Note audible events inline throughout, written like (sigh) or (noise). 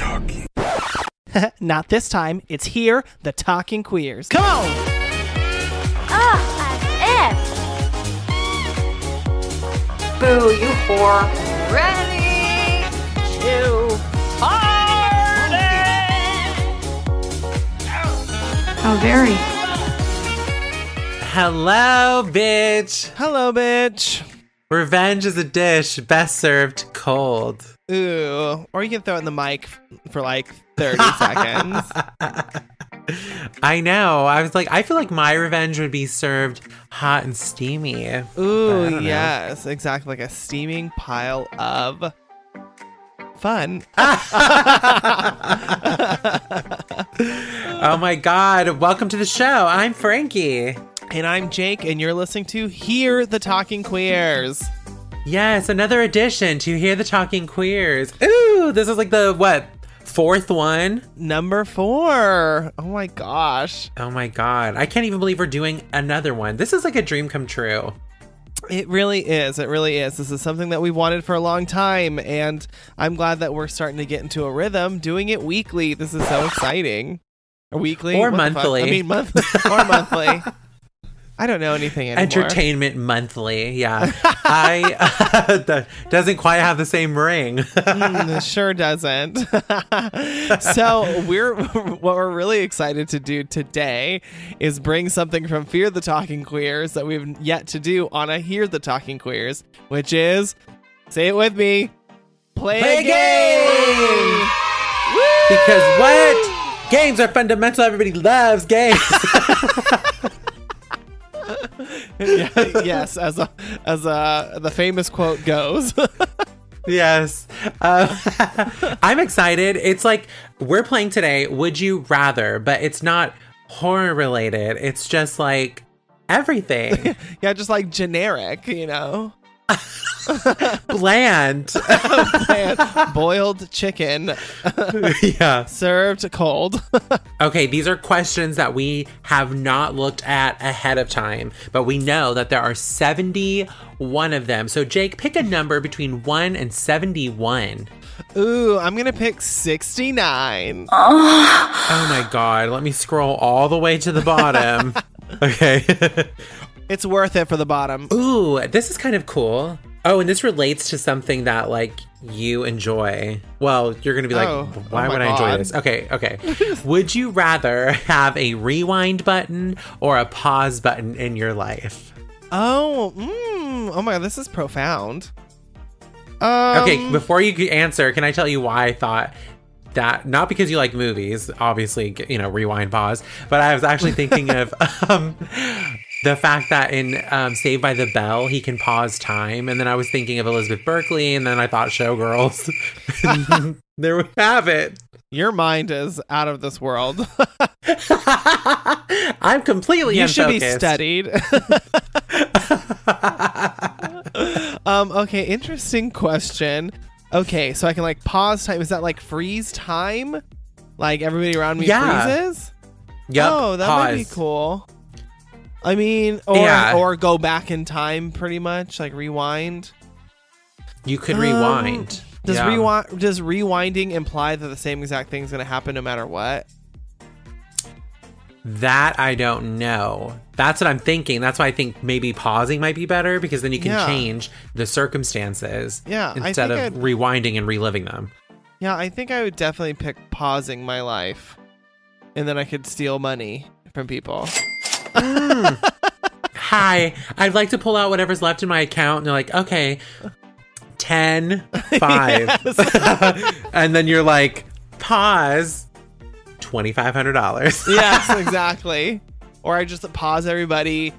talking. (laughs) Not this time. It's here, the Talking Queers. Come on! Ah, that's it. Boo, you whore. Ready to party! How very. Hello, bitch. Hello, bitch. Revenge is a dish best served cold. Ooh. Or you can throw it in the mic for like 30 (laughs) seconds. I know. I was like, I feel like my revenge would be served hot and steamy. Ooh, don't know. yes. Exactly. Like a steaming pile of fun. (laughs) (laughs) Oh my god. Welcome to the show. I'm Frankie. And I'm Jake, and you're listening to Hear the Talking Queers. Yes, another edition to Hear the Talking Queers. Ooh, this is like the what? Fourth one? Number four. Oh my gosh. Oh my god. I can't even believe we're doing another one. This is like a dream come true. It really is. It really is. This is something that we wanted for a long time, and I'm glad that we're starting to get into a rhythm doing it weekly. This is so exciting. Weekly? Or What monthly. I mean, monthly or monthly. (laughs) I don't know anything anymore. Entertainment monthly. Yeah. I (laughs) that doesn't quite have the same ring. Mm, it sure doesn't. (laughs) so we're what we're really excited to do today is bring something from Fear the Talking Queers that we've yet to do on a Hear the Talking Queers, which is say it with me, play, Play a a game. because what? Games are fundamental. Everybody loves games. (laughs) Yeah, (laughs) yes, as a as a the famous quote goes. (laughs) yes. Uh, (laughs) I'm excited. It's like we're playing today. Would you rather? But it's not horror related. It's just like everything yeah, just like generic, you know. (laughs) bland. And (laughs) boiled chicken (laughs) yeah. served cold. Okay, these are questions that we have not looked at ahead of time, but we know that there are 71 of them. So, Jake, pick a number between 1 and 71. Ooh, I'm gonna pick 69. Oh my god, let me scroll all the way to the bottom. okay. It's worth it for the bottom. Ooh, this is kind of cool. Oh, and this relates to something that like you enjoy. Well, you're gonna be like, Oh, why oh would I enjoy God. this? Okay, okay. (laughs) would you rather have a rewind button or a pause button in your life? Oh, mm, oh my god, this is profound. Um, Okay, before you answer, can I tell you why I thought that? Not because you like movies, obviously, you know, rewind, pause, but I was actually thinking of (laughs) um, the fact that in um, Saved by the Bell, he can pause time. And then I was thinking of Elizabeth Berkley, and then I thought Showgirls. (laughs) there we have it. your mind is out of this world. (laughs) I'm completely you should be studied. (laughs) um. Okay. Interesting question. Okay, so I can like pause time. Is that like freeze time? Like everybody around me Yeah. freezes? Yep, oh, that might be cool. I mean, or Yeah. or go back in time, pretty much like rewind. You could Um, rewind. Does Yeah. rewind does rewinding imply that the same exact thing is gonna happen no matter what? That I don't know. That's what I'm thinking. That's why I think maybe pausing might be better because then you can Yeah. change the circumstances Yeah, instead of I'd- rewinding and reliving them. Yeah, I think I would definitely pick pausing my life, and then I could steal money from people. (laughs) Hi, I'd like to pull out whatever's left in my account. And they're like, okay, 10, (laughs) 5. (laughs) and then you're like, pause, $2,500. yes, exactly. Or I just pause everybody,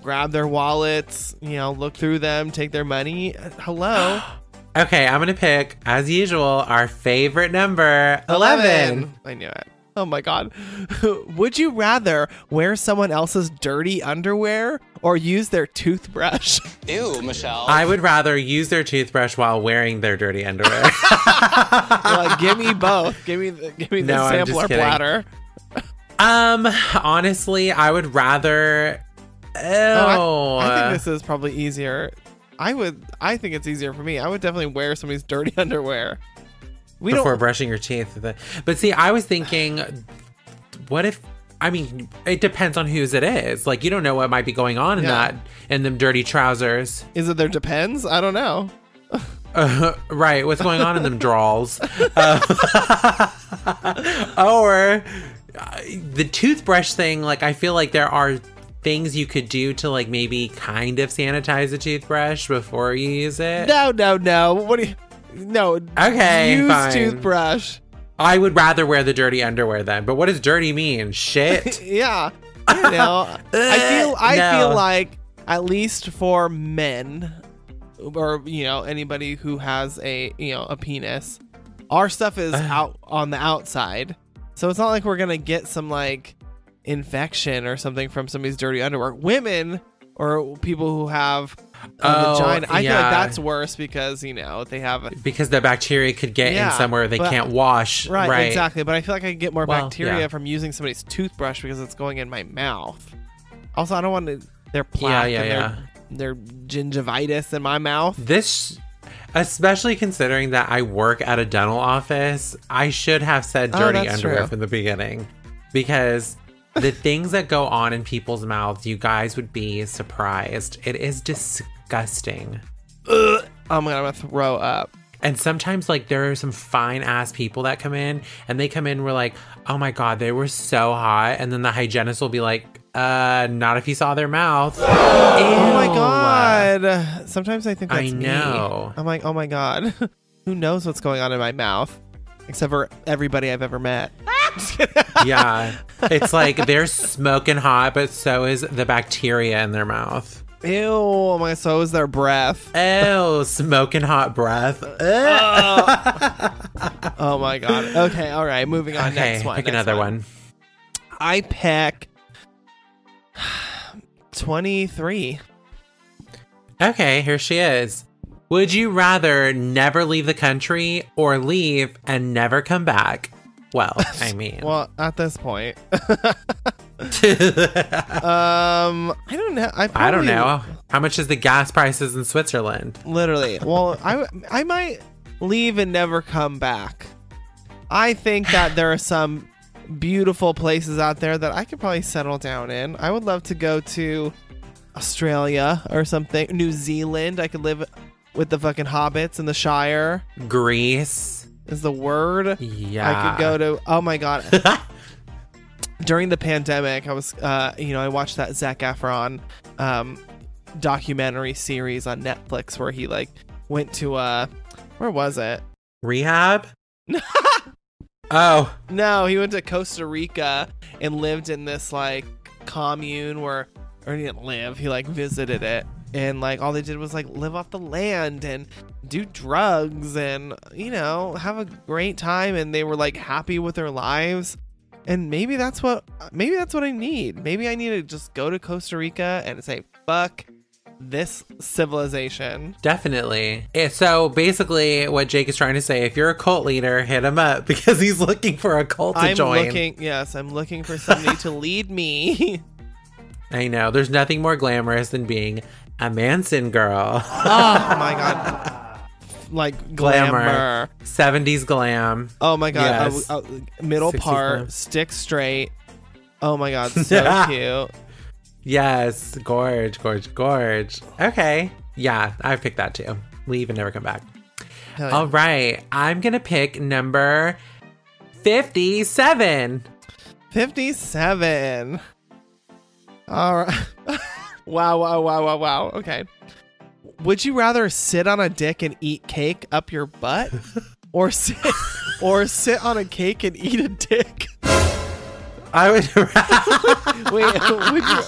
grab their wallets, you know, look through them, take their money. Uh, Hello, (gasps) okay, I'm going to pick, as usual, our favorite number 11. I knew it. (laughs) Oh my god. (laughs) Would you rather wear someone else's dirty underwear or use their toothbrush? (laughs) Ew, Michelle. I would rather use their toothbrush while wearing their dirty underwear. Like, give me both. Give me the, give me the No, I'm sampler kidding. platter. um, honestly, I would rather. Ew. Oh, I, I think this is probably easier. I would. I think it's easier for me. I would definitely wear somebody's dirty underwear. We before don't. brushing your teeth. But see, I was thinking, what if? I mean, it depends on whose it is. Like, you don't know what might be going on in Yeah. that in them dirty trousers. Is it there depends? I don't know. Uh, right, what's going on in them draws? Uh, (laughs) or uh, the toothbrush thing. Like, I feel like there are things you could do to like maybe kind of sanitize the toothbrush before you use it. No, no, no. What do you? No. Okay, Use fine. toothbrush. I would rather wear the dirty underwear then. But what does dirty mean? Shit. (laughs) Yeah. You know, I (laughs) feel I No. feel like at least for men or you know anybody who has a you know a penis, our stuff is out on the outside. So it's not like we're going to get some like infection or something from somebody's dirty underwear. Women or people who have Oh, vagina, I feel like that's worse because you know they have a, because the bacteria could get Yeah, in somewhere they but- can't wash. Right, Right, exactly. But I feel like I can get more Well, bacteria yeah. from using somebody's toothbrush because it's going in my mouth. Also, I don't want to, their plaque yeah, and yeah. Their, their gingivitis in my mouth. This, especially considering that I work at a dental office, I should have said Oh, dirty that's underwear true. from the beginning because the things that go on in people's mouths, you guys would be surprised. It is disgusting. Oh my god, I'm gonna throw up. And sometimes, like, there are some fine ass people that come in and they come in, we're like, oh my God, they were so hot. And then the hygienist will be like, uh, not if you saw their mouth. (gasps) Oh my god. Sometimes I think I that's me. know. I'm like, oh my god. (laughs) Who knows what's going on in my mouth? Except for everybody I've ever met. (laughs) yeah. It's like they're smoking hot, but so is the bacteria in their mouth. Ew, oh my so is their breath. Oh, smoking hot breath. (laughs) Oh my god. Okay, all right, moving on. okay, next one. pick next another one. I pick (sighs) 23. Okay, here she is. Would you rather never leave the country or leave and never come back? Well, (laughs) I mean, Well, at this point, (laughs) (laughs) um, I don't know. I, I don't know. How much is the gas prices in Switzerland? Literally. Well, I I might leave and never come back. I think that there are some beautiful places out there that I could probably settle down in. I would love to go to Australia or something. New Zealand. I could live with the fucking hobbits in the Shire. Greece. Is the word. Yeah. I could go to. Oh my god. (laughs) During the pandemic, I was, uh, you know, I watched that Zac Efron um, documentary series on Netflix where he like went to uh, where was it? Rehab? (laughs) oh, No, he went to Costa Rica and lived in this like commune where, or he didn't live. He like visited it, and like all they did was like live off the land and do drugs and you know have a great time. And they were like happy with their lives. And maybe that's what maybe that's what I need. Maybe I need to just go to Costa Rica and say fuck this civilization. definitely. Eh, So basically, what Jake is trying to say, if you're a cult leader, (laughs) hit him up (laughs) because he's looking for a cult to I'm join. looking yes, I'm looking for somebody to (laughs) lead me. I know. There's nothing more glamorous than being a Manson girl. oh (laughs) my god. Like glamour. 70s glam. Oh my god. Yes. Uh, uh, middle 60s part, glam. stick straight. Oh my god, so (laughs) cute. Yes, gorge, gorge, gorge. Okay. Yeah, I picked that too. Leave and never come back. Yeah. All right. I'm going to pick number 57. 57. All right. (laughs) wow, wow, wow, wow, wow. Okay. Would you rather sit on a dick and eat cake up your butt (laughs) or sit or sit on a cake and eat a dick? I would (laughs) (laughs) Wait, would you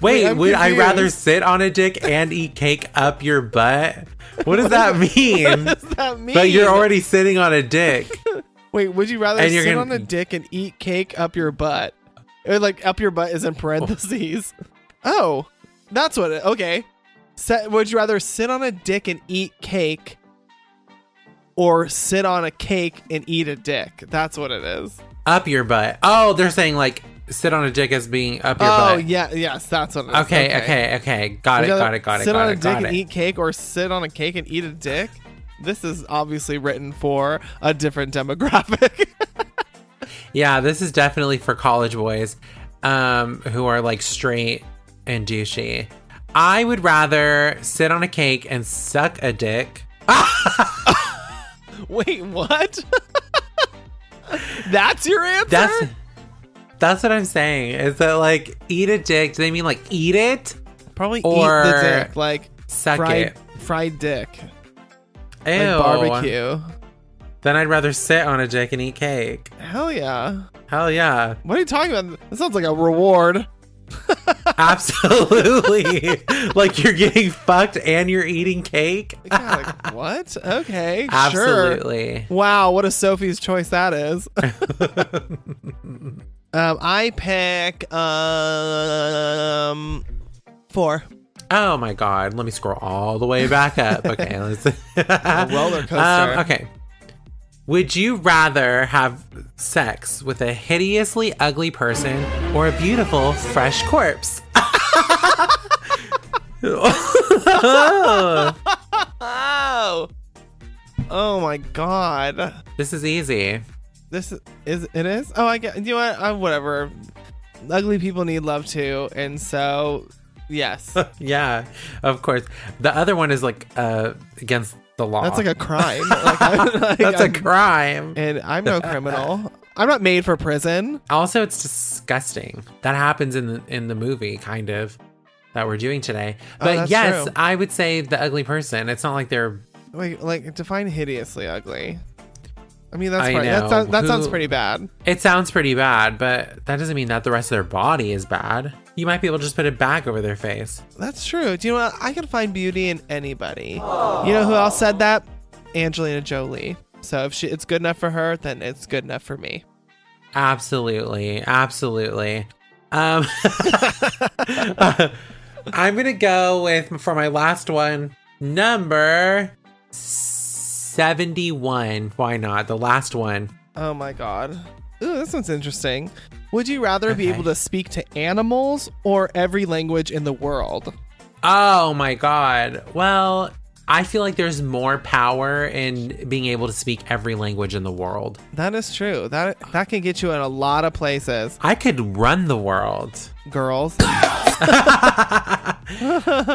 Wait, I'm would I rather sit on a dick and eat cake up your butt? What does that mean? What does that mean? But you're already sitting on a dick. Wait, would you rather sit gonna- on a dick and eat cake up your butt? Or like up your butt is in parentheses. Oh, that's what it. Okay. Set, would you rather sit on a dick and eat cake, or sit on a cake and eat a dick? That's what it is. Up your butt. Oh, they're saying like sit on a dick as being up your oh butt. Oh yeah, yes, that's what it is. Okay, okay, okay. Got Would it, got it, got it, Sit got on a dick and eat cake, or sit on a cake and eat a dick. this is obviously written for a different demographic. (laughs) Yeah, this is definitely for college boys um, who are like straight and douchey. I would rather sit on a cake and suck a dick. (laughs) Wait, what? (laughs) That's your answer? That's that's what I'm saying. Is that like eat a dick? Do they mean like eat it? probably or eat the dick, like Suck fried it. fried dick, Ew. like barbecue. Then I'd rather sit on a dick and eat cake. Hell yeah! Hell yeah. What are you talking about? That sounds like a reward. (laughs) Absolutely. (laughs) like you're getting fucked and you're eating cake. Yeah, like, what? Okay, sure. Absolutely. Wow, what a Sophie's choice that is. (laughs) um, I pick um four. Oh my god. Let me scroll all the way back up. Okay, let's A roller coaster. Um, okay. Would you rather have sex with a hideously ugly person or a beautiful, fresh corpse? (laughs) Oh, oh my god. this is easy. This is, is it is. Oh, I get. You know what? Uh, whatever. Ugly people need love too, and so yes, (laughs) Yeah, of course. The other one is like uh, against the law. that's like a (laughs) crime. Like, I'm, like, That's a I'm- crime. and I'm no criminal. (laughs) I'm not made for prison. Also, it's disgusting. That happens in the in the movie, kind of that we're doing today. Oh, but Oh, yes, true. I would say the ugly person. It's not like they're Wait, like define hideously ugly. I mean, that's I probably, that, that sounds pretty bad. It sounds pretty bad, but that doesn't mean that the rest of their body is bad. You might be able to just put it back over their face. That's true. Do you know what? I can find beauty in anybody. You know who else said that? Angelina Jolie. So if she, it's good enough for her, then it's good enough for me. Absolutely, absolutely. Um, (laughs) I'm gonna go with for my last one, number seventy-one. Why not the last one? Oh my god. Ooh, this one's interesting. Would you rather be able to speak to animals or every language in the world? Oh my god. Well, I feel like there's more power in being able to speak every language in the world. That is true. That that can get you in a lot of places, I could run the world. girls. (laughs)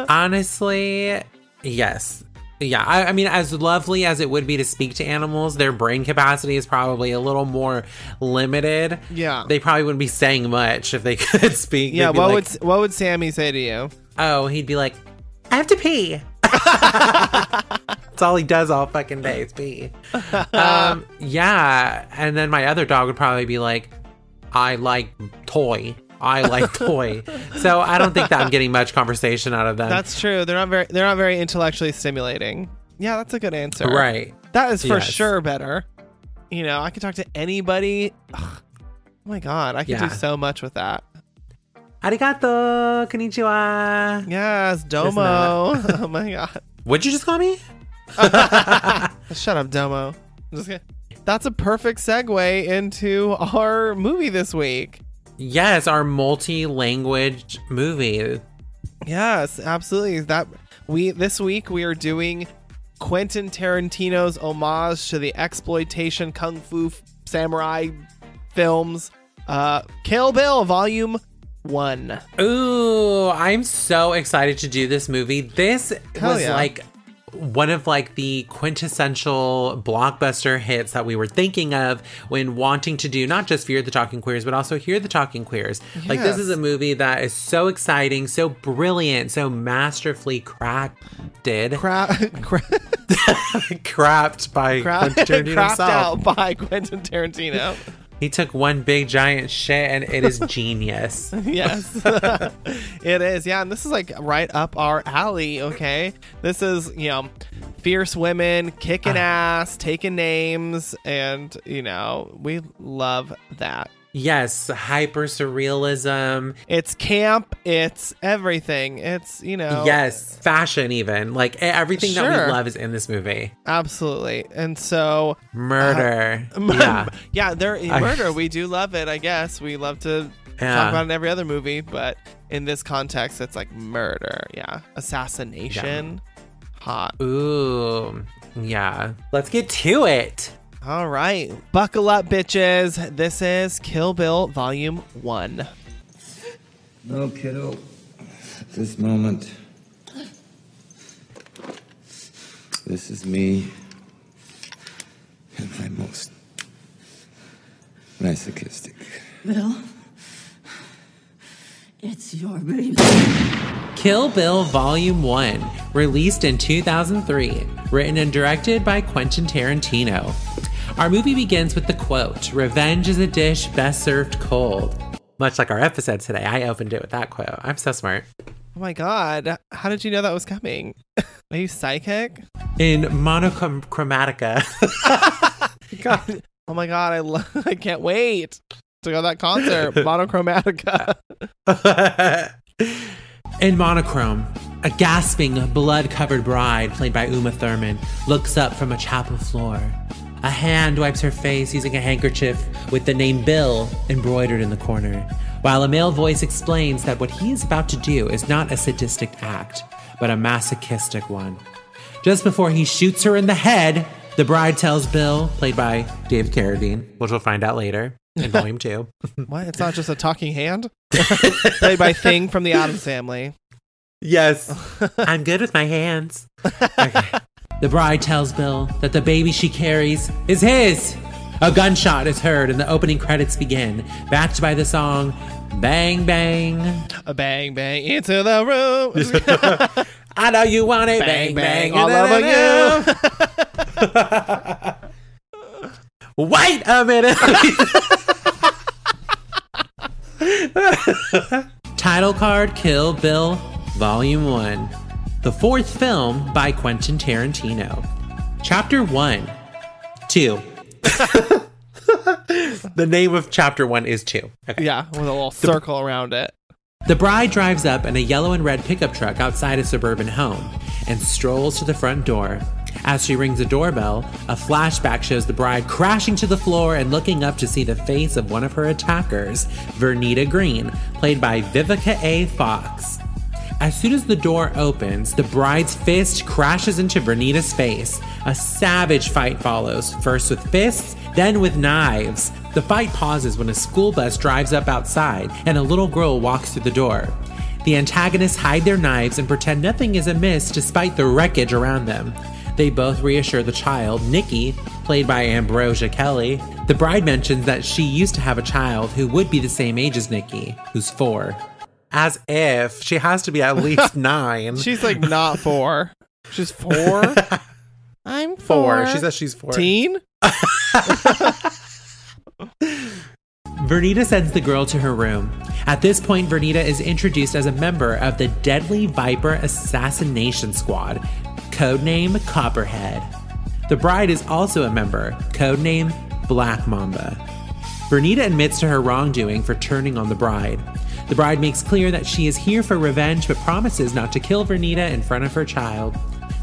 Honestly, yes. Yeah, I, I mean, as lovely as it would be to speak to animals, their brain capacity is probably a little more limited. Yeah. They probably wouldn't be saying much if they (laughs) could speak. yeah. What like, would what would Sammy say to you? Oh, he'd be like, I have to pee. (laughs) That's all he does all fucking day is pee. um, yeah. And then my other dog would probably be like, I like toy. I like (laughs) toy. So I don't think that I'm getting much conversation out of them. That's true. They're not very they're not very intellectually stimulating. Yeah, that's a good answer. right. That is for Yes. sure better. You know, I can talk to anybody. Ugh. Oh my god, I can Yeah. do so much with that. Arigato, konnichiwa. Yes, Domo. (laughs) oh (laughs) my god. What'd you just call me? Shut up, Domo. I'm just kidding. That's a perfect segue into our movie this week. Yes, our multi-language movie. Yes, absolutely. That we this week we are doing Quentin Tarantino's homage to the exploitation kung fu samurai films, uh, Kill Bill Volume One. Ooh, I'm so excited to do this movie. This Hell was yeah. like one of like the quintessential blockbuster hits that we were thinking of when wanting to do not just Fear the Talking Queers, but also Hear the Talking Queers. Like this is a movie that is so exciting, so brilliant, so masterfully crafted, Cra- (laughs) cra- (laughs) crapped by cra- Quentin (laughs) Tarantino crapped himself. out by Quentin Tarantino. He took one big giant shit and it is (laughs) genius. yes, (laughs) it is. Yeah, and this is like right up our alley. Okay, this is you know, fierce women kicking ah. ass, taking names, and you know we love that. Yes, hyper surrealism. It's camp. It's everything. It's you know. Yes, fashion even. Like everything that we love is in this movie. absolutely. And so Murder. Uh, (laughs) yeah. yeah, there murder. We do love it. I guess we love to Yeah. talk about it in every other movie, but in this context, it's like murder. Yeah, assassination. Hot. Ooh, yeah. Let's get to it. All right. Buckle up, bitches. This is Kill Bill Volume 1. No, kiddo. This moment. This is me and my most masochistic. Bill, it's your baby. Kill Bill Volume 1, released in 2003, written and directed by Quentin Tarantino. Our movie begins with the quote Revenge is a dish best served cold. Much like our episode today, I opened it with that quote. I'm so smart. Oh my god. How did you know that was coming? (laughs) Are you psychic? In Monochromatica, (laughs) God. Oh my god, I lo- (laughs) I can't wait to go to that concert. Monochromatica. In monochrome, a gasping, blood covered bride, played by Uma Thurman, looks up from a chapel floor. A hand wipes her face using a handkerchief with the name Bill embroidered in the corner, while a male voice explains that what he is about to do is not a sadistic act, but a masochistic one. Just before he shoots her in the head, the bride tells Bill, played by Dave Carradine, which we'll find out later in (laughs) volume two. What? It's not just a talking hand? (laughs) Played by Thing from the Addams family. Yes. (laughs) I'm good with my hands. Okay. The bride tells Bill that the baby she carries is his. A gunshot is heard and the opening credits begin, backed by the song Bang Bang. A bang bang into the room. (laughs) (laughs) I know you want it. bang Bang bang all over you. (laughs) Wait a minute. Title card Kill Bill Volume 1. The fourth film by Quentin Tarantino. Chapter 1. 2. (laughs) the name of chapter 1 is 2. Okay. yeah, with a little circle around it. The bride drives up in a yellow and red pickup truck outside a suburban home and strolls to the front door. As she rings a doorbell, a flashback shows the bride crashing to the floor and looking up to see the face of one of her attackers, Vernita Green, played by Vivica A. Fox. As soon as the door opens, the bride's fist crashes into Vernita's face. A savage fight follows, first with fists, then with knives. The fight pauses when a school bus drives up outside and a little girl walks through the door. The antagonists hide their knives and pretend nothing is amiss despite the wreckage around them. They both reassure the child, Nikki, played by Ambrosia Kelley. The bride mentions that she used to have a child who would be the same age as Nikki, who's four. As if she has to be at least (laughs) nine. She's like not four. She's four. (laughs) I'm four. four. She says she's four. teen. (laughs) Vernita sends the girl to her room. At this point, Vernita is introduced as a member of the Deadly Viper Assassination Squad, codename Copperhead. The bride is also a member, codename Black Mamba. Vernita admits to her wrongdoing for turning on the bride. The bride makes clear that she is here for revenge but promises not to kill Vernita in front of her child.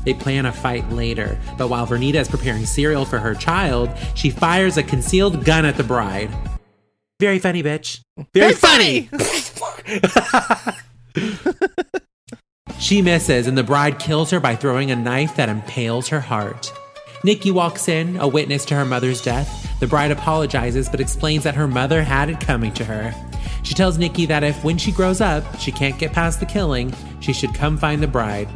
They plan a fight later, but while Vernita is preparing cereal for her child, she fires a concealed gun at the bride. Very funny, bitch. Very, funny. (laughs) She misses, and the bride kills her by throwing a knife that impales her heart. Nikki walks in, a witness to her mother's death. The bride apologizes but explains that her mother had it coming to her. She tells Nikki that if, when she grows up, she can't get past the killing, she should come find the bride.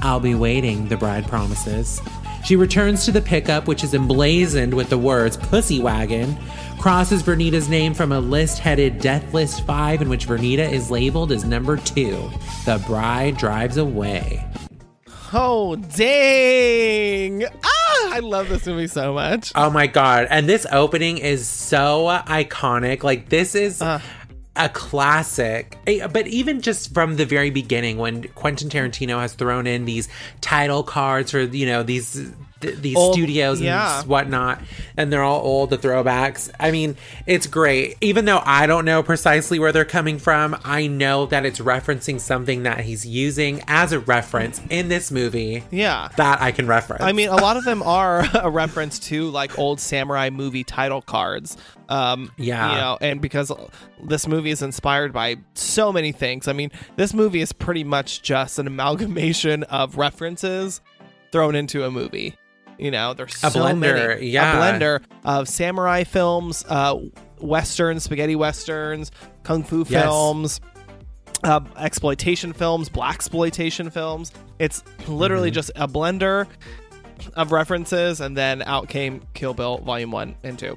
I'll be waiting, the bride promises. She returns to the pickup, which is emblazoned with the words Pussy Wagon, crosses Vernita's name from a list headed Death List 5, in which Vernita is labeled as number 2. The bride drives away. Oh dang! Ah, I love this movie so much. Oh my god. And this opening is so iconic. Like this is Uh. A classic. But even just from the very beginning when Quentin Tarantino has thrown in these title cards for, you know, these th- these Old- studios yeah. and whatnot, and they're all old, the throwbacks. I mean, it's great. Even though I don't know precisely where they're coming from, I know that it's referencing something that he's using as a reference in this movie. Yeah. That I can reference. I mean, a lot of them are (laughs) a reference to like old samurai movie title cards. Um, Yeah. You know, and because this movie is inspired by so many things. I mean, this movie is pretty much just an (laughs) amalgamation of references thrown into a movie. You know, there's A so blender, many, yeah. a blender of samurai films, uh, westerns, spaghetti westerns, kung fu Yes. films, uh, exploitation films, black exploitation films. It's literally Mm-hmm. just a blender of references, and then out came Kill Bill Volume One and Two.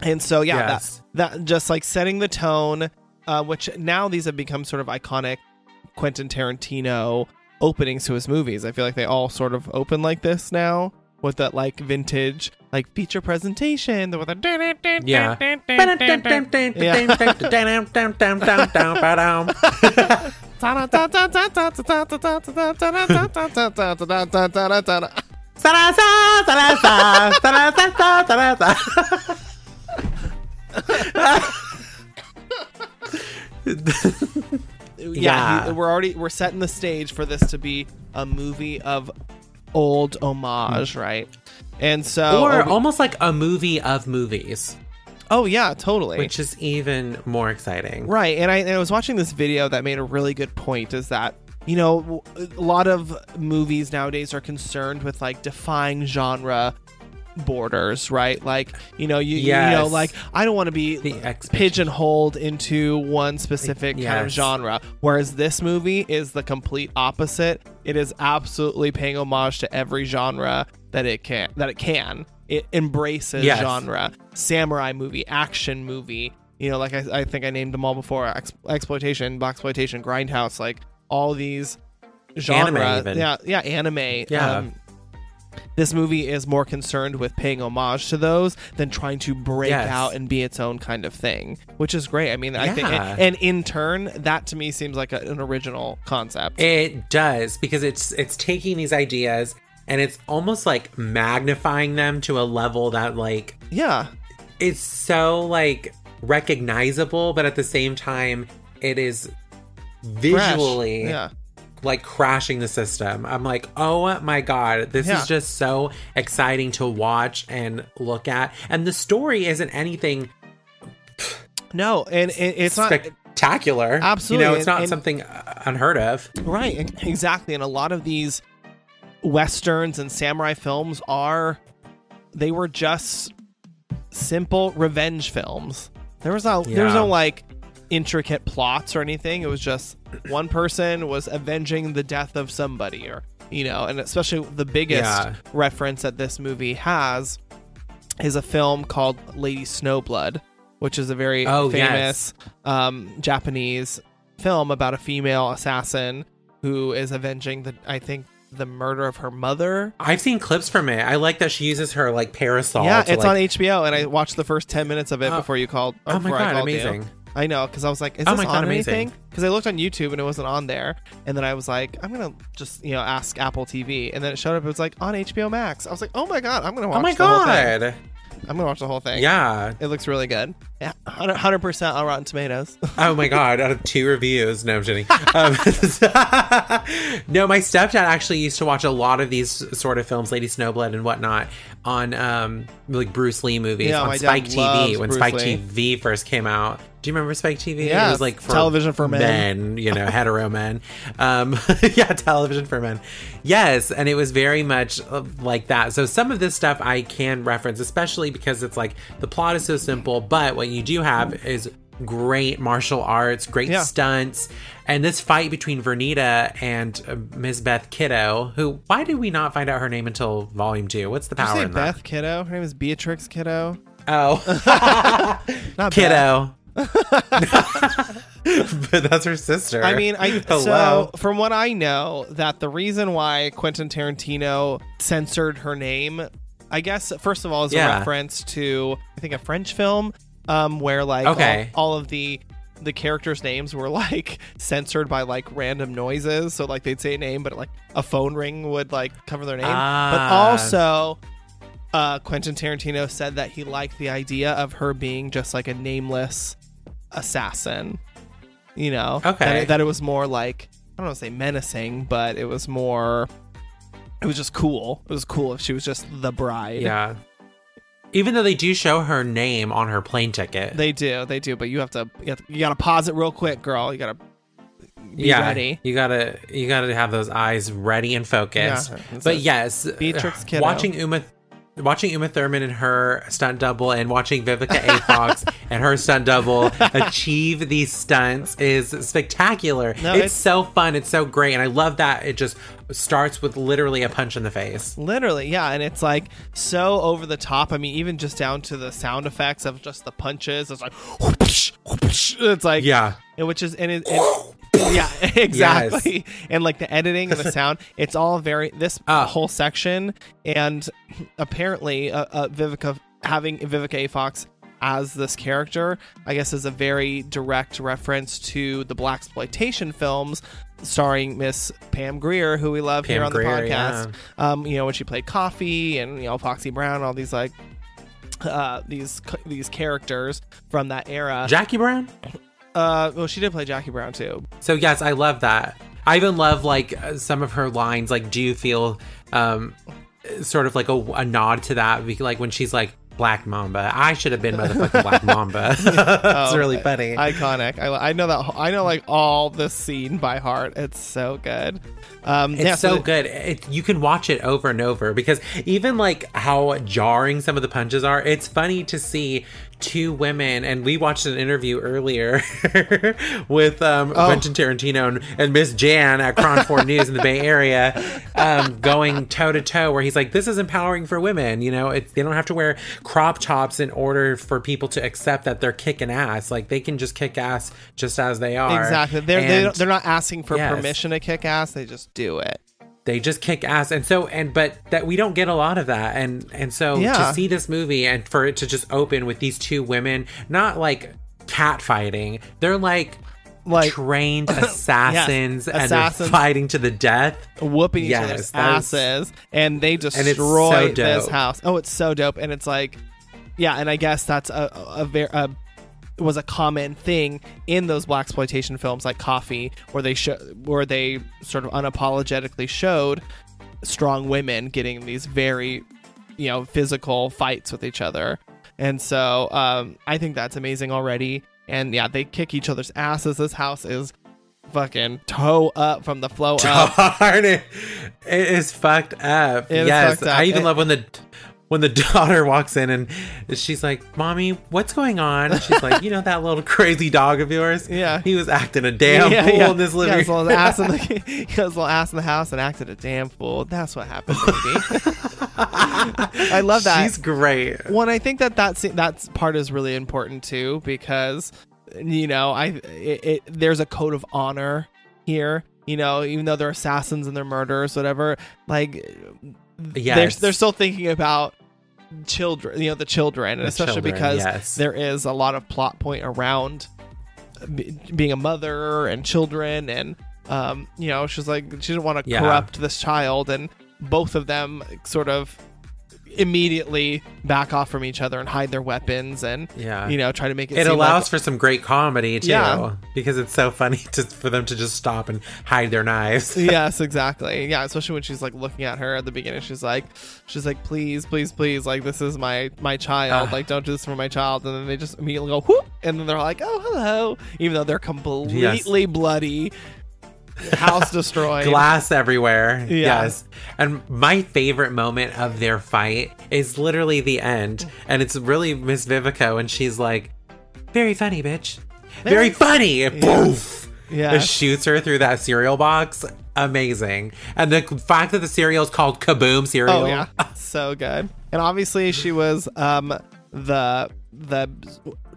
And so, yeah, Yes. that that just like setting the tone, uh, which now these have become sort of iconic Quentin Tarantino openings to his movies. I feel like they all sort of open like this now with that like vintage like feature presentation with a Yeah. yeah, Yeah. he- we're already we're setting the stage for this to be a movie of old homage, mm. right? And so, or almost like a movie of movies, oh yeah, totally. which is even more exciting. Right, and I, and I was watching this video that made a really good point. Is that you know a lot of movies nowadays are concerned with like defying genre borders, right? Like you know you you know like I don't want to be pigeonholed into one specific kind of genre, whereas this movie is the complete opposite. It is absolutely paying homage to every genre that it can that it can. It embraces Yes. genre, samurai movie, action movie. You know, like I, I think I named them all before: ex- exploitation, black exploitation, grindhouse, like all these genre. Anime. Yeah, yeah, anime. Yeah. Um, this movie is more concerned with paying homage to those than trying to break Yes. out and be its own kind of thing, which is great. I mean, I think, Yeah. and in turn, that to me seems like a, an original concept. It does because it's it's taking these ideas and it's almost like magnifying them to a level that like yeah, it's so like recognizable, but at the same time it is visually yeah, like crashing the system. I'm like, oh my god, this Yeah. is just so exciting to watch and look at. And the story isn't anything no, and it, it's not spectacular. Absolutely, you know, it's not and- something uh, unheard of. Right, exactly. And a lot of these westerns and samurai films are they were just simple revenge films. There was no there was no like intricate plots or anything. It was just one person was avenging the death of somebody or you know, and especially the biggest Yeah. reference that this movie has is a film called Lady Snowblood, which is a very Oh, famous um, Japanese film about a female assassin who is avenging the I think the murder of her mother. I've seen clips from it. I like that she uses her like parasol. yeah, it's like, on HBO, and I watched the first ten minutes of it Oh. before you called. Oh my God, called you. I know because I was like, is Oh this my God, on amazing. anything? Because I looked on YouTube and it wasn't on there, and then I was like, I'm gonna just you know ask Apple TV, and then it showed up. It was like on HBO Max. I was like, oh my god, I'm gonna watch. Oh my the whole thing. god. I'm gonna watch the whole thing. Yeah. it looks really good. Yeah, hundred percent on Rotten Tomatoes. (laughs) Oh my god! Out of two reviews, no, I'm kidding. Um, (laughs) no, my stepdad actually used to watch a lot of these sort of films, Lady Snowblood and whatnot, on um like Bruce Lee movies Yeah, on Spike TV when Bruce Spike Lee. TV first came out. Do you remember Spike TV? Yeah, it was like for television for men. you know, hetero men. Um, (laughs) yeah, television for men. Yes, and it was very much uh, like that. So some of this stuff I can reference, especially because it's like the plot is so simple, but what you do have is great martial arts, great Yeah. stunts, and this fight between Vernita and uh, Ms. Beth Kiddo, who why did we not find out her name until volume two? What's the Did you power say Beth Kiddo? Her name is Beatrix Kiddo. Oh, (laughs) Not Beth. (laughs) But that's her sister. I mean, I (laughs) Hello. so from what I know, that the reason why Quentin Tarantino censored her name, I guess first of all is a reference to I think a French film, um, where like Okay. all, all of the the characters' names were like (laughs) censored by like random noises. So like they'd say a name, but like a phone ring would like cover their name. But Ah. also, uh, Quentin Tarantino said that he liked the idea of her being just like a nameless assassin. You know, Okay. that it, that it was more like I don't want to say menacing, but it was more. It was just cool. It was cool if she was just the bride. Yeah. Even though they do show her name on her plane ticket. They do, they do, but you have to, you, have to, you gotta pause it real quick, girl. You gotta be yeah, ready. you gotta you gotta have those eyes ready and focused. Yeah, but yes, Beatrix uh, Kiddo. watching Uma. Watching Uma Thurman and her stunt double, and watching Vivica A. Fox (laughs) and her stunt double achieve these stunts is spectacular. No, it's, it's- so fun. It's so great, and I love that it just starts with literally a punch in the face. Literally, yeah, and it's like so over the top. I mean, even just down to the sound effects of just the punches. It's like, whoosh, (laughs) whoosh. it's like, Yeah, and which is and it, and- (laughs) yeah, (laughs) exactly. And like the editing and the (laughs) sound, it's all very this Ah. whole section. And (clears throat) apparently, uh, uh, Vivica having Vivica A. Fox as this character, I guess, is a very direct reference to the black exploitation films starring Miss Pam Grier, who we love here on Grier, the podcast. Um, you know, when she played Coffy and you know Foxy Brown, all these like. Uh, these these characters from that era. Jackie Brown. Uh, well, she did play Jackie Brown too. So yes, I love that. I even love like some of her lines. Like, do you feel um, sort of like a, a nod to that? Like when she's like Black Mamba. I should have been motherfucking Black Mamba. (laughs) (laughs) it's Oh, really funny. iconic. I, I know that. I know like all the scene by heart. It's so good. Um, It's yeah, so the- good. It, you can watch it over and over because even like how jarring some of the punches are, it's funny to see two women. And we watched an interview earlier (laughs) with um, Oh. Quentin Tarantino and, and Miss Jan at KRON 4 (laughs) News in the Bay Area um, going toe to toe, where he's like, This is empowering for women. You know, it's, they don't have to wear crop tops in order for people to accept that they're kicking ass. Like they can just kick ass just as they are. Exactly. They're they And- don't, they're not asking for Yes. permission to kick ass. They just do it. They just kick ass and so and but that we don't get a lot of that and and so Yeah. to see this movie and for it to just open with these two women not like cat fighting they're like Like trained (laughs) assassins and assassins. they're fighting to the death whooping each Yes, other's that was- asses, and they it's so destroy this house. Oh, it's so dope, and it's like, yeah, and I guess that's a a, very. A, was a common thing in those black exploitation films like Coffy, where they show where they sort of unapologetically showed strong women getting these very, you know, physical fights with each other, and so um, I think that's amazing already. And yeah, they kick each other's asses. This house is fucking toe up from the flow up. (laughs) darn it it is fucked up It yes fucked up. i even It- love when the when the (laughs) daughter walks in and she's like mommy what's going on And she's like you know that little crazy dog of yours (laughs) Yeah. he was acting a damn fool in this living He has little ass in the, (laughs) he has little ass in the house and acted a damn fool. That's what happened, baby. I love that. She's great. One, I think that that that part is really important too because you know I it, it, there's a code of honor here. You know, even though they're assassins and they're murderers, whatever. Like, they're they're still thinking about children. You know, the children, and The especially children, because yes. there is a lot of plot point around be- being a mother and children and um you know she's like she didn't want to Yeah. corrupt this child and both of them sort of immediately back off from each other and hide their weapons and Yeah. you know try to make it It allows like, for some great comedy too, Yeah. because it's so funny to, for them to just stop and hide their knives. (laughs) yes exactly yeah especially when she's like looking at her at the beginning she's like she's like please please please like this is my my child Ah. like don't do this for my child and then they just immediately go whoop and then they're like oh hello even though they're completely bloody (laughs) house destroyed Glass everywhere. Yeah. Yes. And my favorite moment of their fight is literally the end. And it's really Miss Vivica and she's like, very funny, bitch. Very funny. And (laughs) Poof. Yeah. It shoots her through that cereal box. Amazing. And the fact that the cereal is called Kaboom cereal. Oh yeah, so good. And obviously she was um the the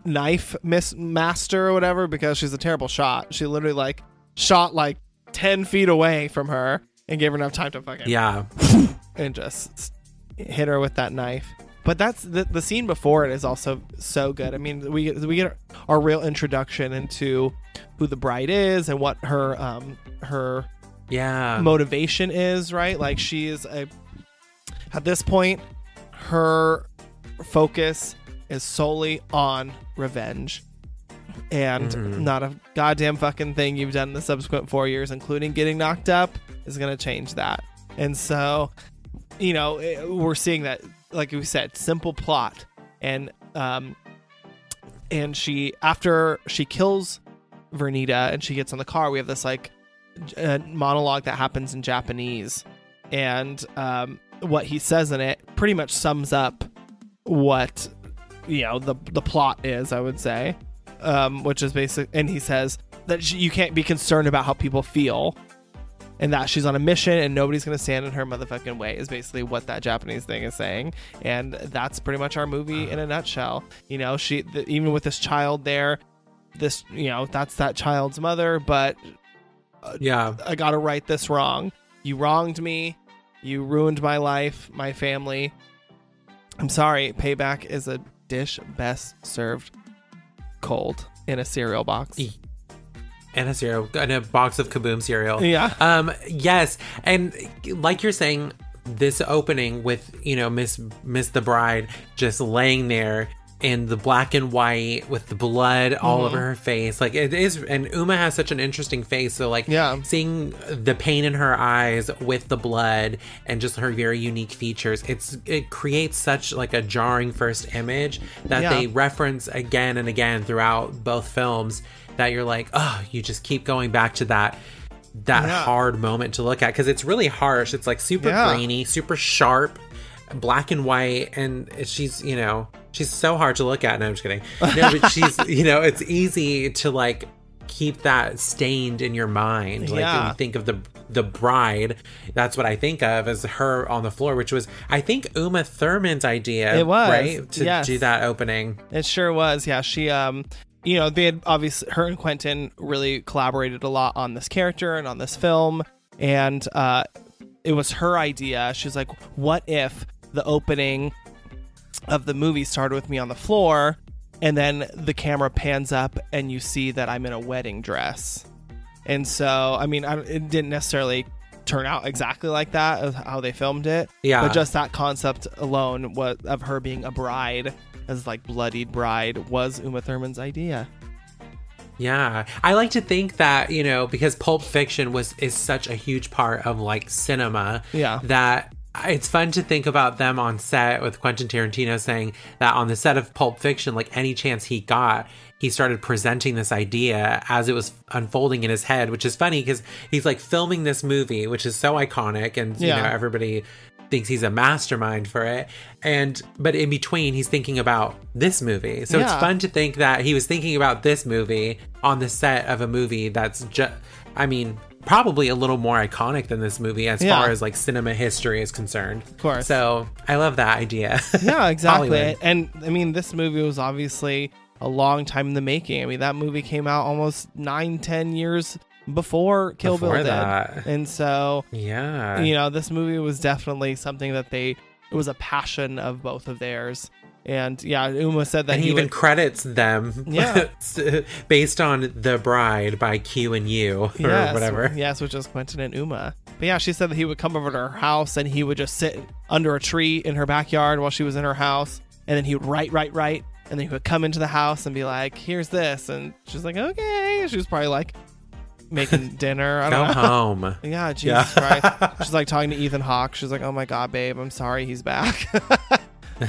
knife miss master or whatever because she's a terrible shot. She literally like shot like ten feet away from her and gave her enough time to fucking Yeah. (laughs) and just hit her with that knife. But that's the, the scene before it is also so good. I mean, we get, we get our real introduction into who the bride is and what her um her Yeah. motivation is, right? Like she is a at this point her focus is solely on revenge and Mhm. not a goddamn fucking thing you've done in the subsequent 4 years including getting knocked up is going to change that. And so you know, it- we're seeing that like we said, simple plot and um and she after she kills Vernita and she gets in the car, we have this like uh, monologue that happens in Japanese, and um, what he says in it pretty much sums up what you know the the plot is. I would say, um, which is basic, and he says that she, you can't be concerned about how people feel. And that she's on a mission and nobody's going to stand in her motherfucking way is basically what that Japanese thing is saying. And that's pretty much our movie in a nutshell. You know, she, the, even with this child there, this, you know, that's that child's mother, but Yeah. I got to right this wrong. You wronged me. You ruined my life, my family. I'm sorry. Payback is a dish best served cold in a cereal box. E- And a cereal and a box of kaboom cereal. Yeah. Um yes. And like you're saying, this opening with, you know, Miss Miss the Bride just laying there in the black and white with the blood all Mm-hmm. over her face. Like it is and Uma has such an interesting face. So like Yeah. seeing the pain in her eyes with the blood and just her very unique features, it's it creates such like a jarring first image that Yeah. they reference again and again throughout both films that you're like, oh, you just keep going back to that that Yeah. hard moment to look at because it's really harsh. It's like super Yeah. grainy, super sharp, black and white, and she's you know she's so hard to look at. No, I'm just kidding. No, but she's (laughs) you know it's easy to like keep that stained in your mind. Like Yeah. when you think of the the bride, that's what I think of as her on the floor, which was I think Uma Thurman's idea. It was, right to yes. do that opening. It sure was. Yeah, she um you know, they had obviously her and Quentin really collaborated a lot on this character and on this film and uh it was her idea. She's like, "What if the opening of the movie started with me on the floor and then the camera pans up and you see that I'm in a wedding dress?" And so, I mean, I, it didn't necessarily turn out exactly like that of how they filmed it. Yeah. But just that concept alone was of her being a bride, as like bloodied bride, was Uma Thurman's idea. Yeah, I like to think that you know because Pulp Fiction was is such a huge part of like cinema. Yeah. that it's fun to think about them on set with Quentin Tarantino saying that on the set of Pulp Fiction, like any chance he got, he started presenting this idea as it was unfolding in his head, which is funny because he's like filming this movie, which is so iconic, and you know everybody thinks he's a mastermind for it. And but in between he's thinking about this movie. So it's fun to think that he was thinking about this movie on the set of a movie that's just i mean probably a little more iconic than this movie as Yeah. far as like cinema history is concerned of course. so i love that idea (laughs) Yeah, exactly. Hollywood. and I mean, this movie was obviously a long time in the making. I mean, that movie came out almost nine, ten years before Kill Before Bill did, that. and so yeah you know, this movie was definitely something that they it was a passion of both of theirs. And yeah, Uma said that and he even would, credits them Yeah. (laughs) based on the bride by q and u or yes, whatever Yes, which is Quentin and Uma. But yeah, she said that he would come over to her house and he would just sit under a tree in her backyard while she was in her house, and then he would write, write, write, and then he would come into the house and be like, "Here's this," and she's like, "Okay." And she was probably like making (laughs) dinner. I don't know. home (laughs) Yeah, Jesus Christ. She's like talking to Ethan Hawke. She's like, "Oh my god, babe, I'm sorry, he's back."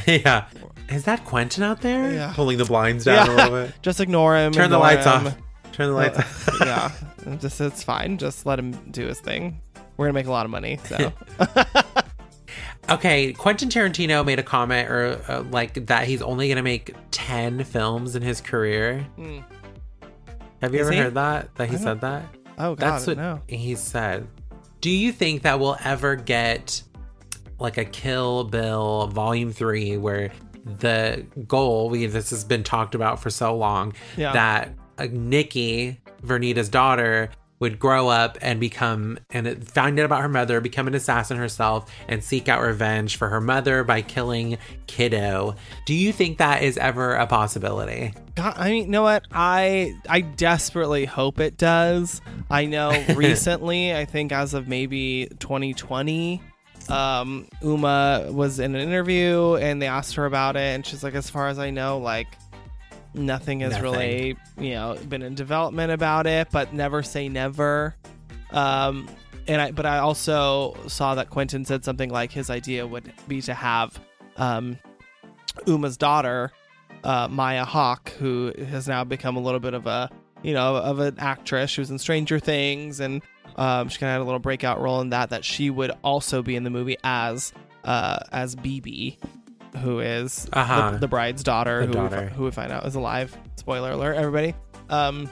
yeah. Is that Quentin out there? Yeah. Pulling the blinds down a little bit. (laughs) just ignore him. Turn the lights him. off. Turn the lights (laughs) off. yeah, (laughs) just it's fine. Just let him do his thing. We're gonna make a lot of money, so Okay, Quentin Tarantino made a comment or uh, like that he's only going to make 10 films in his career. Hmm. Have you Is ever he? heard that? That he I don't- said that? oh god, That's what no. he said. Do you think that we'll ever get like a Kill Bill Volume 3 where the goal, we this has been talked about for so long, Yeah. that uh, Nikki, Vernita's daughter, would grow up and become and find out about her mother, become an assassin herself, and seek out revenge for her mother by killing Kiddo. Do you think that is ever a possibility? God, I mean, you know what? I I desperately hope it does. I know (laughs) recently, I think as of maybe 2020, um, Uma was in an interview and they asked her about it, and she's like, as far as I know, like nothing has Nothing. really, you know, been in development about it, but never say never. Um, and I, but I also saw that Quentin said something like his idea would be to have, um, Uma's daughter uh, Maya Hawke, who has now become a little bit of a you know, of an actress. She was in Stranger Things, and um, she kind of had a little breakout role in that. That she would also be in the movie as uh, as BB, who is Uh-huh. the, the bride's daughter, The who, daughter. We, who we find out is alive. Spoiler alert, everybody. Um,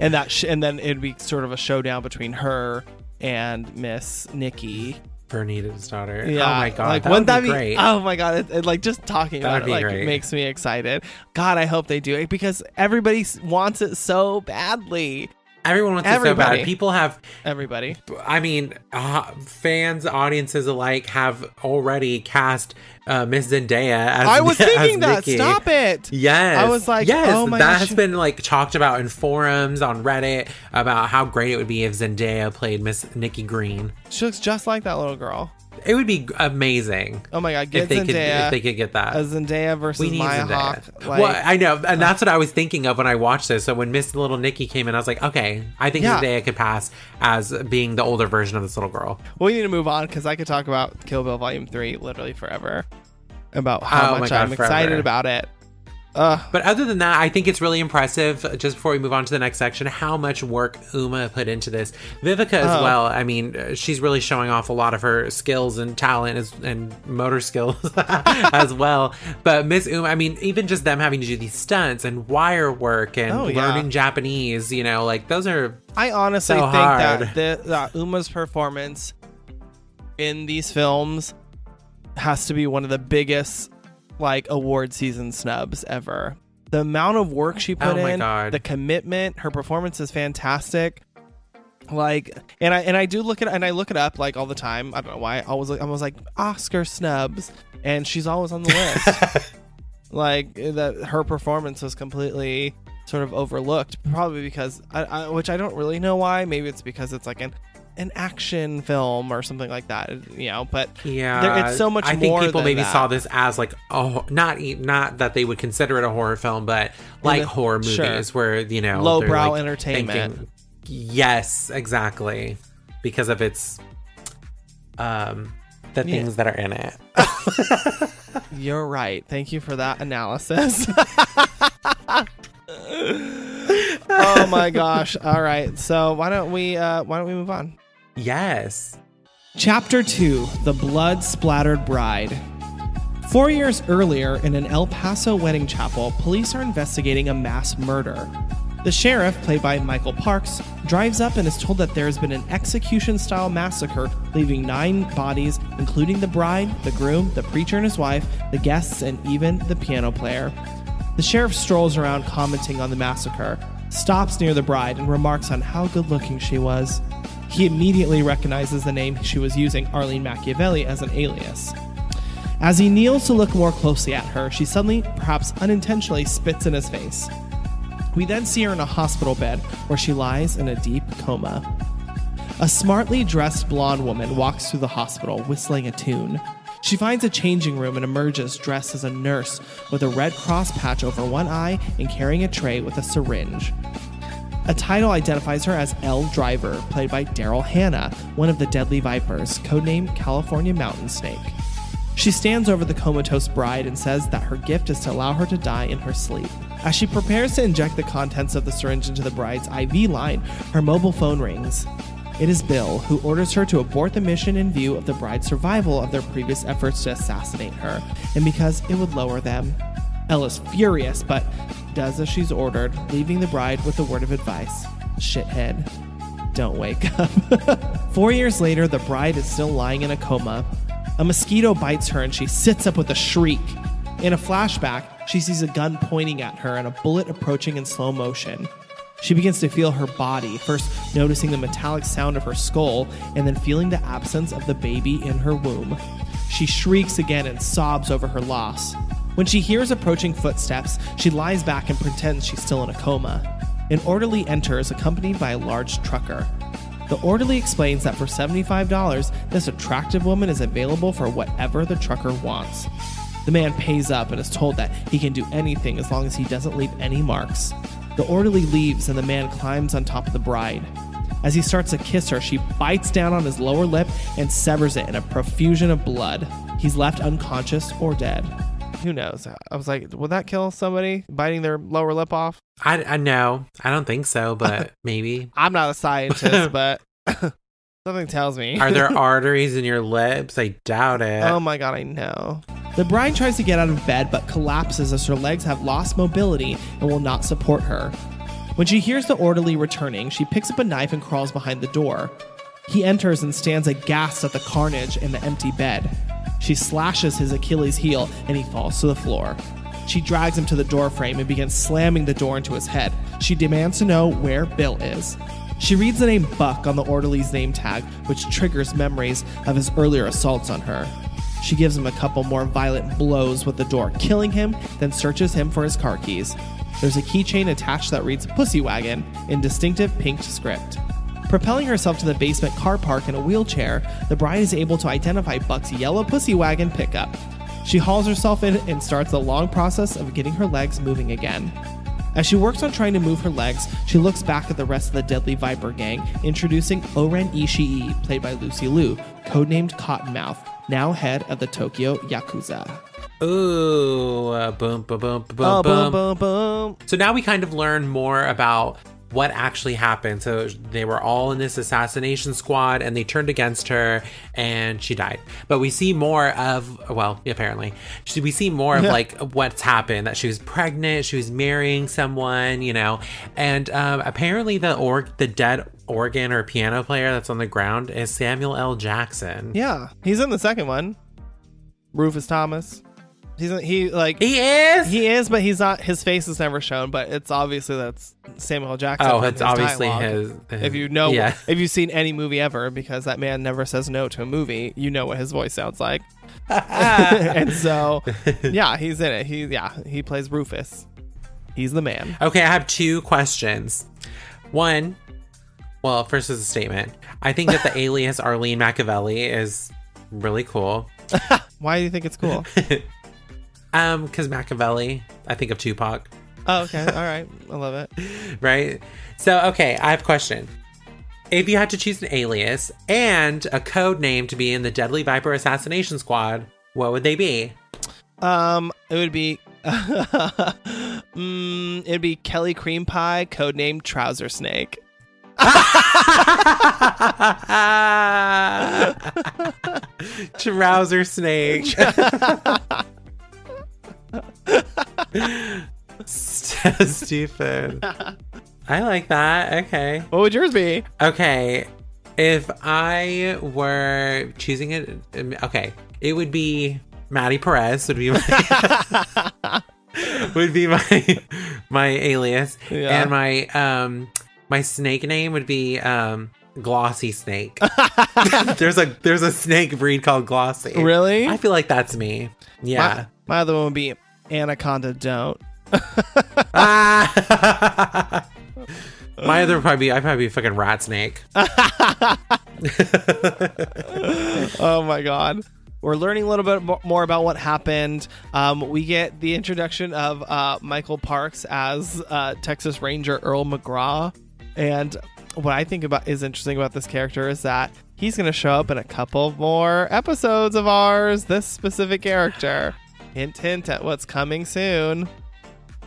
and that sh- and then it'd be sort of a showdown between her and Miss Nikki. Vernita's daughter. Yeah, oh my god, like that wouldn't would that be great. Oh my god, it, it, like just talking That about it like great. makes me excited. God, I hope they do it because everybody wants it so badly. Everyone wants it so Everybody. bad. People have Everybody. I mean, uh, fans, audiences alike have already cast uh, Miss Zendaya as I was (laughs) as thinking that. Nikki. Stop it. Yes, I was like, yes, oh my that gosh. has been like talked about in forums on Reddit about how great it would be if Zendaya played Miss Nikki Green. She looks just like that little girl. It would be amazing Oh my god, get if they could if they could get that. a Zendaya versus we need Maya Zendaya. Hawke. Like, well, I know, and that's what I was thinking of when I watched this. So when Miss Little Nikki came in, I was like, okay, I think Yeah. Zendaya could pass as being the older version of this little girl. Well, we need to move on because I could talk about Kill Bill Volume Three literally forever. About how Oh much God, I'm excited forever. about it. Uh, But other than that, I think it's really impressive. Just before we move on to the next section, how much work Uma put into this. Vivica as Oh. well. I mean, she's really showing off a lot of her skills and talent as, and motor skills (laughs) as well. But Miss Uma, I mean, even just them having to do these stunts and wire work and Oh, yeah. learning Japanese, you know, like those are I honestly So think hard. that the, that Uma's performance in these films has to be one of the biggest like award season snubs ever. The amount of work she put Oh in, God. the commitment, her performance is fantastic. Like, and I and I do look at and I look it up like all the time. I don't know why. I always I was like Oscar snubs, and she's always on the list. (laughs) like that, her performance was completely sort of overlooked, probably because I, I which I don't really know why. Maybe it's because it's like an an action film or something like that, you know. But Yeah, there, it's so much I think people maybe that. saw this as like oh, not not that they would consider it a horror film, but like the- horror movies sure. where you know Lowbrow like, entertainment. thinking- yes, exactly, because of its um the Yeah. things that are in it. (laughs) You're right. Thank you for that analysis. (laughs) oh my gosh. All right. So why don't we uh why don't we move on? Yes. Chapter 2 The Blood Splattered Bride. Four years earlier, in an El Paso wedding chapel, police are investigating a mass murder. The sheriff, played by Michael Parks, drives up and is told that there has been an execution style massacre, leaving nine bodies, including the bride, the groom, the preacher and his wife, the guests, and even the piano player. The sheriff strolls around commenting on the massacre, stops near the bride, and remarks on how good looking she was. He immediately recognizes the name she was using, Arlene Machiavelli, as an alias. As he kneels to look more closely at her, she suddenly, perhaps unintentionally, spits in his face. We then see her in a hospital bed where she lies in a deep coma. A smartly dressed blonde woman walks through the hospital whistling a tune. She finds a changing room and emerges dressed as a nurse with a Red Cross patch over one eye and carrying a tray with a syringe. A title identifies her as Elle Driver, played by Daryl Hannah, one of the Deadly Vipers, codenamed California Mountain Snake. She stands over the comatose bride and says that her gift is to allow her to die in her sleep. As she prepares to inject the contents of the syringe into the bride's IV line, her mobile phone rings. It is Bill, who orders her to abort the mission in view of the bride's survival of their previous efforts to assassinate her, and because it would lower them. Elle is furious, but does as she's ordered, leaving the bride with a word of advice Shithead, don't wake (laughs) up. Four years later, the bride is still lying in a coma. A mosquito bites her and she sits up with a shriek. In a flashback, she sees a gun pointing at her and a bullet approaching in slow motion. She begins to feel her body, first noticing the metallic sound of her skull and then feeling the absence of the baby in her womb. She shrieks again and sobs over her loss. When she hears approaching footsteps, she lies back and pretends she's still in a coma. An orderly enters, accompanied by a large trucker. The orderly explains that for $75, this attractive woman is available for whatever the trucker wants. The man pays up and is told that he can do anything as long as he doesn't leave any marks. The orderly leaves and the man climbs on top of the bride. As he starts to kiss her, she bites down on his lower lip and severs it in a profusion of blood. He's left unconscious or dead. Who knows? I was like, would that kill somebody biting their lower lip off? I, I know. I don't think so, but (laughs) maybe. I'm not a scientist, (laughs) but (laughs) something tells me. Are there arteries in your lips? I doubt it. Oh my god, I know. The bride tries to get out of bed but collapses as her legs have lost mobility and will not support her. When she hears the orderly returning, she picks up a knife and crawls behind the door. He enters and stands aghast at the carnage in the empty bed. She slashes his Achilles heel and he falls to the floor. She drags him to the door frame and begins slamming the door into his head. She demands to know where Bill is. She reads the name Buck on the orderly's name tag, which triggers memories of his earlier assaults on her. She gives him a couple more violent blows with the door, killing him, then searches him for his car keys. There's a keychain attached that reads Pussy Wagon in distinctive pink script. Propelling herself to the basement car park in a wheelchair, the bride is able to identify Buck's yellow Pussy Wagon pickup. She hauls herself in and starts the long process of getting her legs moving again. As she works on trying to move her legs, she looks back at the rest of the Deadly Viper gang, introducing Oren Ishii, played by Lucy Liu, codenamed Cottonmouth, now head of the Tokyo Yakuza. Ooh, uh, boom, boom, boom, boom, Oh, boom. boom, boom, boom. So now we kind of learn more about what actually happened. So they were all in this assassination squad and they turned against her and she died. But we see more of, well, apparently, we see more of like what's happened that she was pregnant, she was marrying someone, you know, and um, apparently the org, the dead organ or piano player that's on the ground is Samuel L. Jackson. Yeah, he's in the second one. Rufus Thomas. He's he like He is? he is, but he's not. His face is never shown, but it's obviously that's Samuel L. Jackson. oh, it's obviously his, his- If you know, Yeah. if you've seen any movie ever, because that man never says no to a movie, you know what his voice sounds like. (laughs) (laughs) and so, yeah, he's in it. He, yeah, he plays Rufus. He's the man. Okay, I have two questions. One, well, first is a statement. I think that the (laughs) alias Arlene Machiavelli is really cool. Why do you think it's cool? Um, because Machiavelli, I think of Tupac, oh, okay, all right, I love it. (laughs) right? So, okay, I have a question. If you had to choose an alias and a code name to be in the Deadly Viper Assassination Squad, what would they be? Um, it would be, (laughs) mm, it'd be Kelly Cream Pie, codenamed Trouser Snake. (laughs) Trouser Snake. Stupid. I like that. Okay. What would yours be? Okay. If I were choosing it, um, okay, it would be Maddie Perez would be my (laughs) would be my my alias, Yeah. and my um my snake name would be um Glossy Snake. (laughs) there's a there's a snake breed called Glossy. Really? I feel like that's me. Yeah. My, my other one would be Anaconda Don't. Ah. (laughs) My other probably be I'd probably be a fucking rat snake. (laughs) (laughs) Oh my god. We're learning a little bit more about what happened. Um, we get the introduction of uh, Michael Parks as uh, Texas Ranger Earl McGraw, and what I think about is interesting about this character is that he's going to show up in a couple more episodes of ours. This specific character. Hint, hint at what's coming soon.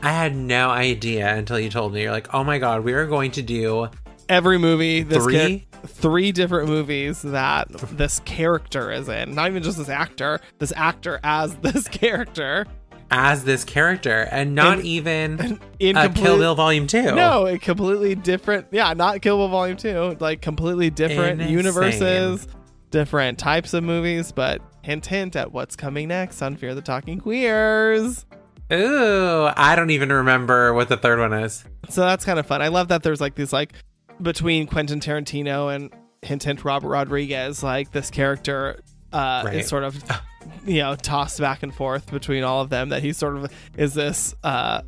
I had no idea until you told me. You're like, oh my god, we are going to do Every movie, this Three? char- three different movies that this character is in. Not even just this actor, this actor as (laughs) this character. as this character, and not In- even In uh, Kill Bill Volume Two. No, a completely different. Yeah, not Kill Bill Volume Two. Like completely different Insane. universes, different types of movies. But hint, hint at what's coming next on Fear the Talking Queers. Ooh, I don't even remember what the third one is. So that's kind of fun. I love that there's like these like between Quentin Tarantino and hint, hint Robert Rodriguez. Like this character uh, Right. is sort of (laughs) you know tossed back and forth between all of them. That he sort of is this uh,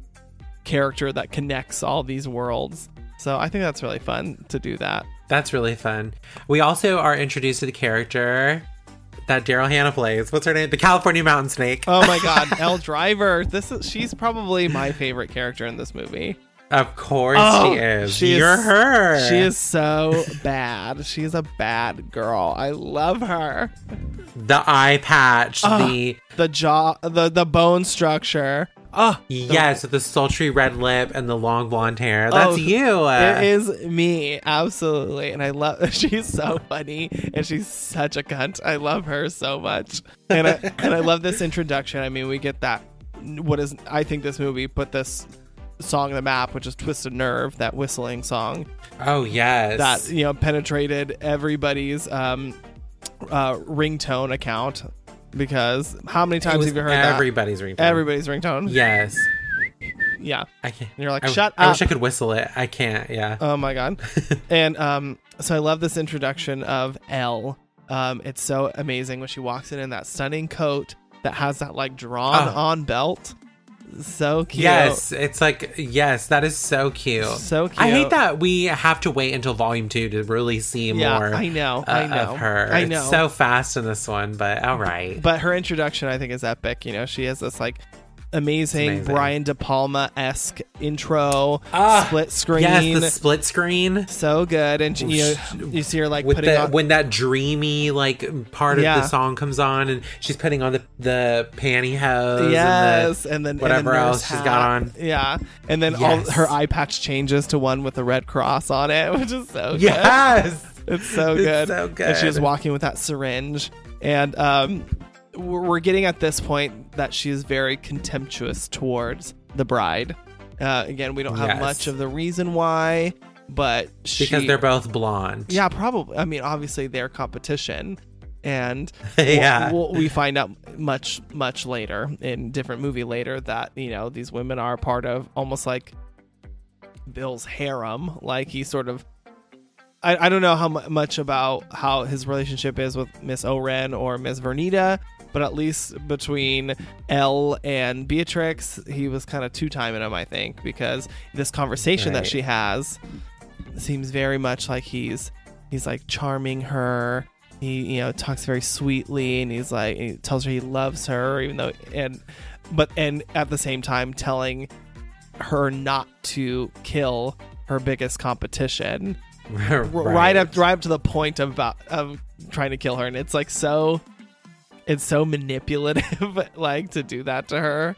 character that connects all these worlds. So I think that's really fun to do that. That's really fun. We also are introduced to the character that Daryl Hannah plays. What's her name? The California Mountain Snake. Oh my God, (laughs) Elle Driver. This is she's probably my favorite character in this movie. Of course Oh, she is. she is- You're her. She is so bad. She's a bad girl. I love her. the eye patch, the The jaw, the the bone structure. Oh, yes, with the sultry red lip and the long blonde hair. That's Oh, you. It is me, absolutely, and I love. (laughs) She's so funny, and she's such a cunt. I love her so much, and I, (laughs) and I love this introduction. I mean, we get that. What is? I think this movie put this song on the map, which is "Twisted Nerve," that whistling song Oh yes. that you know penetrated everybody's um, uh, ringtone account. Because how many times have you heard that? everybody's ringtone. Everybody's ringtone. Yes. Yeah. I can't. And you're like, I- shut I up. I wish I could whistle it. I can't. Yeah. Oh my god. (laughs) and um so I love this introduction of Elle. Um it's so amazing when she walks in in that stunning coat that has that like drawn Oh. on belt. So cute. Yes, it's like yes, that is so cute. So cute. I hate that we have to wait until volume two to really see Yeah, more. I know, uh, I know, her. I It's know. so fast in this one, but all right. But her introduction I think is epic. You know, she has this like amazing, amazing. Brian De Palma esque intro, Ah, split screen. yes, the split screen so good. And you know, you see her like with putting the on when that dreamy like part of the song comes on, and she's putting on the the pantyhose. Yes, and, and, then whatever and the else she's hat. got on. Yeah, and then all her eye patch changes to one with the red cross on it, (laughs) which is so the good. yes, It's so It's good. so And she was walking with that syringe, and um, we're getting at this point that she is very contemptuous towards the bride. Uh, again, we don't have Yes. much of the reason why, but she, because they're both blonde. yeah, probably. I mean, obviously they're competition, and (laughs) Yeah. we'll, we find out much much later in different movie later that you know these women are part of almost like Bill's harem. Like he sort of. I, I don't know how mu- much about how his relationship is with Miss Oren or Miss Vernita, but at least between Elle and Beatrix, he was kind of two timing him, I think, because this conversation that she has seems very much like he's he's like charming her. He you know talks very sweetly, and he's like he tells her he loves her, even though and but and at the same time telling her not to kill her biggest competition (laughs) R- right. up right up to the point of about of trying to kill her and it's like so it's so manipulative (laughs) like to do that to her.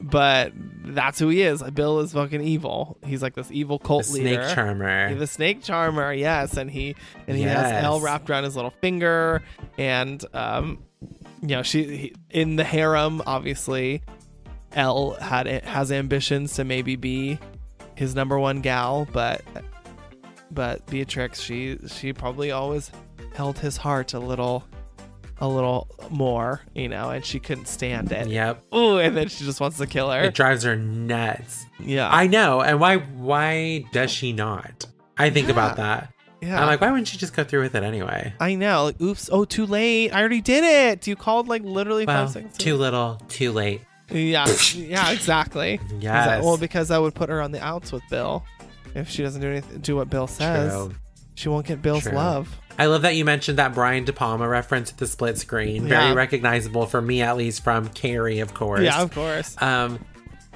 But that's who he is. Bill is fucking evil. He's like this evil The cult snake leader charmer. the snake charmer yes. And he and he has Elle wrapped around his little finger. And um you know she he, in the harem obviously Elle had has ambitions to maybe be his number one gal. But but beatrix she she probably always held his heart a little a little more you know and she couldn't stand it Yep. Ooh, and then she just wants to kill her It drives her nuts. yeah I know. And why why does she not? I think about that. yeah I'm like, why wouldn't she just go through with it anyway? I know. Like, oops. Oh, too late. I already did it. You called like literally Well, five seconds. too little, too late. Yeah. (laughs) yeah. Exactly. Yes. Well, because I would put her on the outs with Bill. If she doesn't do anything, do what Bill says, True. she won't get Bill's True. love. I love that you mentioned that Brian De Palma reference at the split screen. Yeah. Very recognizable for me, at least from Carrie, of course. Yeah, of course. Um,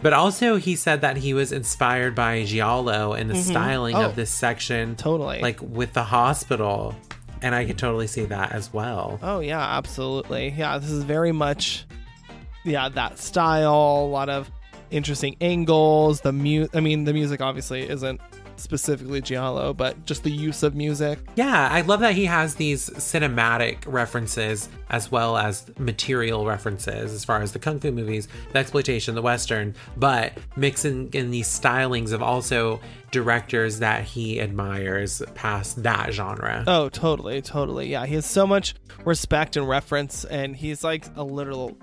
but also he said that he was inspired by Giallo and the styling Oh. of this section, Totally. like with the hospital, and I could totally see that as well. Oh yeah, absolutely. Yeah, this is very much yeah, that style, a lot of interesting angles, the mu I mean, the music obviously isn't specifically giallo, but just the use of music. Yeah, I love that he has these cinematic references as well as material references as far as the kung fu movies, the exploitation, the western, but mixing in these stylings of also directors that he admires past that genre. Oh, totally, totally. Yeah, he has so much respect and reference, and he's like a literal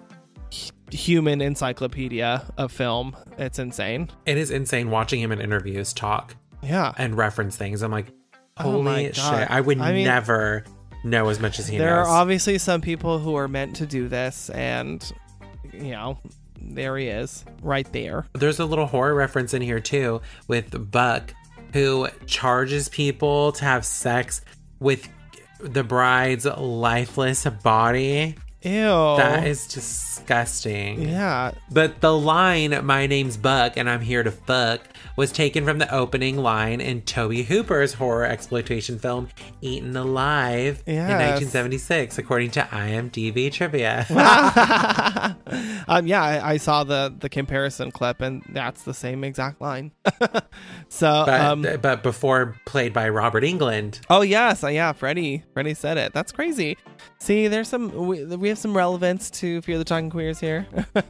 human encyclopedia of film. It's insane. It is insane watching him in interviews talk Yeah. and reference things. I'm like, Oh holy my shit! I would I mean- never know as much as he knows. there knows. are obviously some people who are meant to do this, and you know, there he is, right there. There's a little horror reference in here too with Buck, who charges people to have sex with the bride's lifeless body. Ew. That is disgusting. yeah. But the line, my name's Buck and I'm here to fuck, was taken from the opening line in Tobe Hooper's horror exploitation film Eaten Alive in 1976, according to IMDb trivia. (laughs) (laughs) um, yeah, I, I saw the the comparison clip, and that's the same exact line. (laughs) so, but, um, but before played by Robert Englund. oh yes, uh, yeah, Freddy, Freddy said it. That's crazy. See, there's some we, we have some relevance to Fear the Talking Queers here. (laughs)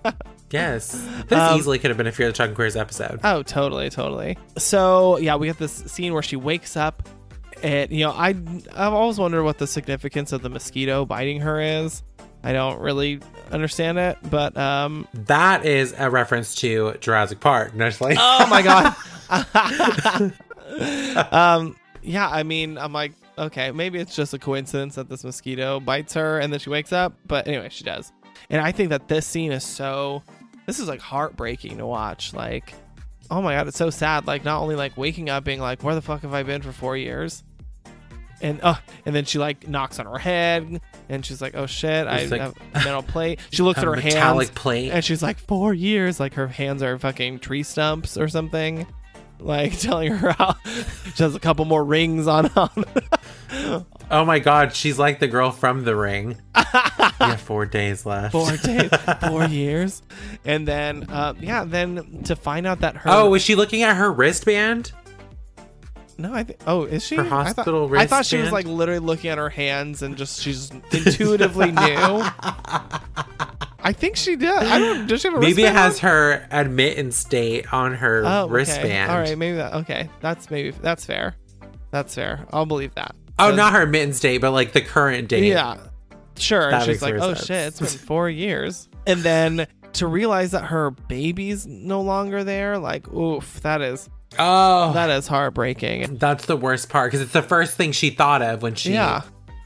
Yes. This Um, easily could have been a Fear the Talking Queers episode. oh, totally, totally. So yeah, we have this scene where she wakes up, and you know, I I've always wondered what the significance of the mosquito biting her is. I don't really understand it, but um, That is a reference to Jurassic Park. No, just like, Oh my god. (laughs) (laughs) um yeah, I mean, I'm like, okay, maybe it's just a coincidence that this mosquito bites her and then she wakes up, but anyway, she does. And I think that this scene is so this is like heartbreaking to watch. Like, oh my god, it's so sad. Like not only like waking up being like, where the fuck have I been for 4 years? And uh and then she like knocks on her head and she's like, "Oh shit, I like have a metal plate." (laughs) She looks at her metallic hands plate. and she's like four years like her hands are fucking tree stumps or something like (laughs) telling her how she has a couple more rings on on oh my god, she's like the girl from The Ring. have four days left. four (laughs) days four years and then uh yeah then to find out that her Oh, was she looking at her wristband? no i think oh is she Her I thought- hospital I thought she was like literally looking at her hands and just she's intuitively knew (laughs) i think she did i don't (gasps) does she have a Maybe it has on? her admittance date on her oh okay. wristband. all right maybe that okay that's maybe that's fair that's fair i'll believe that Oh, not her admittance date, but like the current date. Yeah, sure. That and she's like, "Oh sense. shit, it's been (laughs) four years." And then to realize that her baby's no longer there, like, oof, that is Oh, that is heartbreaking. that's the worst part because it's the first thing she thought of when she Yeah,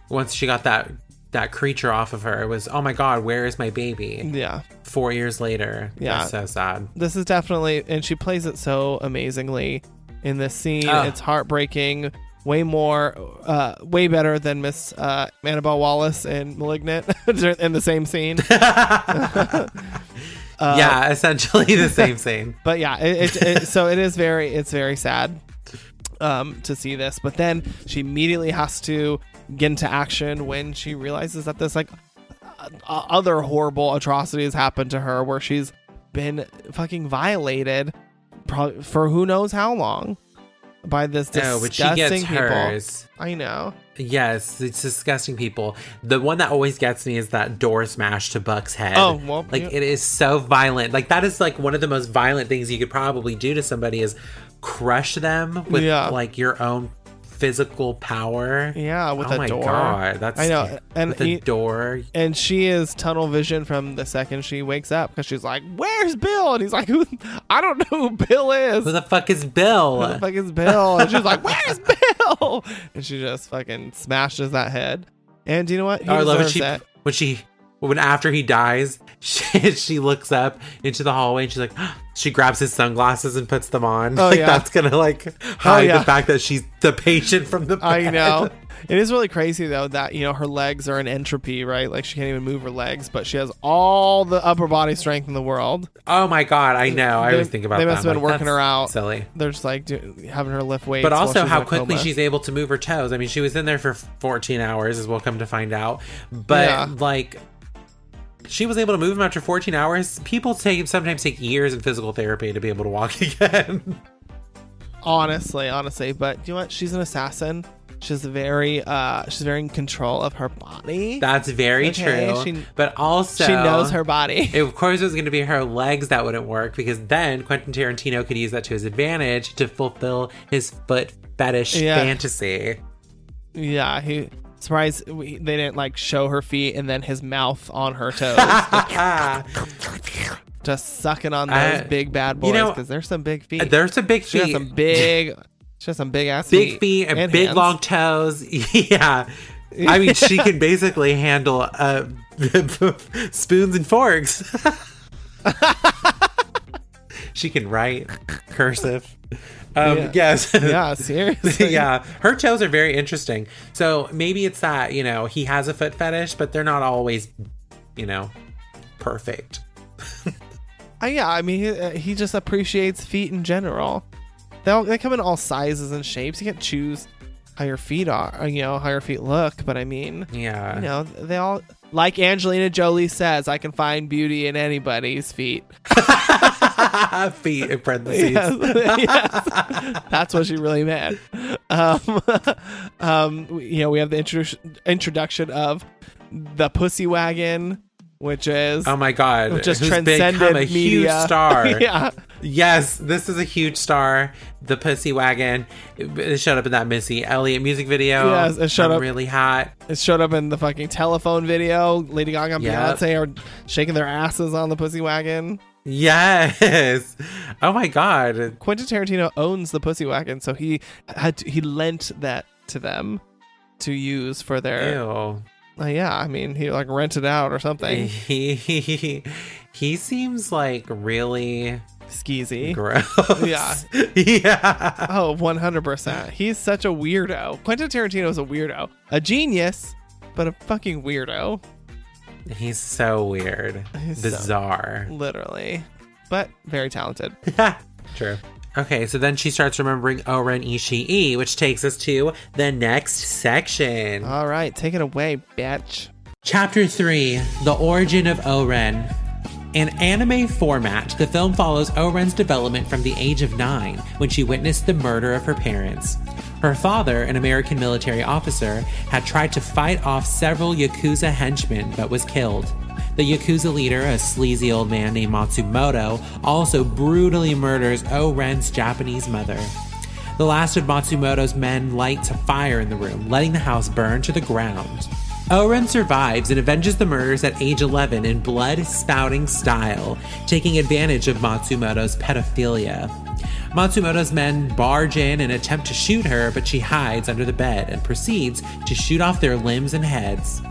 once she got that that creature off of her. It was oh my god, where is my baby? yeah. Four years later. Yeah. That's so sad. This is definitely, and she plays it so amazingly in this scene. It's heartbreaking. Way more, uh, way better than Miss uh, Annabelle Wallis in *Malignant* (laughs) in the same scene. (laughs) Uh, yeah, essentially the same scene. (laughs) but yeah it, it, it so it is very it's very sad um to see this but then she immediately has to get into action when she realizes that this like uh, other horrible atrocities happened to her where she's been fucking violated pro- for who knows how long by this disgusting gets people. hers. I know. Yes, it's disgusting people. The one that always gets me is that door smash to Buck's head. Oh, well, like yeah. it is so violent. Like that is like one of the most violent things you could probably do to somebody is crush them with Yeah. like your own physical power. Yeah, with oh a my door. god, that's I know, and with a door. And she is tunnel vision from the second she wakes up because she's like, "Where's Bill?" And he's like, "Who? I don't know who Bill is." Who the fuck is Bill? Who the fuck is Bill? And she's like, "Where's (laughs) Bill?" And she just fucking smashes that head. And you know what? He I love deserves she it. when she when after he dies, (laughs) she, she looks up into the hallway and she's like, (gasps) she grabs his sunglasses and puts them on. Oh, (laughs) like yeah. that's gonna like oh, hide yeah. the fact that she's the patient from the. I know. (laughs) It is really crazy though that you know her legs are in entropy, right? Like she can't even move her legs, but she has all the upper body strength in the world. Oh my god, I know. I They- always think about that. they that. must have been like, working her out. Silly. They're just like do, having her lift weights. But also she's how quickly coma. she's able to move her toes. I mean, she was in there for 14 hours, as we'll come to find out. But Yeah. like, she was able to move him after 14 hours. People take sometimes take years in physical therapy to be able to walk (laughs) again. honestly, honestly. But you know what? She's an assassin. She's very, uh, she's very in control of her body. That's very Okay, true. she- but also, she knows her body. It, (laughs) of course, it was going to be her legs that wouldn't work because then Quentin Tarantino could use that to his advantage to fulfill his foot fetish Yeah. fantasy. yeah, he surprised we, they didn't like show her feet and then his mouth on her toes, (laughs) just sucking on those big bad boys you know, because there's some big feet. There's some big she has feet. some big, she has some big ass feet. big feet and, big hands. long toes. (laughs) yeah. I mean, she can (laughs) basically handle uh, spoons and forks. She can write cursive. Um, Yeah. Yes. (laughs) Yeah, seriously. (laughs) yeah. Her toes are very interesting. So maybe it's that, you know, he has a foot fetish, but they're not always you know, perfect. Uh, yeah, I mean, he, uh, he just appreciates feet in general. They all, they come in all sizes and shapes. You can't choose how your feet are, uh, you know, how your feet look. But I mean, Yeah. you know, they all like Angelina Jolie says, I can find beauty in anybody's feet. (laughs) (laughs) Feet in parentheses. Yes, (laughs) yes. That's what she really meant. Um, (laughs) um, you know, we have the introdu- introduction of the Pussy Wagon, which is Oh my god. which who's transcended a huge star. yeah, Yes, this is a huge star. The Pussy Wagon. It it showed up in that Missy Elliott music video. Yes, it showed I'm up- really hot. it showed up in the fucking telephone video. Lady Gaga and Yep. Beyonce are shaking their asses on the Pussy Wagon. Yes. (laughs) Oh my god. Quentin Tarantino owns the Pussy Wagon, so he had to, he lent that to them to use for their. Ew. Uh, yeah, I mean, he like rented out or something. He, (laughs) he he seems like really Skeezy. (laughs) gross. Yeah. yeah. Oh, 100%. He's such a weirdo. Quentin Tarantino is a weirdo. A genius, but a fucking weirdo. He's so weird. He's so- Bizarre. Literally. But very talented. (laughs) Yeah, True. Okay, so then she starts remembering Oren Ishii, which takes us to the next section. All right, take it away, bitch. Chapter 3 The Origin of Oren. In anime format, the film follows Oren's development from the age of nine when she witnessed the murder of her parents. Her father, an American military officer, had tried to fight off several Yakuza henchmen but was killed. The Yakuza leader, a sleazy old man named Matsumoto, also brutally murders Oren's Japanese mother. The last of Matsumoto's men lights a fire in the room, letting the house burn to the ground. Oren survives and avenges the murders at age 11 in blood spouting style, taking advantage of Matsumoto's pedophilia. Matsumoto's men barge in and attempt to shoot her, but she hides under the bed and proceeds to shoot off their limbs and heads.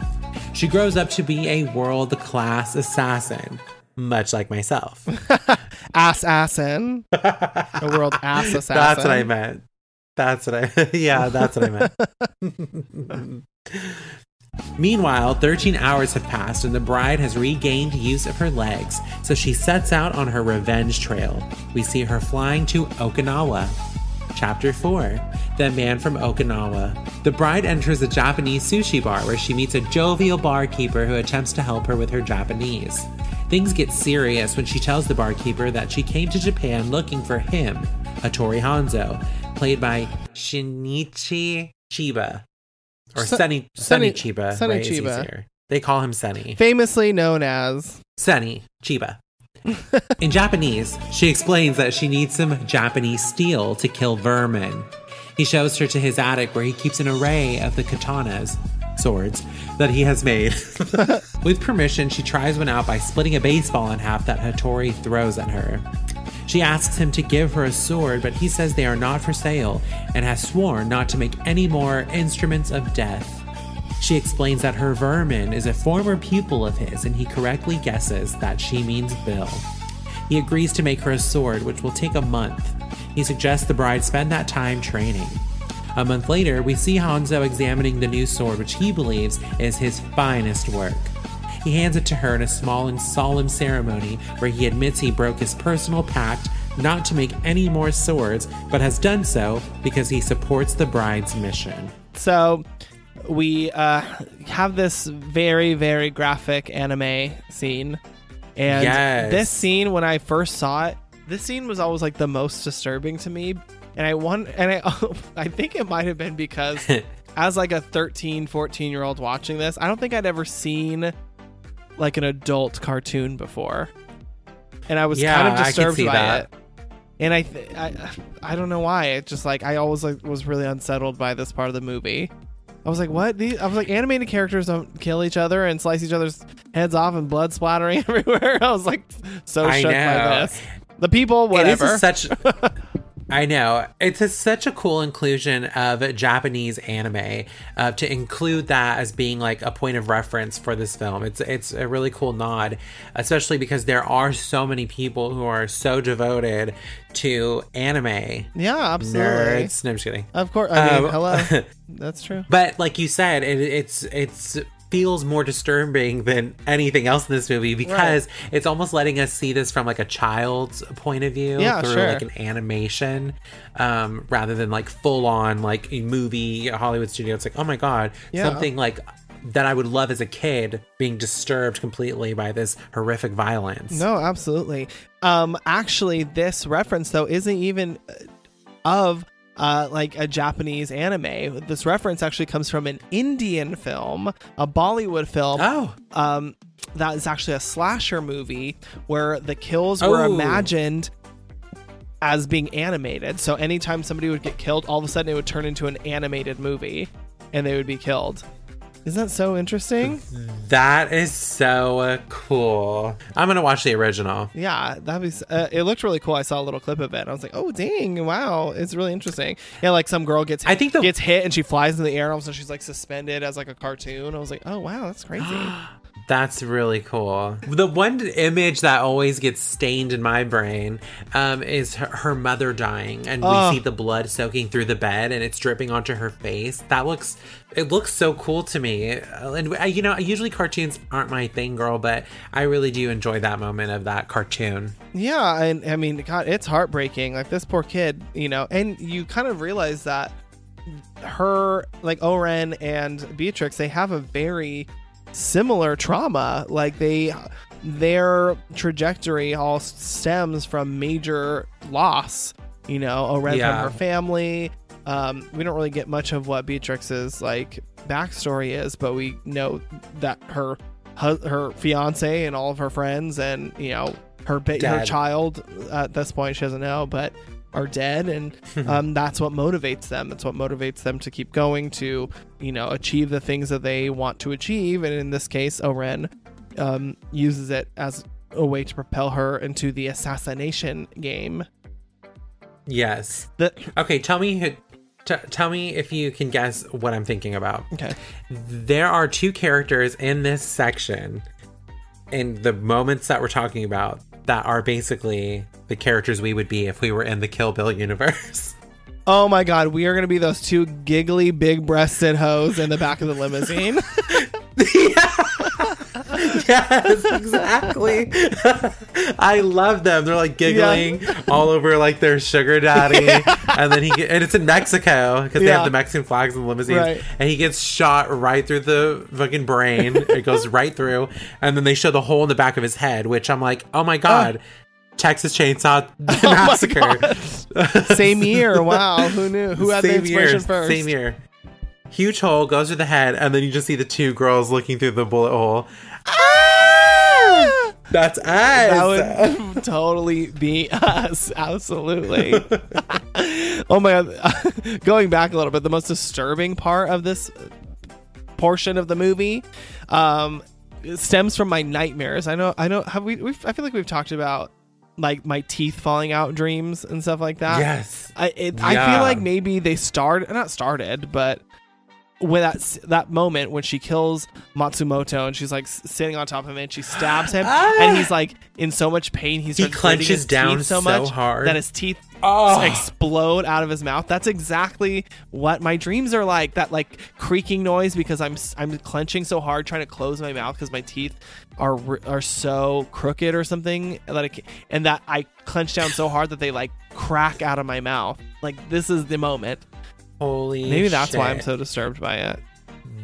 She grows up to be a world class assassin, much like myself. (laughs) Ass assin. a world ass assassin. (laughs) That's what I meant. That's what I (laughs) Yeah, that's what I meant. Meanwhile, 13 hours have passed and the bride has regained use of her legs, so she sets out on her revenge trail. We see her flying to Okinawa. Chapter 4 The Man from Okinawa. The bride enters a Japanese sushi bar where she meets a jovial barkeeper who attempts to help her with her Japanese. Things get serious when she tells the barkeeper that she came to Japan looking for him, Hattori Hanzo, played by Shinichi Chiba. Or Su- Sonny, Sonny- Chiba. Sonny is Chiba. easier. They call him Sonny. Famously known as. Sonny Chiba. (laughs) In Japanese, she explains that she needs some Japanese steel to kill vermin. He shows her to his attic where he keeps an array of the katanas, swords, that he has made. (laughs) With permission, she tries one out by splitting a baseball in half that Hattori throws at her. She asks him to give her a sword, but he says they are not for sale and has sworn not to make any more instruments of death. She explains that her vermin is a former pupil of his, and he correctly guesses that she means Bill. He agrees to make her a sword, which will take a month. He suggests the bride spend that time training. A month later, we see Hanzo examining the new sword, which he believes is his finest work. He hands it to her in a small and solemn ceremony where he admits he broke his personal pact not to make any more swords, but has done so because he supports the bride's mission. So we uh, have this very, very graphic anime scene. And Yes. this scene, when I first saw it, this scene was always like the most disturbing to me. And I want, and I, (laughs) I think it might have been because (laughs) as like a 13, 14 year old watching this, I don't think I'd ever seen like an adult cartoon before. And I was Yeah, kind of disturbed by that. it. And I, th- I, I don't know why. It just like I always like was really unsettled by this part of the movie. I was like, what? These, I was like, animated characters don't kill each other and slice each other's heads off and blood splattering (laughs) everywhere. (laughs) I was like, so I shook by this. The people, It whatever. is such. (laughs) I know it's a, such a cool inclusion of Japanese anime uh, to include that as being like a point of reference for this film. It's it's a really cool nod, especially because there are so many people who are so devoted to anime. yeah, absolutely. Nerds. No, I'm just kidding. Of course. I mean, Um, hello. (laughs) That's true. But like you said, it, it's it's feels more disturbing than anything else in this movie because it's almost letting us see this from like a child's point of view Yeah, through sure. like an animation um rather than like full on like a movie a hollywood studio it's like oh my god Yeah. something like that i would love as a kid being disturbed completely by this horrific violence No, absolutely. Um, actually, this reference though isn't even uh, of uh, like a Japanese anime. This reference actually comes from an Indian film, a Bollywood film. oh Um, that is actually a slasher movie where the kills were Oh. imagined as being animated. So anytime somebody would get killed, all of a sudden it would turn into an animated movie, and they would be killed. Isn't that so interesting? that is so cool i'm gonna watch the original Yeah, that was. Uh, it looked really cool. I saw a little clip of it. I was like, "Oh, dang! Wow, it's really interesting." Yeah, like some girl gets. I think the- gets hit and she flies in the air, and all of a sudden she's like suspended as like a cartoon. I was like, "Oh, wow, that's crazy." (gasps) (gasps) (gasps) That's really cool. The one image that always gets stained in my brain um, is her, her mother dying, and Oh. we see the blood soaking through the bed, and it's dripping onto her face. That looks, it looks so cool to me. Uh, And I, you know, usually cartoons aren't my thing, girl, but I really do enjoy that moment of that cartoon. yeah, and I mean, God, it's heartbreaking. Like this poor kid, you know, and you kind of realize that her, like Oren and Beatrix, they have a very similar trauma. Like they, their trajectory all stems from major loss. You know, Oren Yeah. from her family. Um, we don't really get much of what Beatrix's like backstory is, but we know that her her fiance and all of her friends and you know her ba- her child at this point she doesn't know, but are dead, and (laughs) um, that's what motivates them. That's what motivates them to keep going to you know achieve the things that they want to achieve, and in this case, Oren um, uses it as a way to propel her into the assassination game. Yes. The, Okay, tell me. T- tell me if you can guess what I'm thinking about. okay. there are two characters in this section in the moments that we're talking about that are basically the characters we would be if we were in the Kill Bill universe. (laughs) Oh my god, we are gonna be those two giggly, big breasted hoes in the back of the limousine. (laughs) (laughs) (laughs) yes, exactly. I love them. They're like giggling all over like their sugar daddy, (laughs) and then he get, and it's in Mexico because they have the Mexican flags the limousines, Right. and he gets shot right through the fucking brain. it goes (laughs) right through, and then they show the hole in the back of his head, which I'm like, oh my god. Texas Chainsaw oh Massacre. Same year. Wow, who knew? Who had the Same inspiration year, first? Same year. Huge hole goes through the head, and then you just see the two girls looking through the bullet hole. That's us. That would (laughs) totally be us. Absolutely. (laughs) oh my god. (laughs) Going back a little bit, the most disturbing part of this portion of the movie um stems from my nightmares. I know I know have we we've, I feel like we've talked about like my teeth falling out dreams and stuff like that. yes. I it, I feel like maybe they started not started, but when that that moment when she kills Matsumoto and she's like s- sitting on top of him and she stabs him (gasps) and he's like in so much pain he's Ah! He clenches down so hard. that his teeth Oh. explode out of his mouth. That's exactly what my dreams are like. That like creaking noise because I'm I'm clenching so hard trying to close my mouth because my teeth are are so crooked or something that I and that I clench down so hard that they like crack out of my mouth. Like this is the moment. Holy Maybe that's why I'm so disturbed by it.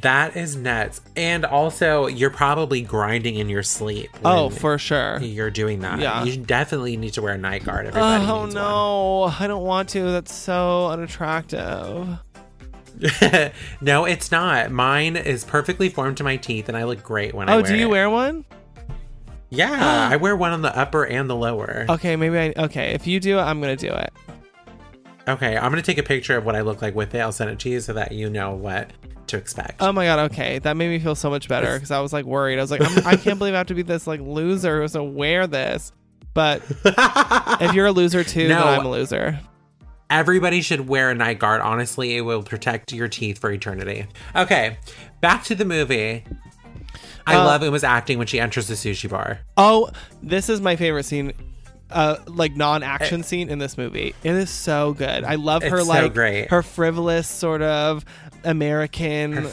That is nuts. And also, you're probably grinding in your sleep. Oh, for sure. You're doing that. Yeah. You definitely need to wear a night guard. Everybody Oh no, I don't want to. That's so unattractive. (laughs) no, it's not. Mine is perfectly formed to my teeth, and I look great when I oh, wear it. Oh, do you it. wear one? Yeah, (gasps) I wear one on the upper and the lower. Okay, maybe I. Okay, if you do it, I'm gonna do it. Okay, I'm gonna take a picture of what I look like with it. I'll send it to you so that you know what to expect. Oh my god. Okay, that made me feel so much better because I was like worried. I was like, I'm, I can't believe I have to be this like loser who's to wear this. But if you're a loser too, (laughs) No. then I'm a loser. Everybody should wear a night guard. Honestly, it will protect your teeth for eternity. Okay, back to the movie. I Uh, love Uma's acting when she enters the sushi bar. Oh, this is my favorite scene. Uh, like non-action scene in this movie. It is so good. I love her so like great. her frivolous sort of American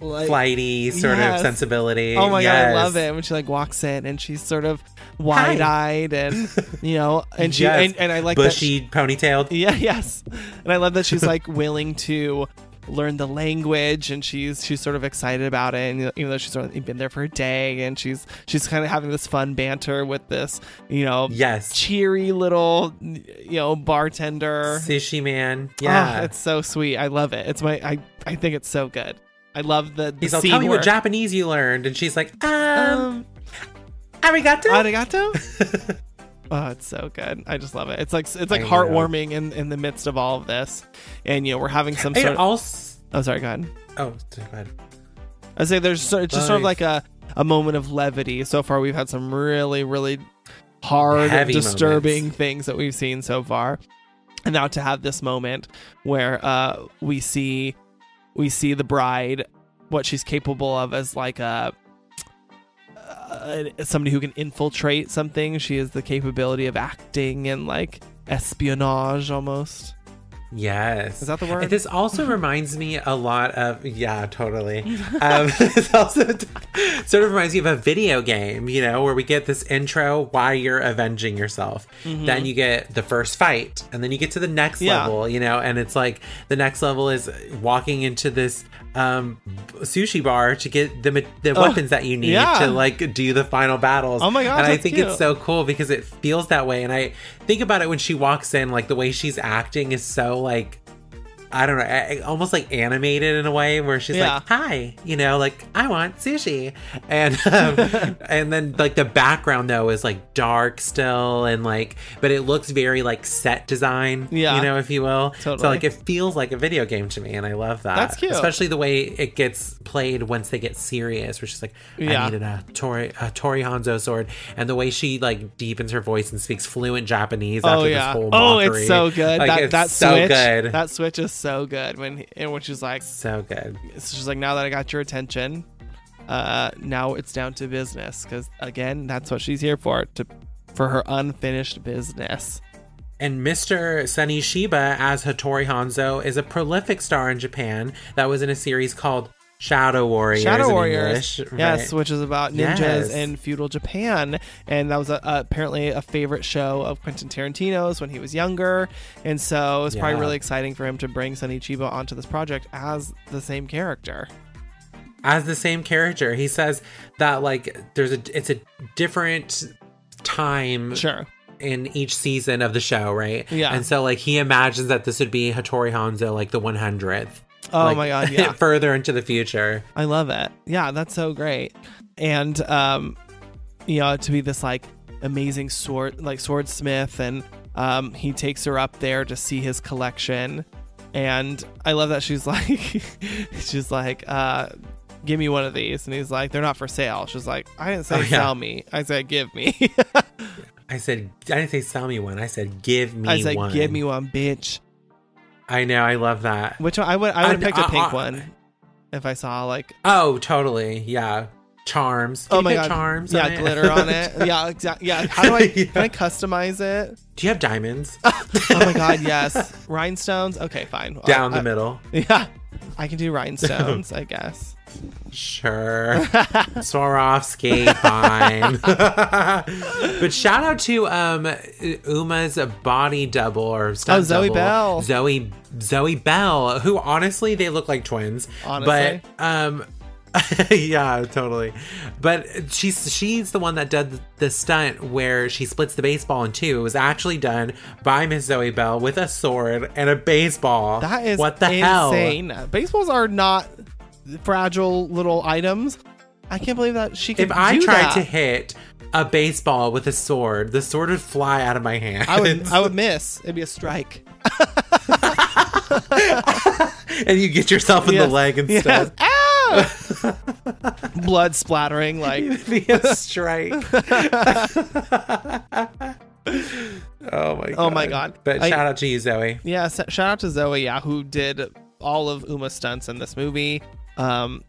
like flighty sort Yes. of sensibility. Oh my god, I love it when she like walks in and she's sort of wide eyed and (laughs) you know, and she Yes. and, and I like that bushy ponytailed. Yeah, (laughs) yes. And I love that she's like willing to learn the language and she's she's sort of excited about it and even though she's only been there for a day and she's she's kind of having this fun banter with this, you know, Yes, cheery little you know bartender. sushi man. Oh, Yeah, it's so sweet. I love it. It's my I I think it's so good. I love the, the he's like, "Tell me what Japanese you learned," and she's like, "Um, um arigato." arigato. (laughs) (laughs) Oh, it's so good. I just love it. It's like it's like I know. heartwarming in in the midst of all of this, and you know we're having some It sort of. also. Oh, sorry. Go ahead. Oh, go ahead. I say there's so, it's just sort of like a a moment of levity. So far, we've had some really really hard, Heavy disturbing moments. things that we've seen so far, and now to have this moment where uh we see we see the bride what she's capable of as like a uh, somebody who can infiltrate something. She has the capability of acting and like espionage almost. Yes. Is that the word? This also (laughs) reminds me a lot of yeah, totally. (laughs) Um, (laughs) this also sort of reminds me of a video game, you know, where we get this intro why you're avenging yourself. Then you get the first fight, and then you get to the next Mm-hmm. Yeah. level, you know, and it's like the next level is walking into this um sushi bar to get the the Oh, weapons that you need yeah. to like do the final battles. Oh my god! And I think cute. it's so cool because it feels that way and I think about it when she walks in like the way she's acting is so like I don't know, almost like animated in a way where she's Yeah. like, "Hi," you know, like I want sushi, and um, (laughs) and then like the background though is like dark still, and like, but it looks very like set design, Yeah. you know, if you will. So like it feels like a video game to me, and I love that. That's cute. especially the way it gets played once they get serious, where she's like, Yeah. "I needed a Tori a Tori Hanzo sword," and the way she like deepens her voice and speaks fluent Japanese Oh after yeah. this whole mockery. Oh, it's so good. Like, that that so switch. good. That switch is so good when he, and when she's like, so good. it's just like now that I got your attention, uh, now it's down to business because again, that's what she's here for to for her unfinished business. And Mr. Sonny Chiba as Hattori Hanzo is a prolific star in Japan that was in a series called Shadow Warriors. Shadow Warriors, English, yes, which is about ninjas Yes. in feudal Japan, and that was a, apparently a favorite show of Quentin Tarantino's when he was younger, and so it's probably really exciting for him to bring Sonny Chiba onto this project as the same character. as the same character. He says that like there's a it's a different time Sure. in each season of the show, right? Yeah. And so like he imagines that this would be Hattori Hanzo like the 100th. Oh like, my god, (laughs) yeah. further into the future. I love it. Yeah, that's so great. And um you know, to be this like amazing sword like swordsmith and um he takes her up there to see his collection. And I love that she's (laughs) like she's like uh give me one of these and he's like they're not for sale. She's like I didn't say Oh, yeah. sell me. I said give me. (laughs) I said I didn't say sell me one. I said give me I said one. give me one, bitch. I know, I love that. Which one, I would I would have I- picked a I- pink I- one if I saw like Oh, totally. Yeah. Charms. Can oh my god charms. yeah glitter on it (laughs) yeah exactly yeah how do I Yeah. (laughs) can I customize it Do you have diamonds (laughs) oh my god yes rhinestones okay fine down I- the middle? yeah I can do rhinestones I guess Sure. (laughs) Swarovski, fine. (laughs) but shout out to um Uma's body double or stunt Oh, Zoe double, Bell. Zoe Zoe Bell, who honestly they look like twins. Honestly. But um (laughs) yeah, totally. But she's she's the one that did the stunt where she splits the baseball in two. It was actually done by Miss Zoe Bell with a sword and a baseball. that is what the hell? insane baseballs are not fragile little items I can't believe that she could If I tried that. to hit a baseball with a sword, the sword would fly out of my hand. I would I would (laughs) miss it'd be a strike (laughs) and you get yourself in Yes. the leg Yes. instead. (laughs) Ah! Ow! blood splattering like It'd be a strike. Oh, oh my god. Oh my God. But I- shout out to you, Zoe. Yeah, shout out to Zoe, yeah, who did all of Uma's stunts in this movie. Um,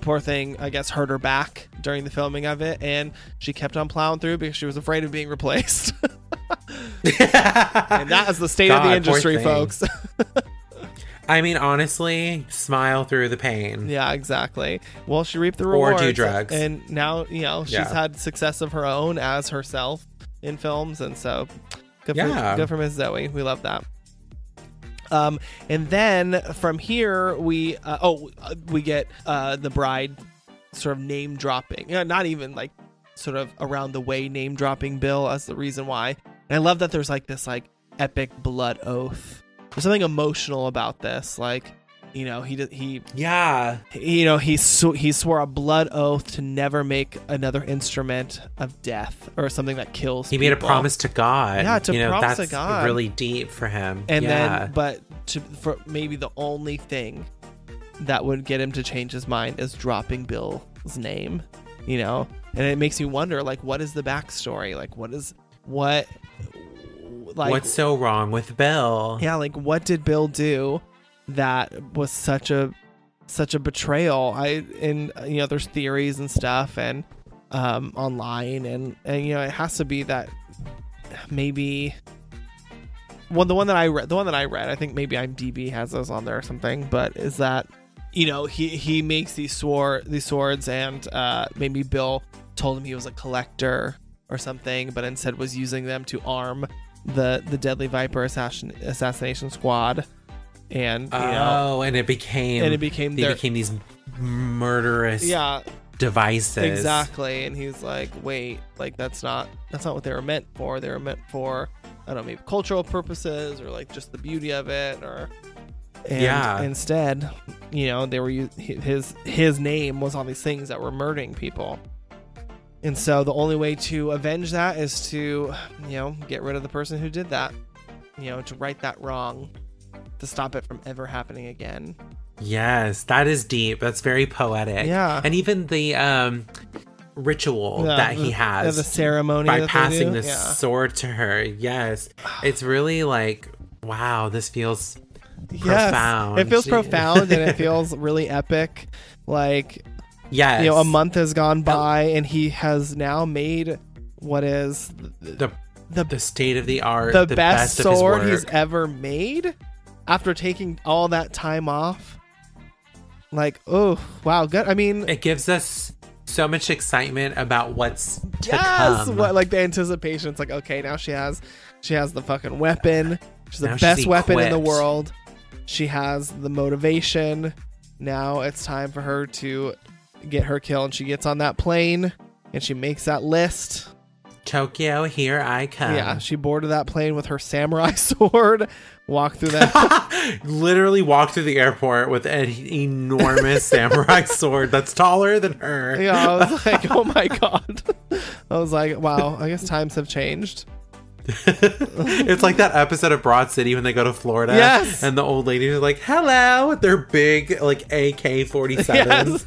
poor thing, I guess, hurt her back during the filming of it, and she kept on plowing through because she was afraid of being replaced. (laughs) and that is the state of the industry, folks. (laughs) I mean, honestly, smile through the pain. Yeah, exactly. Well, she reaped the Or do drugs. And now, you know, she's Yeah. had success of her own as herself in films. And so good, Yeah. for, good for Miss Zoe. We love that. Um, and then from here, we, uh, oh, uh, we get uh, the bride sort of name dropping. Yeah, not even like sort of around the way name dropping Bill as the reason why. And I love that there's like this like epic blood oath. There's something emotional about this. Like, you know, he he Yeah. you know he sw- he swore a blood oath to never make another instrument of death or something that kills. He made a promise to God. Yeah, to you know, promise to God. really deep for him. and yeah. then but to for maybe the only thing that would get him to change his mind is dropping Bill's name. You know, and it makes you wonder like what is the backstory? Like what is what like What's so wrong with Bill? yeah like what did bill do that was such a such a betrayal. I and you know there's theories and stuff and um online and and you know it has to be that maybe well the one that i read the one that i read i think maybe imdb has those on there or something but is that you know he he makes these sword these swords and uh maybe bill told him he was a collector or something but instead was using them to arm the the deadly viper assassin, assassination squad and you know Oh, and it became And it became they their- became these murderous yeah. devices. exactly. And he's like wait like that's not that's not what they were meant for. They were meant for i don't know maybe cultural purposes or like just the beauty of it or and Yeah. instead you know they were his his name was on these things that were murdering people. And so the only way to avenge that is to you know get rid of the person who did that you know to right that wrong to stop it from ever happening again Yes, that is deep. That's very poetic. Yeah. And even the um ritual Yeah, that the- he has yeah, the ceremony by passing the Yeah. sword to her. Yes. It's really like wow, this feels Yes, profound. It feels profound and it (laughs) feels really epic. Like yes. you know, a month has gone by and he has now made what is the the the state of the art, the, the, best, his sword he's ever made after taking all that time off. Like, oh wow, good. I mean, It gives us so much excitement about what's to yes, come. what like the anticipation. It's like, okay, now she has she has the fucking weapon. She's the Now she's best weapon in the world. She has the motivation. Now it's time for her to get her kill, and she gets on that plane and she makes that list. Tokyo, here I come. yeah, she boarded that plane with her samurai (laughs) sword. Walked through that. (laughs) Literally walk through the airport with an enormous (laughs) samurai sword that's taller than her. yeah, I was (laughs) like, oh my god. I was like, wow. I guess times have changed. it's like that episode of Broad City when they go to Florida. Yes. And the old ladies are like, hello, with their big, like, AK 47. Yes.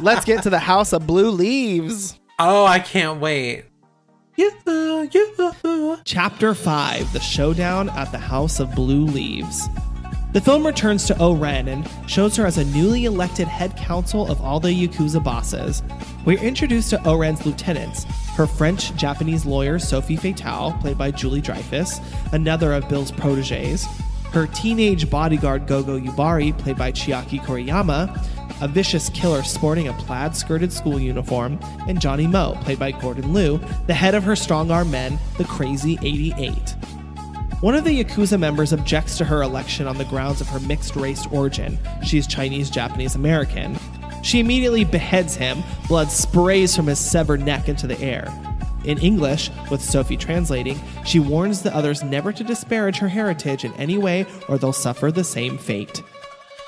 Let's get to the House of Blue Leaves. Oh, I can't wait. Chapter 5 The Showdown at the House of Blue Leaves. The film returns to O-Ren and shows her as a newly elected head counsel of all the Yakuza bosses. We're introduced to O-Ren's lieutenants, her French Japanese lawyer Sophie Fatale, played by Julie Dreyfus, another of Bill's proteges, her teenage bodyguard Gogo Yubari, played by Chiaki Kuriyama, a vicious killer sporting a plaid skirted school uniform, and Johnny Mo, played by Gordon Liu, the head of her strong arm men, the Crazy 88. One of the Yakuza members objects to her election on the grounds of her mixed race origin. She's Chinese Japanese American. She immediately beheads him, blood sprays from his severed neck into the air. In English, with Sophie translating, she warns the others never to disparage her heritage in any way or they'll suffer the same fate.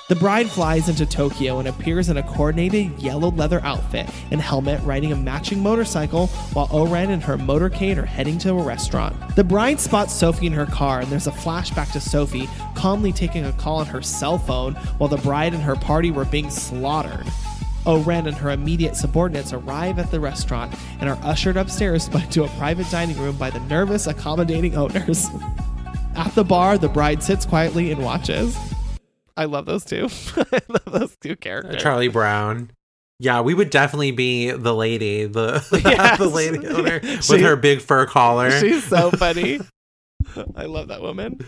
The bride flies into Tokyo and appears in a coordinated yellow leather outfit and helmet riding a matching motorcycle while Oren and her motorcade are heading to a restaurant. The bride spots Sophie in her car and there's a flashback to Sophie calmly taking a call on her cell phone while the bride and her party were being slaughtered. Oren and her immediate subordinates arrive at the restaurant and are ushered upstairs (laughs) to a private dining room by the nervous, accommodating owners. (laughs) At the bar, the bride sits quietly and watches. I love those two. (laughs) I love those two uh, characters. Charlie Brown. Yeah, we would definitely be the lady, the (laughs) Yes. the lady owner (laughs) She- with her big fur collar. She's so funny. I love that woman.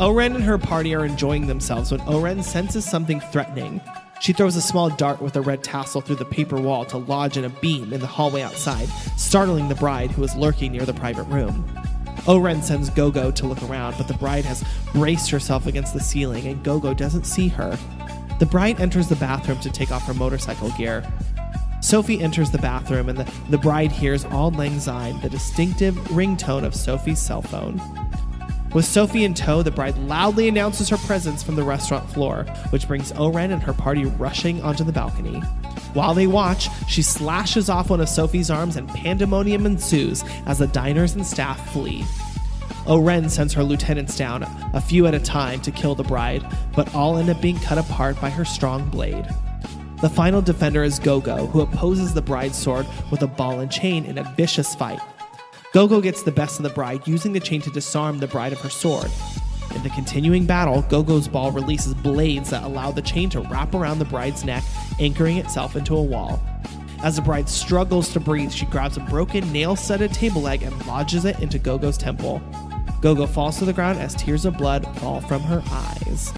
Oren and her party are enjoying themselves when Oren senses something threatening. She throws a small dart with a red tassel through the paper wall to lodge in a beam in the hallway outside, startling the bride who is lurking near the private room. Oren sends Gogo to look around, but the bride has braced herself against the ceiling and Gogo doesn't see her. The bride enters the bathroom to take off her motorcycle gear. Sophie enters the bathroom and the, the bride hears Auld Lang Syne, the distinctive ringtone of Sophie's cell phone. With Sophie in tow, the bride loudly announces her presence from the restaurant floor, which brings Oren and her party rushing onto the balcony. While they watch, she slashes off one of Sophie's arms and pandemonium ensues as the diners and staff flee. Oren sends her lieutenants down, a few at a time, to kill the bride, but all end up being cut apart by her strong blade. The final defender is Gogo, who opposes the bride's sword with a ball and chain in a vicious fight. Gogo gets the best of the bride, using the chain to disarm the bride of her sword. In the continuing battle, Gogo's ball releases blades that allow the chain to wrap around the bride's neck, anchoring itself into a wall. As the bride struggles to breathe, she grabs a broken nail studded table leg and lodges it into Gogo's temple. Gogo falls to the ground as tears of blood fall from her eyes.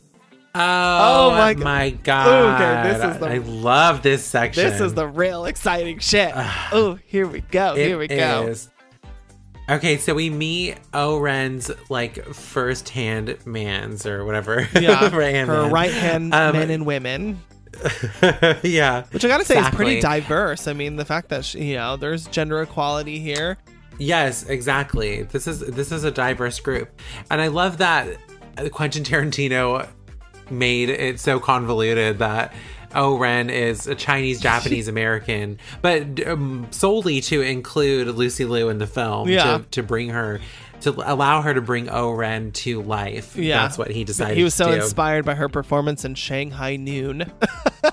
Oh, oh my my, God. god! Okay, this is the- I love this section. This is the real exciting shit. (sighs) oh, here we go. It Here we go. is. Okay, so we meet Oren's like first hand mans or whatever. Yeah, (laughs) right-hand her right hand Um, men and women, (laughs) yeah. which I gotta say is pretty diverse. I mean, the fact that she, you know there's gender equality here. Yes, exactly. This is this is a diverse group, and I love that Quentin Tarantino made it so convoluted that Oren is a Chinese Japanese (laughs) American, but um, solely to include Lucy Liu in the film Yeah. to, to bring her to allow her to bring Oren to life. Yeah, that's what he decided. He was so inspired by her performance in Shanghai Noon. (laughs)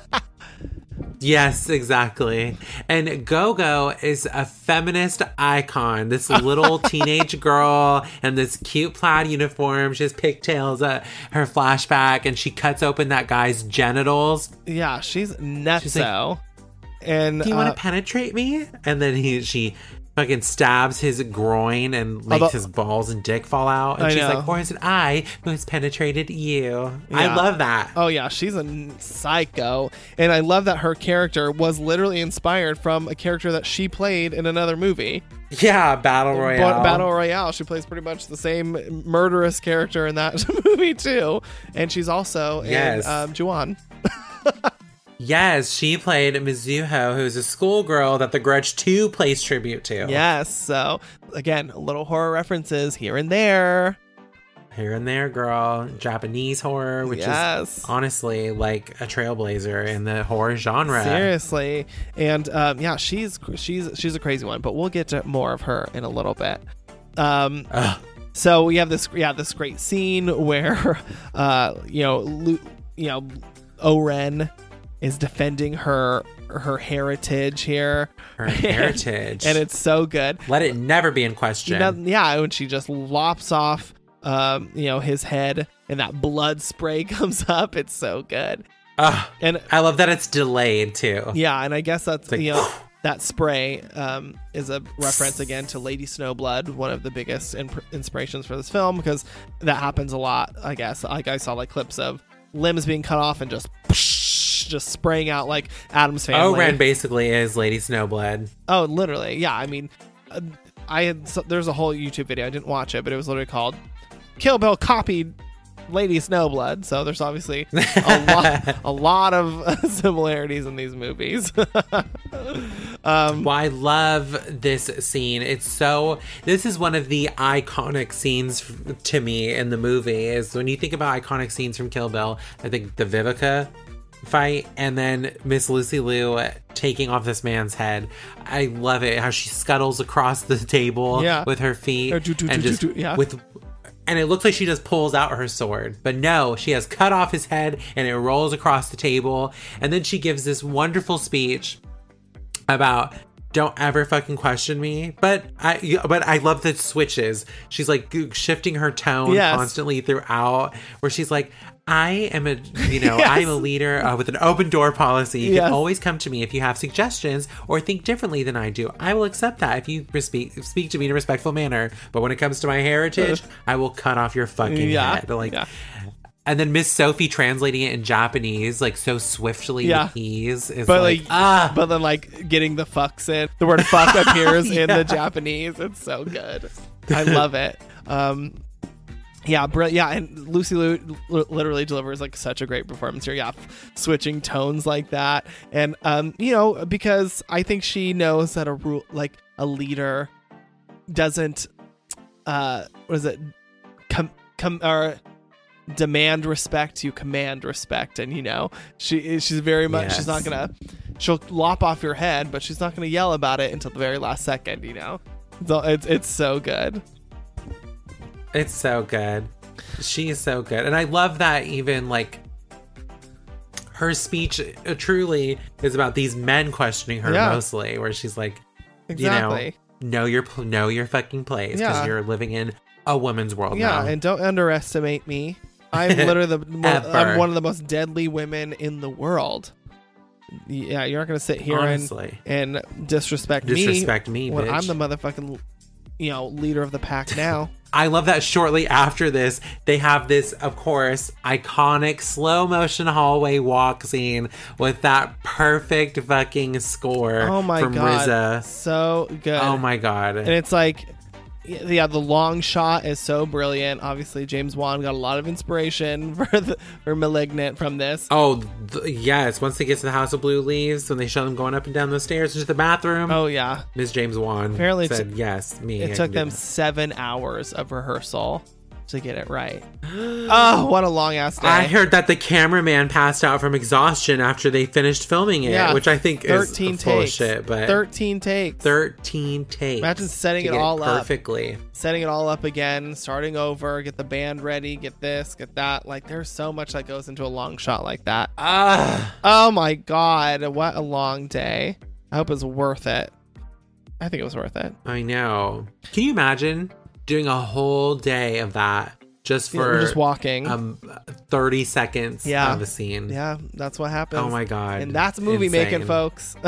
Yes, exactly. And Gogo is a feminist icon. This (laughs) little teenage girl in this cute plaid uniform. She has pigtails at her flashback, and she cuts open that guy's genitals. yeah, she's nutso. like, and Do you uh, want to penetrate me? And then he she fucking stabs his groin and makes Although- his balls and dick fall out. And I she's know. like, "Or is it I who has penetrated you?" I love that. Oh yeah, she's a psycho, and I love that her character was literally inspired from a character that she played in another movie, Yeah, battle royale. Ba- Battle Royale. She plays pretty much the same murderous character in that (laughs) movie too, and she's also Yes. in um, Ju-on. (laughs) Yes, she played Mizuho, who's a schoolgirl that The Grudge 2 plays tribute to. Yes, so again, little horror references here and there. Here and there, girl. Japanese horror, which Yes. is honestly like a trailblazer in the horror genre. Seriously, and um, yeah, she's she's she's a crazy one, but we'll get to more of her in a little bit. Um, Ugh. so we have this yeah this great scene where (laughs) uh, you know Lu- you know Oren is defending her her heritage here, Her (laughs) heritage. and it's so good. Let it never be in question. You know, yeah, when she just lops off, um, you know, his head, and that blood spray (laughs) comes up. It's so good. Ugh. And I love that it's delayed too. yeah, and I guess that's like, you know that spray um, is a reference again to Lady Snowblood, one of the biggest imp- inspirations for this film because that happens a lot. I guess like I saw like clips of limbs being cut off and just just spraying out like Addams family. Oren basically is Lady Snowblood. Oh, literally. Yeah. I mean, uh, I had so, there's a whole YouTube video. I didn't watch it, but it was literally called "Kill Bill copied Lady Snowblood." So there's obviously (laughs) a lot, a lot of (laughs) similarities in these movies. (laughs) um, Well, I love this scene. It's so. This is one of the iconic scenes f- to me in the movie. Is when you think about iconic scenes from Kill Bill, I think the Vivica fight and then Miss Lucy Liu taking off this man's head. I love it how she scuttles across the table Yeah. with her feet Or do, do, and do, just yeah. with. And it looks like she just pulls out her sword. But no, she has cut off his head and it rolls across the table. And then she gives this wonderful speech about don't ever fucking question me but i but i love the switches she's like shifting her tone Yes. constantly throughout where she's like I am a, you know, (laughs) I'm a leader uh, with an open door policy. You Yes. can always come to me if you have suggestions or think differently than I do. I will accept that if you speak speak to me in a respectful manner. But when it comes to my heritage, I will cut off your fucking Yeah, head. Like, yeah. and then Miss Sophie translating it in Japanese like so swiftly Yeah. is But like, like, ah. but then like getting the fucks in. The word fuck appears (laughs) in the Japanese. It's so good. (laughs) I love it. Um, yeah, br- yeah, and Lucy Liu literally delivers like such a great performance here. Yeah, f- switching tones like that, and um, you know, because I think she knows that a rule like a leader doesn't, uh, what is it, com com or demand respect you command respect. And you know she she's very much she's not gonna she'll lop off your head but she's not gonna yell about it until the very last second you know? So it's it's so good It's so good. She is so good. And I love that even like her speech uh, truly is about these men questioning her Yeah. mostly where she's like, exactly you know, know your pl- know your fucking place because Yeah. you're living in a woman's world yeah now. and don't underestimate me i'm (laughs) literally the mo- i'm one of the most deadly women in the world yeah you're not gonna sit here and Honestly. and disrespect, me. Disrespect me, when bitch. i'm the motherfucking you know leader of the pack now (laughs) I love that shortly after this, they have this, of course, iconic slow motion hallway walk scene with that perfect fucking score oh my from god RZA. so good Oh my god. and it's like yeah the long shot is so brilliant obviously james wan got a lot of inspiration (laughs) for the for malignant from this Oh th- yes! Once they get to the House of Blue Leaves, when they show them going up and down the stairs into the bathroom, oh yeah Ms. James Wan Apparently said, took- "Yes, me." It took them that." seven hours of rehearsal to get it right (gasps) oh what a long ass day I heard that the cameraman passed out from exhaustion after they finished filming it, Yeah, which I think 13 is full of takes shit. But 13 takes thirteen takes. Imagine setting to it get all up. perfectly. setting it all up again starting over get the band ready get this get that like there's so much that goes into a long shot like that Ah, oh my god what a long day i hope it's worth it i think it was worth it I know. Can you imagine doing a whole day of that just for we're just walking um thirty seconds Yeah. of a scene? yeah that's what happens Oh my god! and that's movie making folks (laughs)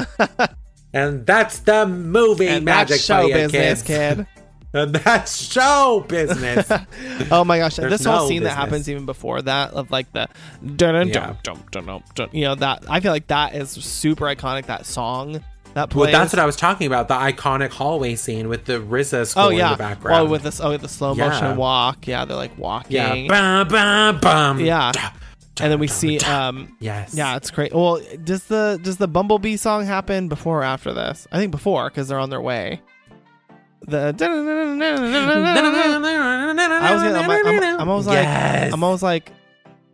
And that's the movie and magic show business kids. kid (laughs) And that's show business. (laughs) oh my gosh There's this whole no scene that happens even before that of like the dun dun dun dun dun dun you know that i feel like that is super iconic that song that plays well, that's what I was talking about. The iconic hallway scene with the RZA score oh yeah in the background. oh with this oh the slow Yeah. motion walk yeah they're like walking yeah, bum, bum, bum. Yeah. And then we see um yes, yeah it's great well does the does the bumblebee song happen before or after this i think before because they're on their way the I was gonna, I'm, I'm, I'm always like I'm always like,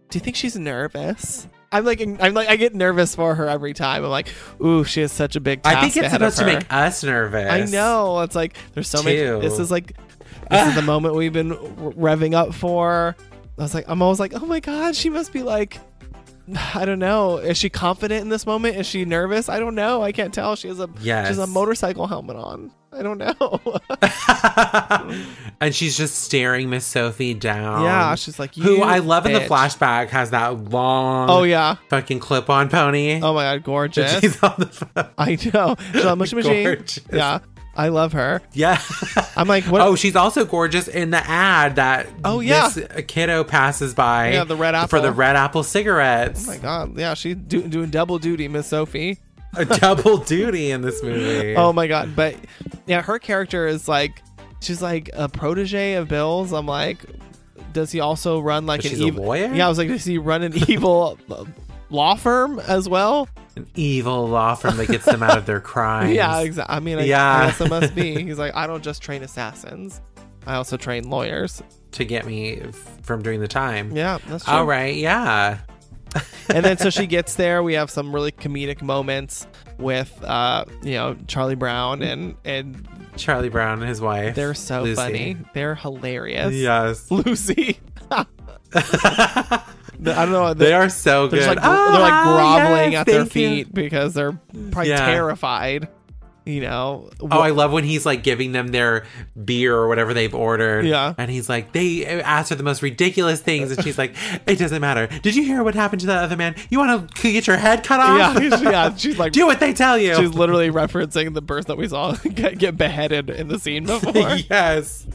do you think she's nervous? I'm like I'm like I get nervous for her every time. I'm like, ooh, she has such a big I think it's supposed to make us nervous. I know. It's like there's so many. This is like this is the (laughs) moment we've been revving up for. I was like, I'm always like, oh my god, she must be like, (sighs) I don't know. Is she confident in this moment? Is she nervous? I don't know. I can't tell. She has a she has a motorcycle helmet on. I don't know. (laughs) and she's just staring Miss Sophie down. yeah, she's like, who I love in the flashback has that long, Oh yeah. fucking clip-on pony. Oh my god, gorgeous. (laughs) she's on the phone. I know. She's on Mushy (laughs) Machine. Gorgeous. Yeah. I love her. Yeah. (laughs) I'm like, what? Oh, she's also gorgeous in the ad that Oh, yeah. this kiddo passes by. Yeah, the red apple. for the red apple cigarettes. Oh my god. Yeah, she's do- doing double duty, Miss Sophie. A double duty in this movie. (laughs) Oh my god. But yeah, her character is like, she's like a protege of Bill's. I'm like, does he also run like But an she's a evil? lawyer? Yeah, I was like, does he run an evil law firm as well? An evil law firm that gets them out of their (laughs) crimes. Yeah, exactly. I mean, I, Yeah. I guess it must be. (laughs) He's like, I don't just train assassins. I also train lawyers. To get me f- from doing the time. Yeah, that's true. All right. Yeah. and then so (laughs) she gets there. We have some really comedic moments with, uh, you know, Charlie Brown and and Charlie Brown and his wife. they're so Lucy. funny. They're hilarious. Yes. Lucy. I don't know. they are so They're good. just like they're like Ah, groveling yes, at their thank you. feet because they're probably Yeah. terrified. you know. Oh, I love when he's like giving them their beer or whatever they've ordered. Yeah. And he's like, they asked her the most ridiculous things. And she's like, it doesn't matter. Did you hear what happened to that other man? You want to get your head cut off? yeah, yeah. She's like, (laughs) Do what they tell you. she's literally referencing the person that we saw (laughs) get, get beheaded in the scene before. (laughs) yes.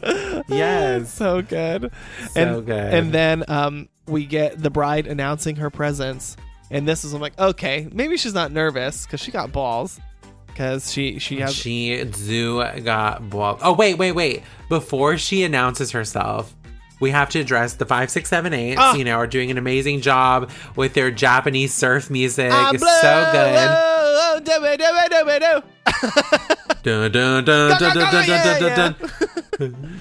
Yes. so good. So and, good. And then um, we get the bride announcing her presence, and this is I'm like, okay, maybe she's not nervous because she got balls, because she she has She do got ball. Oh wait, wait, wait! Before she announces herself, we have to address the five, six, seven, eight. Ah. You know, are doing an amazing job with their Japanese surf music. Ah, it's blah, so good. oh, oh, do do do do it. Dun, dun, dun, dun, dun, dun, dun, dun,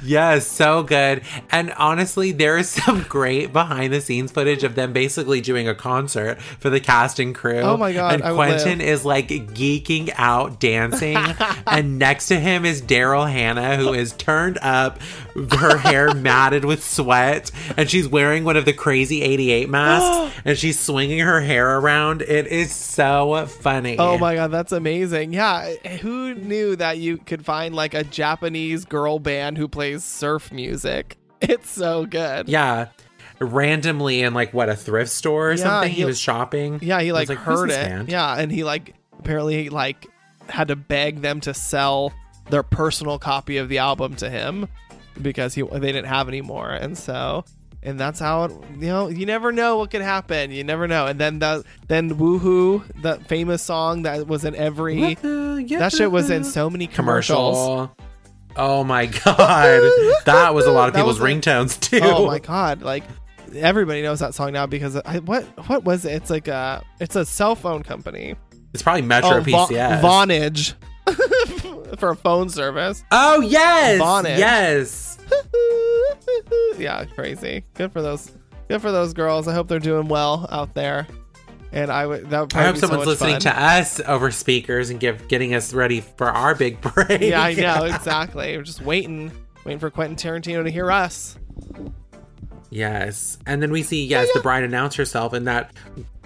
Yes, so good. And honestly, there is some great behind the scenes footage of them basically doing a concert for the cast and crew. Oh my God, And I Quentin is like geeking out dancing. (laughs) and next to him is Daryl Hannah, who is turned up, her hair (laughs) matted with sweat. And she's wearing one of the crazy 88 masks (gasps) and she's swinging her hair around. It is so funny. Oh my god, that's amazing. Yeah, who knew that you could find like a Japanese girl band who plays surf music? (laughs) It's so good. Yeah. Randomly in like what a thrift store or Yeah, something. He, he- was shopping. Yeah, he was like, heard it. band?" Yeah, and he like apparently like had to beg them to sell their personal copy of the album to him because he they didn't have any more, and so and that's how it. You know, you never know what could happen. You never know. And then the then woohoo, the famous song that was in every that shit was in so many commercials. commercial. Oh my god, that was a lot of That people's was a- ringtones oh too. Oh my god! Like everybody knows that song now because I, what what was it? It's like a it's a cell phone company. It's probably Metro oh, Va- PCS. Vonage (laughs) for a phone service. oh yes, Vonage. yes. (laughs) yeah, crazy. Good for those. Good for those girls. I hope they're doing well out there. And I would. That would I hope so someone's much listening fun. to us over speakers and give getting us ready for our big (laughs) break. Yeah, I know exactly. We're just waiting, waiting for Quentin Tarantino to hear us. Yes. And then we see, yes, the bride announce herself in that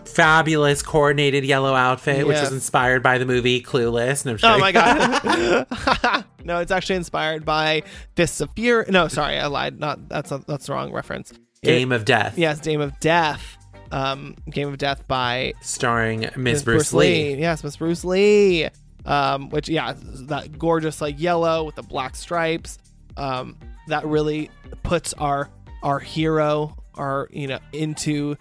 fabulous coordinated yellow outfit, which Yes. was inspired by the movie Clueless. And Oh my god. (laughs) (laughs) no, it's actually inspired by Fists of Fury. No, sorry, I lied. Not that's a, that's the wrong reference. Game of Death. Yes, Game of Death. Um, Game of Death by Starring Miss Miss Bruce, Lee. Yes, Miss Bruce Lee. Um, which yeah, that gorgeous like yellow with the black stripes. Um, that really puts our our hero, our you know, into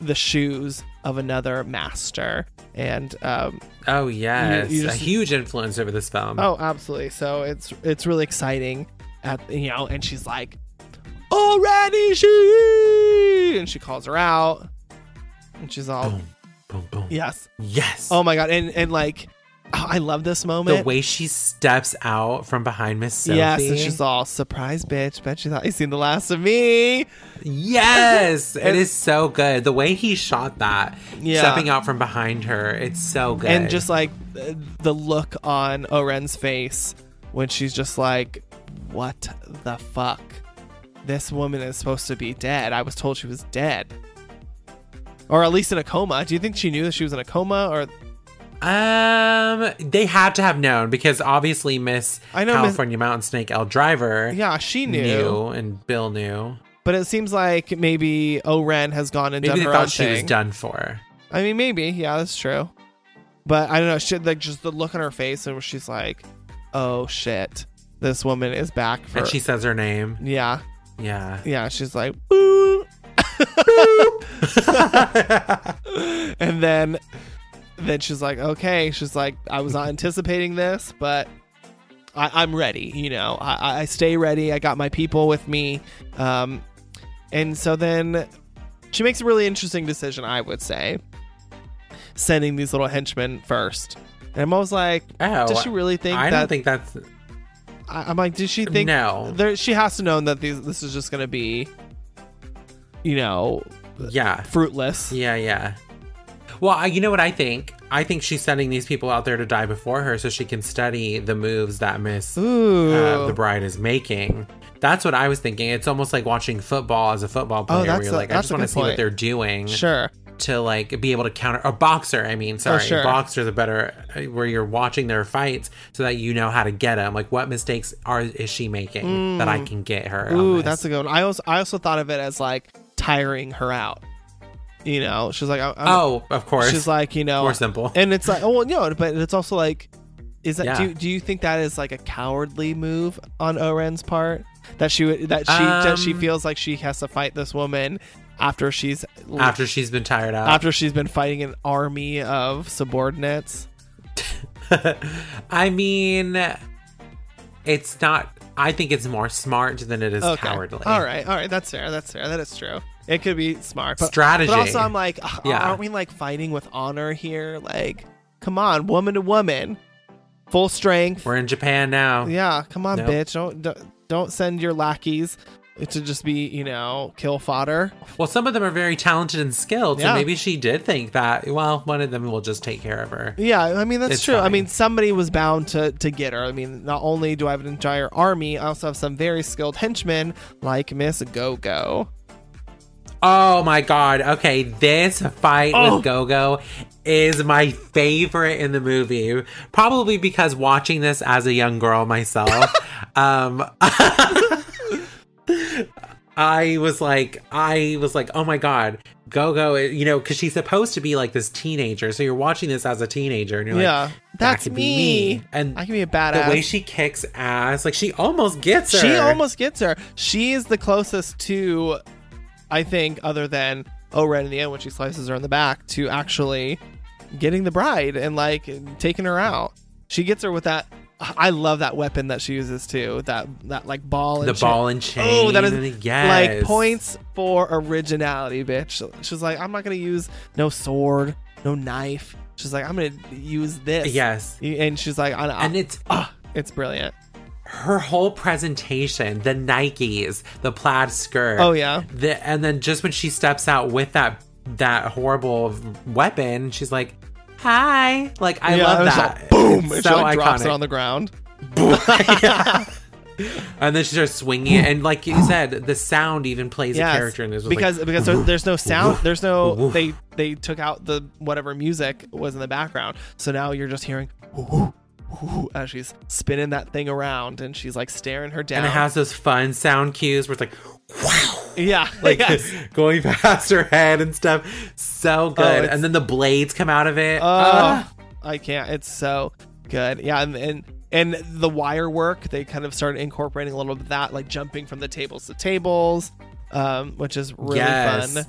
the shoes of another master. And um, Oh yes, You- you a huge influence over this film. Oh, absolutely. So it's it's really exciting at you know, and she's like, already she and she calls her out. And she's all boom, boom, boom. Yes. Yes. Oh my god. And and like oh, I love this moment. the way she steps out from behind Miss Sophie. Yes, and she's all surprise bitch. Bet you thought you seen the last of me. yes, (laughs) it is so good. The way he shot that, Yeah. stepping out from behind her, it's so good. And just like the look on Oren's face when she's just like, What the fuck? This woman is supposed to be dead. I was told she was dead. Or at least in a coma. Do you think she knew that she was in a coma? Or um, they had to have known because obviously Miss I know Miss- California Mountain Snake Elle Driver yeah, she knew. knew and Bill knew. But it seems like maybe Oren has gone and Maybe done they her thought own she was done for. I mean, maybe. Yeah, that's true. But I don't know. She like just the look on her face, and she's like, "Oh shit, this woman is back." For And she says her name. yeah, Yeah. yeah. She's like, (laughs) and then, then she's like, "Okay." She's like, "I was not anticipating this, but." I, I'm ready, you know. I, I stay ready. I got my people with me, um, and so then she makes a really interesting decision. I would say, sending these little henchmen first. And I'm always like, Oh, does she really think I that? don't think that's I, I'm like, did she think? no. There, she has to know that these, this is just going to be, you know, Yeah. fruitless. Yeah, yeah. Well, I, you know what I think? I think she's sending these people out there to die before her so she can study the moves that Miss uh, the bride is making. That's what I was thinking. It's almost like watching football as a football player, where Oh, that's you're a- like, I just want to see what they're doing. sure. to like be able to counter a boxer. I mean, sorry, Oh, sure. boxer's are better where you're watching their fights so that you know how to get them. Like, what mistakes are is she making that I can get her? Mm. Ooh, that's a good one. I also I also thought of it as like tiring her out. You know, she's like, I'm, oh, of course. she's like, you know, more simple. and it's like, oh well, no, but it's also like, is that Yeah. do do you think that is like a cowardly move on Oren's part that she would that she that she Um, feels like she has to fight this woman after she's after she's been tired out. after she's been fighting an army of subordinates. (laughs) I mean, it's not. I think it's more smart than it is Okay, cowardly. all right, all right, that's fair, that's fair, that is true. It could be smart, but, Strategy. But also, I'm like, ugh, Yeah. aren't we like fighting with honor here? Like, come on, woman to woman, full strength. We're in Japan now. Yeah, come on, Nope. bitch. Don't, don't don't send your lackeys to just be, you know, kill fodder. Well, some of them are very talented and skilled, so Yeah. maybe she did think that. Well, one of them will just take care of her. Yeah, I mean that's It's true. I mean somebody was bound to to get her. I mean, not only do I have an entire army, I also have some very skilled henchmen like Miss Go Go. Oh my god. Okay, this fight Oh. with Gogo is my favorite in the movie. Probably because watching this as a young girl myself, (laughs) um (laughs) I was like I was like, "Oh my god, Gogo, you know, cuz she's supposed to be like this teenager. So you're watching this as a teenager and you're like, yeah, that that's could me. be me. And I can be a badass. the way she kicks ass, like she almost gets her. She almost gets her. She is the closest to, I think, other than Oren in the end when she slices her in the back, to actually getting the bride and like taking her out. She gets her with that. I love that weapon that she uses too. That that like ball and the chain. ball and chain. Oh, that is yes. like points for originality, bitch. She's like, I'm not gonna use no sword, no knife. She's like, I'm gonna use this. Yes. And she's like, And it's ah, it's brilliant. Her whole presentation, the Nikes, the plaid skirt. Oh yeah. The, and then just when she steps out with that that horrible weapon, she's like, "Hi!" Like I yeah, love that. like, boom! It's and so she like, drops iconic. it on the ground. (laughs) (laughs) and then she starts swinging it, and like you said, the sound even plays Yes, a character in this. Because like, because there- there's no sound. There's no (laughs) they they took out the whatever music was in the background. So now you're just hearing whoo, whoo, as she's spinning that thing around, and she's like staring her down. and it has those fun sound cues where it's like, wow. yeah, (laughs) like yes. (laughs) going past her head and stuff. So good. Oh, and then the blades come out of it. Oh, Ah. I can't. It's so good. Yeah, and, and and the wire work they kind of started incorporating a little bit of that, like jumping from the tables to tables, um, which is really Yes. fun.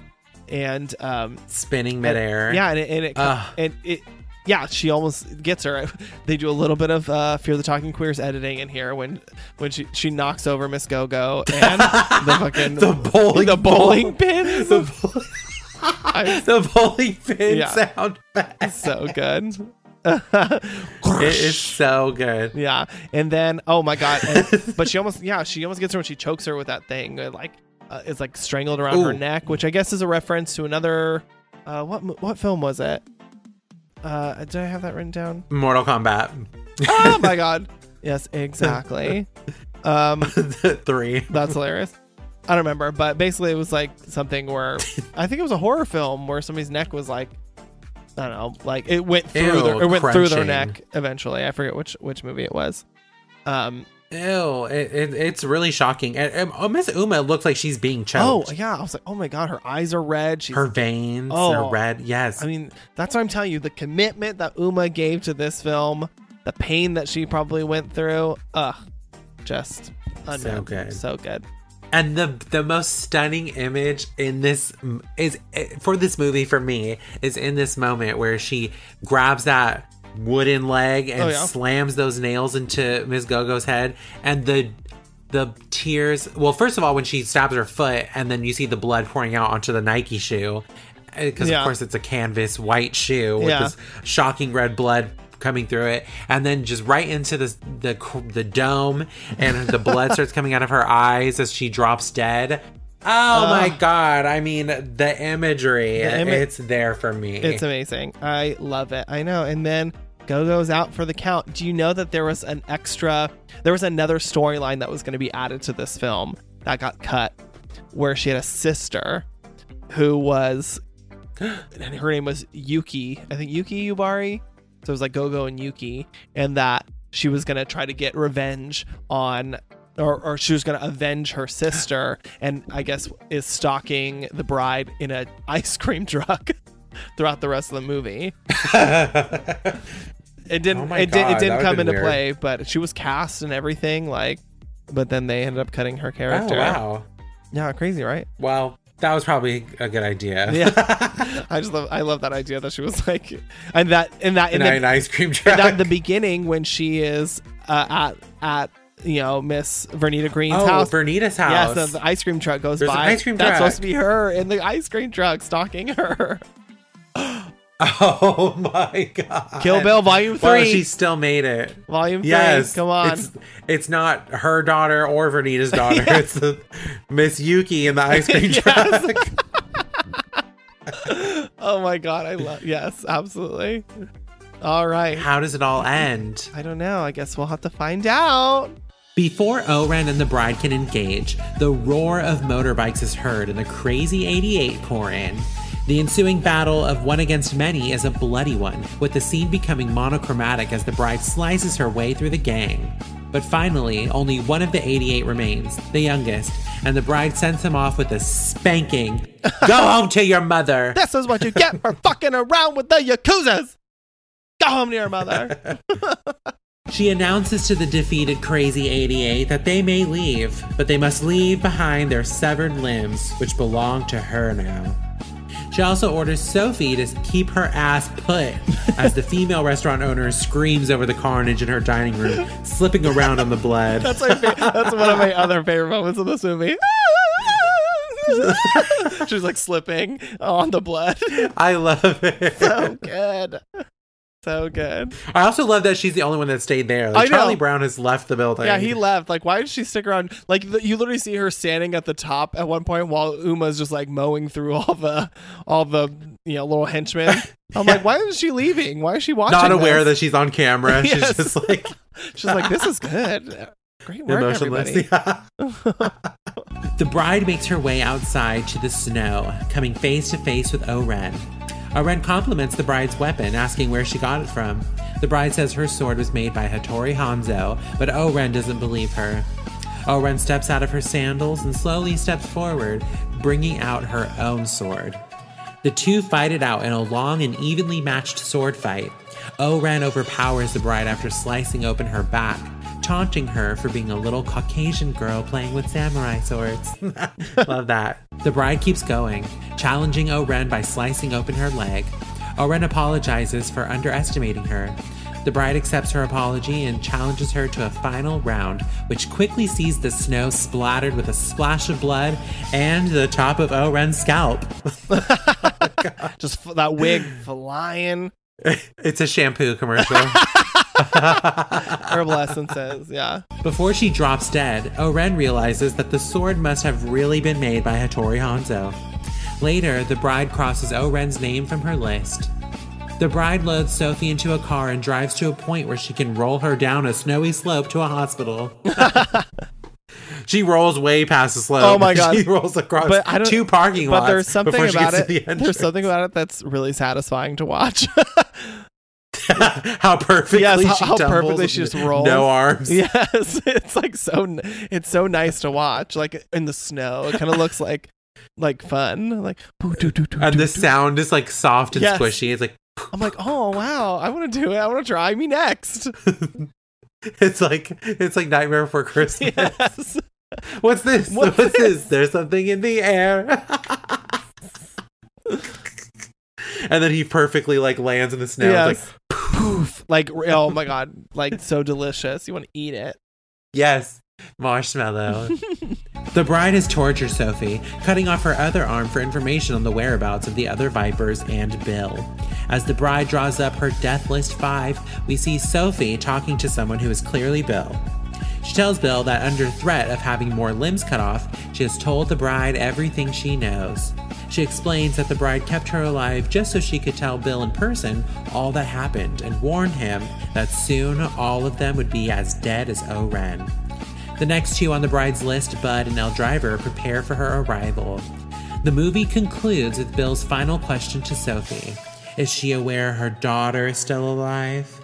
And um, spinning midair. yeah, and it, and it, and it yeah, she almost gets her. (laughs) They do a little bit of uh, Fear the Talking Queers editing in here when when she she knocks over Miss Go Go and (laughs) the fucking The bowling the bowling ball. pins. The, bo- I- the bowling (laughs) pin Yeah. sound. so good. It is so good. Yeah, and then oh my god, and- but she almost yeah she almost gets her when she chokes her with that thing uh, like uh, it's like strangled around her neck, which I guess is a reference to another uh, what what film was it? Uh, did I have that written down? Mortal Kombat oh my (laughs) god, yes, exactly. Um, (laughs) three. that's hilarious. I don't remember, but basically it was like something where (laughs) I think it was a horror film where somebody's neck was like. I don't know, like it went through Ew, their, it went through their neck eventually. I forget which which movie it was. Um, Ew, it, it, it's really shocking. And, and, oh, Miss Uma looks like she's being choked. Oh yeah, I was like, oh my god, her eyes are red. She's, Her veins Oh. are red. Yes. I mean, that's what I'm telling you. The commitment that Uma gave to this film, the pain that she probably went through, ugh, just unreal. good. so good. And the the most stunning image in this is eh, for this movie for me is in this moment where she grabs that wooden leg and Oh, yeah. slams those nails into Ms. Gogo's head and the the tears well first of all when she stabs her foot and then you see the blood pouring out onto the Nike shoe eh, because Yeah. of course it's a canvas white shoe with Yeah. this shocking red blood coming through it and then just right into the the the dome and the blood (laughs) starts coming out of her eyes as she drops dead oh uh. my god i mean the imagery The ima- it's there for me It's amazing. I love it. I know. And then Go-Go's out for the count. Do you know that there was an extra there was another storyline that was going to be added to this film that got cut where she had a sister who was (gasps) and her name was Yuki. I think Yuki Yubari. So it was like Gogo and Yuki, and that she was gonna try to get revenge on. Or, or she was going to avenge her sister, and I guess is stalking the bride in an (laughs) ice cream truck throughout the rest of the movie. (laughs) It didn't. Oh it, did, it didn't come into weird. play, but she was cast and everything. Like, but then they ended up cutting her oh character. wow. Yeah, crazy, right? Well, that was probably a good idea. (laughs) Yeah, (laughs) I just love. I love that idea that she was like, and that in that in the, an ice cream truck. that the beginning when she is uh, at at you know Miss Vernita Green's oh, house. Vernita's Yes, house. the, the ice cream truck goes There's by. ice cream That's truck. supposed to be her in the ice cream truck stalking her. (laughs) oh my god. Kill Bill Volume Well, Three. she still made it. Volume Yes. Three. Come on. It's, it's not her daughter or Vernita's (laughs) daughter. It's the Miss Yuki in the ice cream (laughs) truck. oh my god, I love. Yes, absolutely. All right. How does it all end? I don't know. I guess we'll have to find out. Before Oren and the bride can engage, the roar of motorbikes is heard and the crazy 88 pour in. The ensuing battle of one against many is a bloody one, with the scene becoming monochromatic as the bride slices her way through the gang. But finally, only one of the 88 remains, the youngest, and the bride sends him off with a spanking. (laughs) Go home to your mother! This is what you get for fucking around with the Yakuzas. Go home to your mother. (laughs) She announces to the defeated Crazy 88 that they may leave, but they must leave behind their severed limbs, which belong to her now. She also orders Sophie to keep her ass put as the female (laughs) restaurant owner screams over the carnage in her dining room, slipping around on the blood. That's my fa- that's one of my other favorite moments of this movie. (laughs) She's like slipping on the blood. I love it. so good. So good. I also love that she's the only one that stayed there. Like. Charlie Brown has left the building. Yeah, he left. Like, why did she stick around? Like, the, you literally see her standing at the top at one point while Uma's just like mowing through all the, all the, you know, little henchmen. (laughs) I'm like, why is she leaving? Why is she watching? not aware this? that she's on camera. (laughs) Yes. She's just like (laughs) she's like, this is good. Great work, emotionless. everybody. Yeah. the bride makes her way outside to the snow, coming face to face with Oren. Oren compliments the bride's weapon, asking where she got it from. The bride says her sword was made by Hattori Hanzo, but Oren doesn't believe her. Oren steps out of her sandals and slowly steps forward, bringing out her own sword. The two fight it out in a long and evenly matched sword fight. Oren overpowers the bride after slicing open her back, taunting her for being a little Caucasian girl playing with samurai swords. (laughs) Love that. The bride keeps going, challenging Oren by slicing open her leg. Oren apologizes for underestimating her. The bride accepts her apology and challenges her to a final round, which quickly sees the snow splattered with a splash of blood and the top of Oren's scalp. (laughs) Oh Just f- that wig flying. It's a shampoo commercial. (laughs) Herbal essences. Yeah. Before she drops dead, Oren realizes that the sword must have really been made by Hattori Hanzo. Later, the bride crosses Oren's name from her list. The bride loads Sophie into a car and drives to a point where she can roll her down a snowy slope to a hospital. (laughs) she rolls way past the slope. Oh my (laughs) God. She rolls across But I don't. two parking but lots. there's something before she about gets it. to the There's something about it that's really satisfying to watch. (laughs) (laughs) how perfectly Yes, how- she how perfectly she just rolls. No arms. (laughs) yes, it's like so. It's so nice to watch. Like in the snow, it kind of looks like like fun. Like boo, doo, doo, doo, And the sound is like soft and Yes. squishy. It's like I'm like, oh wow, I want to do it. I want to try me next. (laughs) it's like it's like Nightmare Before Christmas. yes. What's this? What's What's, this? this? There's something in the air. and then he perfectly like lands in the snow. Yes. like Poof. Like oh my god, like so delicious. You want to eat it. yes, marshmallow. the bride has tortured Sophie, cutting off her other arm for information on the whereabouts of the other Vipers and Bill. As the bride draws up her death list five, we see Sophie talking to someone who is clearly Bill. She tells Bill that under threat of having more limbs cut off, she has told the bride everything she knows. She explains that the bride kept her alive just so she could tell Bill in person all that happened and warned him that soon all of them would be as dead as Oren. The next two on the bride's list, Bud and Elle Driver, prepare for her arrival. The movie concludes with Bill's final question to Sophie Is she aware her daughter is still alive?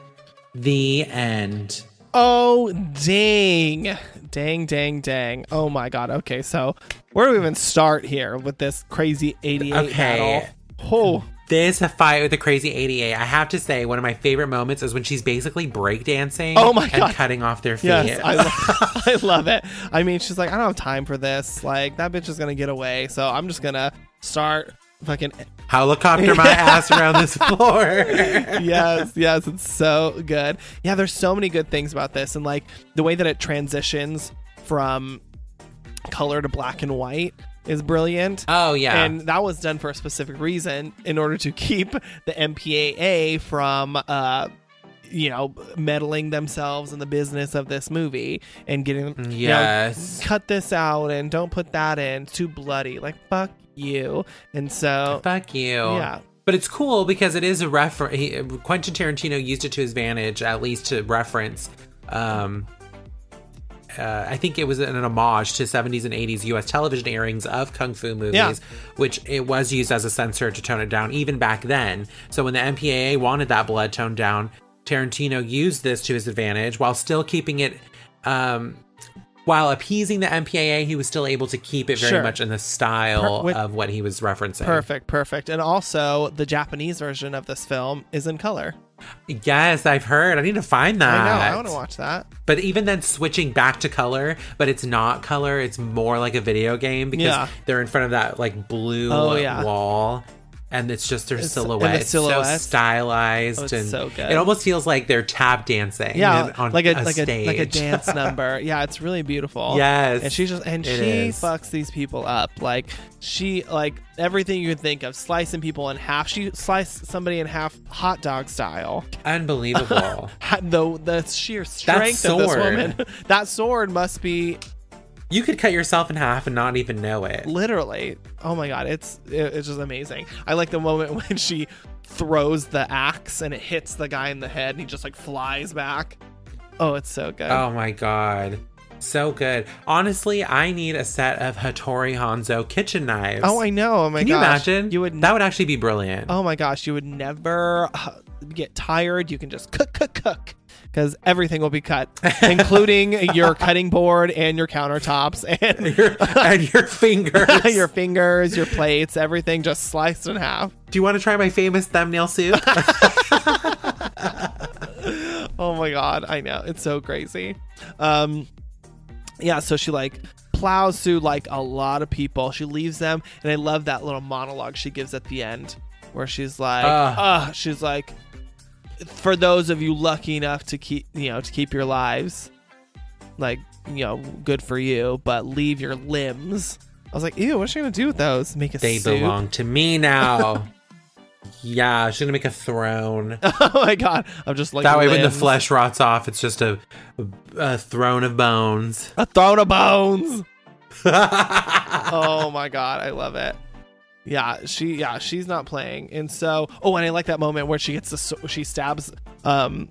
The end. Oh, dang. Dang, dang, dang. Oh my god. Okay, so where do we even start here with this crazy 88 Okay. battle? Oh, This fight with the crazy 88, I have to say, one of my favorite moments is when she's basically breakdancing Oh my God. and cutting off their feet. yes. I, lo- (laughs) (laughs) I love it. I mean, she's like, I don't have time for this. Like, that bitch is going to get away. So I'm just going to start fucking. Helicopter my (laughs) ass around this floor. (laughs) yes, yes. It's so good. Yeah, there's so many good things about this. And like the way that it transitions from color to black and white is brilliant. oh, yeah. And that was done for a specific reason in order to keep the MPAA from, uh, you know, meddling themselves in the business of this movie and getting, you know, yes. cut this out and don't put that in. It's too bloody. Like, fuck you. And so, Fuck you. yeah. But it's cool because it is a reference. Quentin Tarantino used it to his advantage, at least to reference. Um, uh, I think it was an homage to 70s and 80s U.S. television airings of kung fu movies, Yeah. which it was used as a censor to tone it down even back then. So when the MPAA wanted that blood toned down, Tarantino used this to his advantage while still keeping it. Um, while appeasing the MPAA, he was still able to keep it very Sure. much in the style Per- with- of what he was referencing. Perfect, perfect. And also, the Japanese version of this film is in color. Yes, I've heard. I need to find that. I know. I want to watch that. But even then, switching back to color, but it's not color. It's more like a video game because Yeah. they're in front of that like blue Oh, yeah. wall, and it's just their It's- and the silhouette. It's so stylized Oh, it's and so good. It almost feels like they're tap dancing. Yeah, on like a, a like a like a dance (laughs) number. Yeah, it's really beautiful. Yes, and she just and she is. fucks these people up. Like she like everything you could think of, slicing people in half. She sliced somebody in half, hot dog style. Unbelievable. (laughs) The the sheer strength of this woman. (laughs) That sword must be you could cut yourself in half and not even know it. literally. Oh my god, it's it- it's just amazing. I like the moment (laughs) when she throws the axe and it hits the guy in the head and he just like flies back. Oh, it's so good. Oh my god. So good. Honestly, I need a set of Hattori Hanzo kitchen knives. Oh, I know. Oh my god. Can you gosh. imagine? You would That would actually be brilliant. Oh my gosh, you would never uh, get tired. You can just cook, cook, cook. Because everything will be cut, including (laughs) your cutting board and your countertops (laughs) and your, and your (laughs) fingers. your fingers, your plates, everything just sliced in half. Do you want to try my famous thumbnail soup? Oh my god, I know. It's so crazy. Um yeah, so she like plows through like a lot of people. She leaves them and I love that little monologue she gives at the end where she's like Ah. ah she's like for those of you lucky enough to keep you know to keep your lives like you know good for you but leave your limbs i was like ew what's she gonna do with those make a they soup? belong to me now. (laughs) yeah, she's gonna make a throne. (laughs) oh my god i'm just like that way, when the flesh rots off, it's just a, a throne of bones. a throne of bones (laughs) oh my god, I love it. Yeah, she yeah, she's not playing. And so, oh, and I like that moment where she gets the she stabs um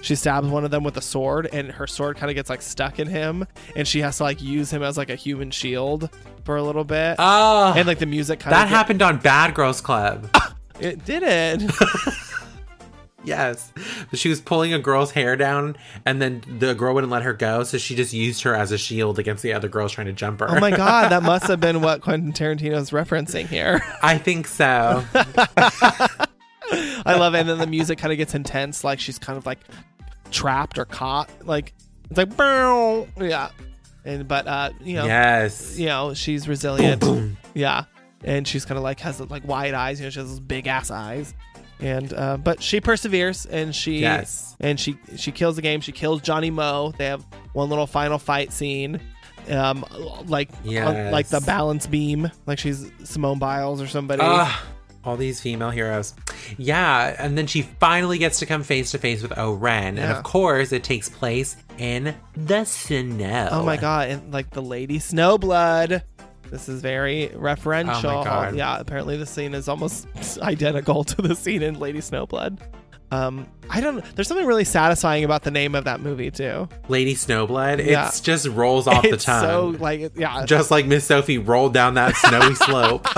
she stabs one of them with a sword and her sword kind of gets like stuck in him and she has to like use him as like a human shield for a little bit. Oh, and like the music kind that of happened on Bad Girls Club. (laughs) it did (laughs) (laughs) yes, she was pulling a girl's hair down, and then the girl wouldn't let her go, so she just used her as a shield against the other girls trying to jump her. oh my god, that (laughs) must have been what Quentin Tarantino's referencing here. I think so. (laughs) I love it. And then the music kind of gets intense, like she's kind of like trapped or caught. Like it's like boom, yeah. And but uh, you know, yes. you know, she's resilient. Boom. Yeah, and she's kind of like has like wide eyes. You know, she has those big ass eyes. And uh, but she perseveres, and she Yes. and she she kills the game. She kills Johnny Mo. They have one little final fight scene. Um, like on- like the balance beam, like she's Simone Biles or somebody. Ah, all these female heroes. Yeah, and then she finally gets to come face to face with O-Ren. And of course, it takes place in the snow. Oh my god! And like the Lady Snowblood. This is very referential. Oh. Yeah, apparently the scene is almost (laughs) identical to the scene in Lady Snowblood. Um, I don't. There's something really satisfying about the name of that movie too. Lady Snowblood. Yeah. It's just rolls off the tongue. so like yeah, just like Miss Sophie rolled down that snowy (laughs) slope. (laughs)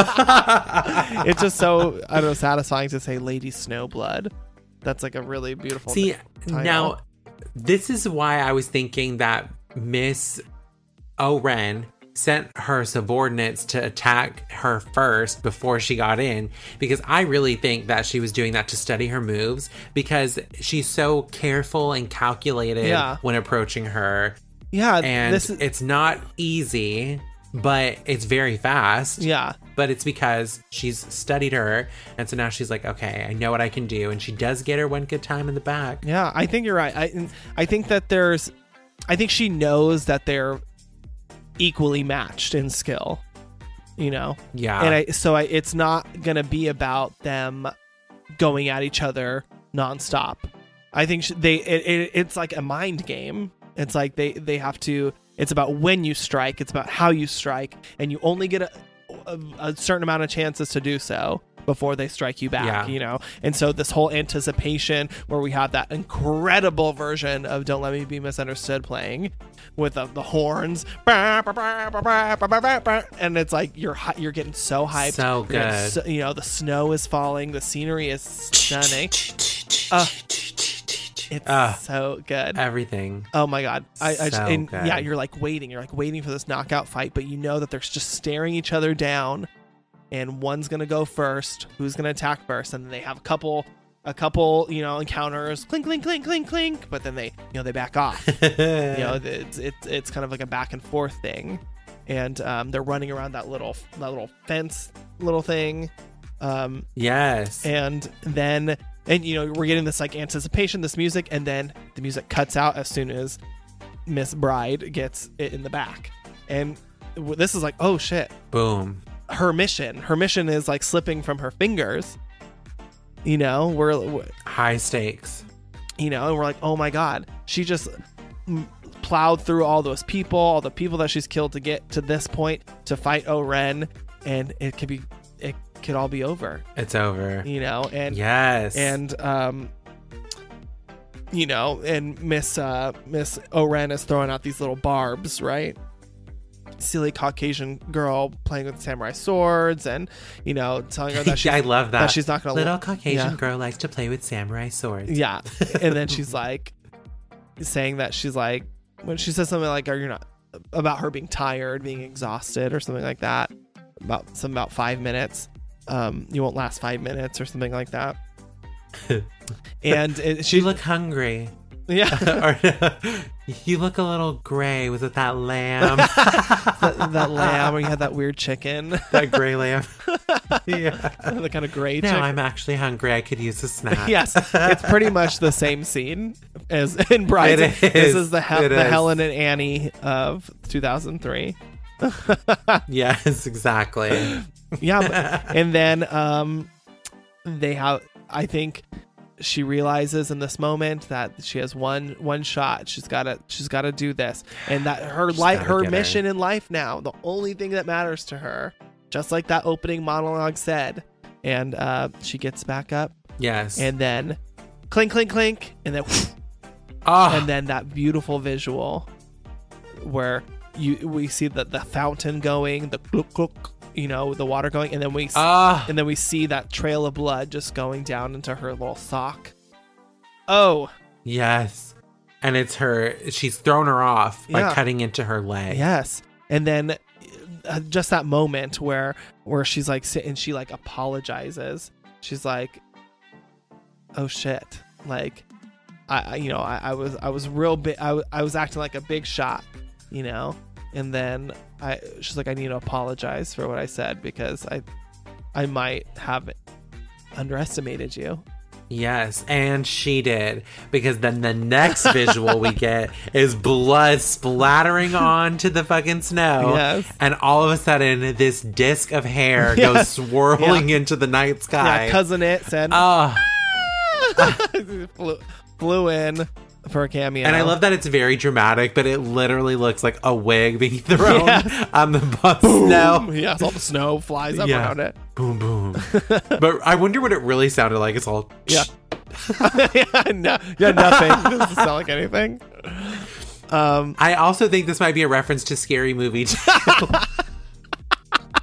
it's just so I don't know satisfying to say Lady Snowblood. That's like a really beautiful. See, title. now this is why I was thinking that Miss Oren sent her subordinates to attack her first before she got in because I really think that she was doing that to study her moves because she's so careful and calculated Yeah. when approaching her yeah, and this is it's not easy but it's very fast yeah. but it's because she's studied her and so now she's like okay i know what i can do and she does get her one good time in the back Yeah, I think you're right. I I think that there's I think she knows that they're equally matched in skill. You know. yeah And I so I, it's not going to be about them going at each other nonstop. I think sh- they it, it, it's like a mind game. It's like they they have to it's about when you strike, it's about how you strike and you only get a a, a certain amount of chances to do so before they strike you back, Yeah. you know. And so this whole anticipation where we have that incredible version of Don't Let Me Be Misunderstood playing with the, the horns and it's like you're you're getting so hyped. So good. so- you know, the snow is falling, the scenery is stunning. Uh, It's Ah. so good. everything Oh my god! I, I just, and good. yeah, you're like waiting. You're like waiting for this knockout fight, but you know that they're just staring each other down, and one's gonna go first. Who's gonna attack first? And then they have a couple, a couple, you know, encounters. Clink, clink, clink, clink, clink. But then they, you know, they back off. (laughs) you know, it's it's it's kind of like a back and forth thing, and um, they're running around that little that little fence little thing. Um, yes and then and you know we're getting this like anticipation this music and then the music cuts out as soon as miss bride gets it in the back and this is like oh shit boom her mission. Her mission is like slipping from her fingers. You know we're we're- high stakes. you know and we're like oh my god. She just m- plowed through all those people all the people that she's killed to get to this point to fight oren and it could be it could all be over. It's over. You know and yes. and um you know and miss uh miss oren is throwing out these little barbs right silly caucasian girl playing with samurai swords and you know telling her (laughs) that she's, i love that, that she's not gonna little lo- caucasian yeah. girl likes to play with samurai swords. Yeah. And then she's (laughs) like saying that she's like when she says something like are you not about her being tired being exhausted or something like that about some about five minutes um you won't last five minutes or something like that. (laughs) And it, she you look hungry. Yeah. Or you look a little gray was it that lamb. (laughs) That, that lamb or you had that weird chicken. (laughs) That gray lamb. (laughs) Yeah. The kind of gray now chicken. I'm actually hungry. I could use a snack. Yes it's pretty much the same scene as in Brides. It this is. is the, It the is. helen and annie of 2003 yes exactly. Yeah but- and then um they have i think she realizes in this moment that she has one one shot. She's got to she's got to do this. And that her life her get her. mission in life now the only thing that matters to her just like that opening monologue said and uh she gets back up. Yes. And then clink clink clink and then oh and then that beautiful visual where you we see the the fountain going the gluk gluk you know the water going and then we ah. and then we see that trail of blood just going down into her little sock. Oh. Yes. And it's her she's thrown her off by Yeah. cutting into her leg. Yes. And then uh, just that moment where where she's like sit and she like apologizes. She's like oh shit. Like i, I you know I, I was i was real big i was acting like a big shot you know and then i she's like i need to apologize for what i said because i i might have underestimated you Yes, and she did because then the next (laughs) visual we get is blood splattering (laughs) onto the fucking snow. Yes. And all of a sudden this disc of hair (laughs) Yeah. goes swirling into the night sky. yeah Cousin Itt said Oh, flew, flew in for a cameo and I love that it's very dramatic, but it literally looks like a wig being (laughs) thrown Yes. on the bus snow. yes all the snow flies up Yeah. around it Boom, boom. (laughs) but I wonder what it really sounded like. It's all Yeah. yeah, (laughs) no, yeah, nothing. Doesn't sound like anything. Um, I also think this might be a reference to Scary Movie.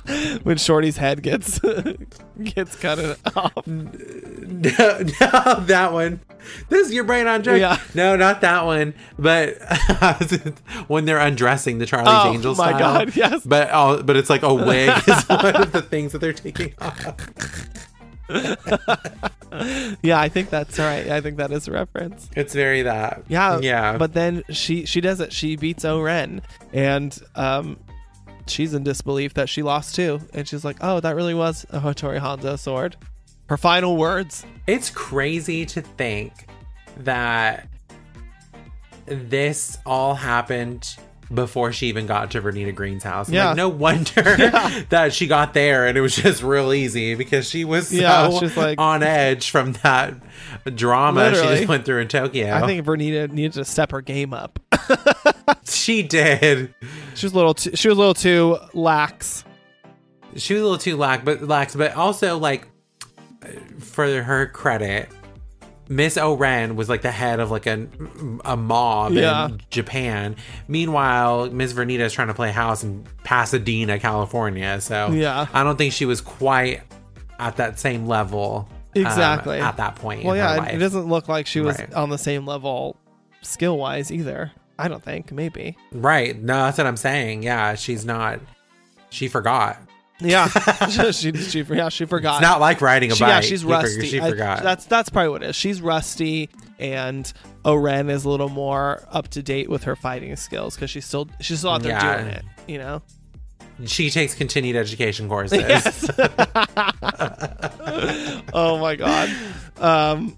(laughs) when Shorty's head gets (laughs) gets cut off. no, no, (laughs) that one. This is your brain on joke. Yeah. No, not that one. But when they're undressing the Charlie's Oh, Angels. my style. God, yes. But oh, but it's like a wig is one of the things that they're taking off. Yeah, I think that's right. I think that is a reference. It's very that. Yeah, Yeah. But then she she does it. She beats Oren, and um, she's in disbelief that she lost too. And she's like, "Oh, that really was a Hattori Hanzo sword." Her final words. It's crazy to think that this all happened before she even got to Vernita Green's house. Yeah. Like, no (laughs) wonder that she got there and it was just real easy because she was so Yeah, she's like- on edge from that drama she just went through in Tokyo. I think Vernita needed to step her game up. (laughs) she did. she was a little. Too, she was a little too lax. She was a little too lax, but lax, but also like for her credit, Miss Oren was like the head of like a a mob Yeah. in Japan. Meanwhile, Miss Vernita is trying to play house in Pasadena, California. So Yeah. I don't think she was quite at that same level. um, Exactly. at that point. Well, yeah, it doesn't look like she was Right. on the same level skill wise either. I don't think. Maybe. Right. No, that's what I'm saying. Yeah, she's not. She forgot. Yeah. (laughs) (laughs) she, she, yeah, she forgot. It's not like riding a She- bike. yeah, she's She rusty. She I- forgot. that's that's probably what it is. She's rusty, and Oren is a little more up to date with her fighting skills because she's still she's still out there Yeah. doing it. You know. she takes continued education courses. Yes. (laughs) oh my god. Um.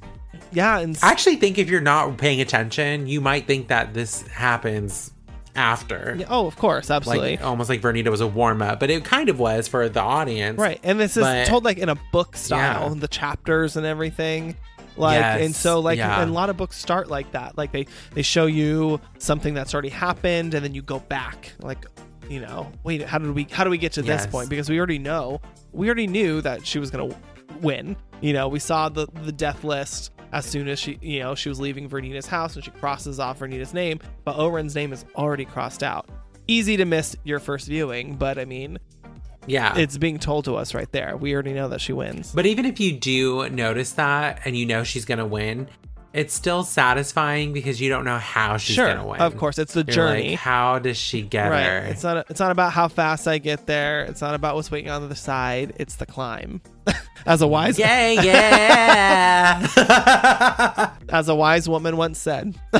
Yeah, and I actually think if you're not paying attention, you might think that this happens after. yeah, oh, of course, absolutely. Like almost like Vernita was a warm up, but it kind of was for the audience. Right, and this is But- told like in a book style, Yeah. the chapters and everything. Like, Yes, and so like, yeah. and a lot of books start like that. Like they they show you something that's already happened, and then you go back. Like, you know, wait, how did we how do we get to this point? Because we already know, we already knew that she was gonna win. You know, we saw the the death list as soon as she, you know, she was leaving Vernita's house, and she crosses off Vernita's name, but Oren's name is already crossed out. Easy to miss your first viewing, but I mean, Yeah. it's being told to us right there. We already know that she wins. but even if you do notice that and you know she's gonna win, it's still satisfying because you don't know how she's sure, gonna win. of course, it's the You're journey. Like, how does she get right. her? It's not. It's not about how fast I get there. It's not about what's waiting on the other side. It's the climb. (laughs) as a wise, yeah, (laughs) yeah. as a wise woman once said. (laughs)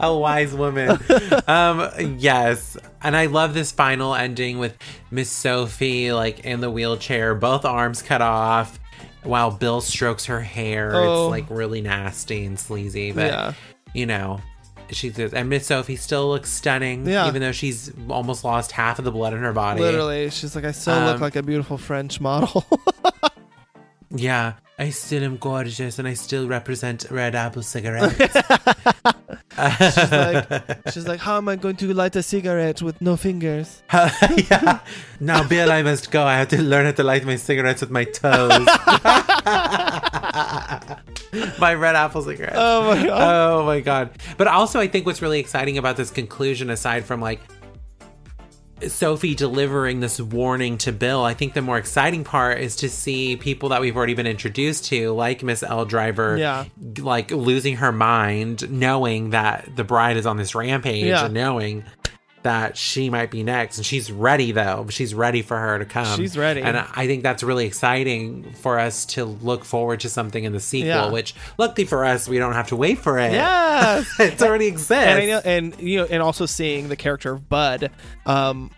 a wise woman. um, yes, and I love this final ending with Miss Sophie like in the wheelchair, both arms cut off, while Bill strokes her hair. Oh. It's like really nasty and sleazy, but Yeah. you know. She's and Miss Sophie still looks stunning, Yeah. even though she's almost lost half of the blood in her body. Literally, she's like, I still look Um, like a beautiful French model. (laughs) Yeah, I still am gorgeous, and I still represent Red Apple cigarettes. (laughs) she's like, (laughs) she's like, how am I going to light a cigarette with no fingers? (laughs) yeah. Now, Bill, I must go. I have to learn how to light my cigarettes with my toes. my red apple cigarettes. Oh my god. Oh my god. But also I think what's really exciting about this conclusion aside from like Sophie delivering this warning to Bill, I think the more exciting part is to see people that we've already been introduced to, like Miss Elle Driver, Yeah. like losing her mind, knowing that the bride is on this rampage Yeah. and knowing that she might be next. And she's ready though. She's ready for her to come. She's ready. And I think that's really exciting for us to look forward to something in the sequel, Yeah. which luckily for us, we don't have to wait for it. Yeah. (laughs) it's already exists. and I know, and you know, and also seeing the character of Bud, um,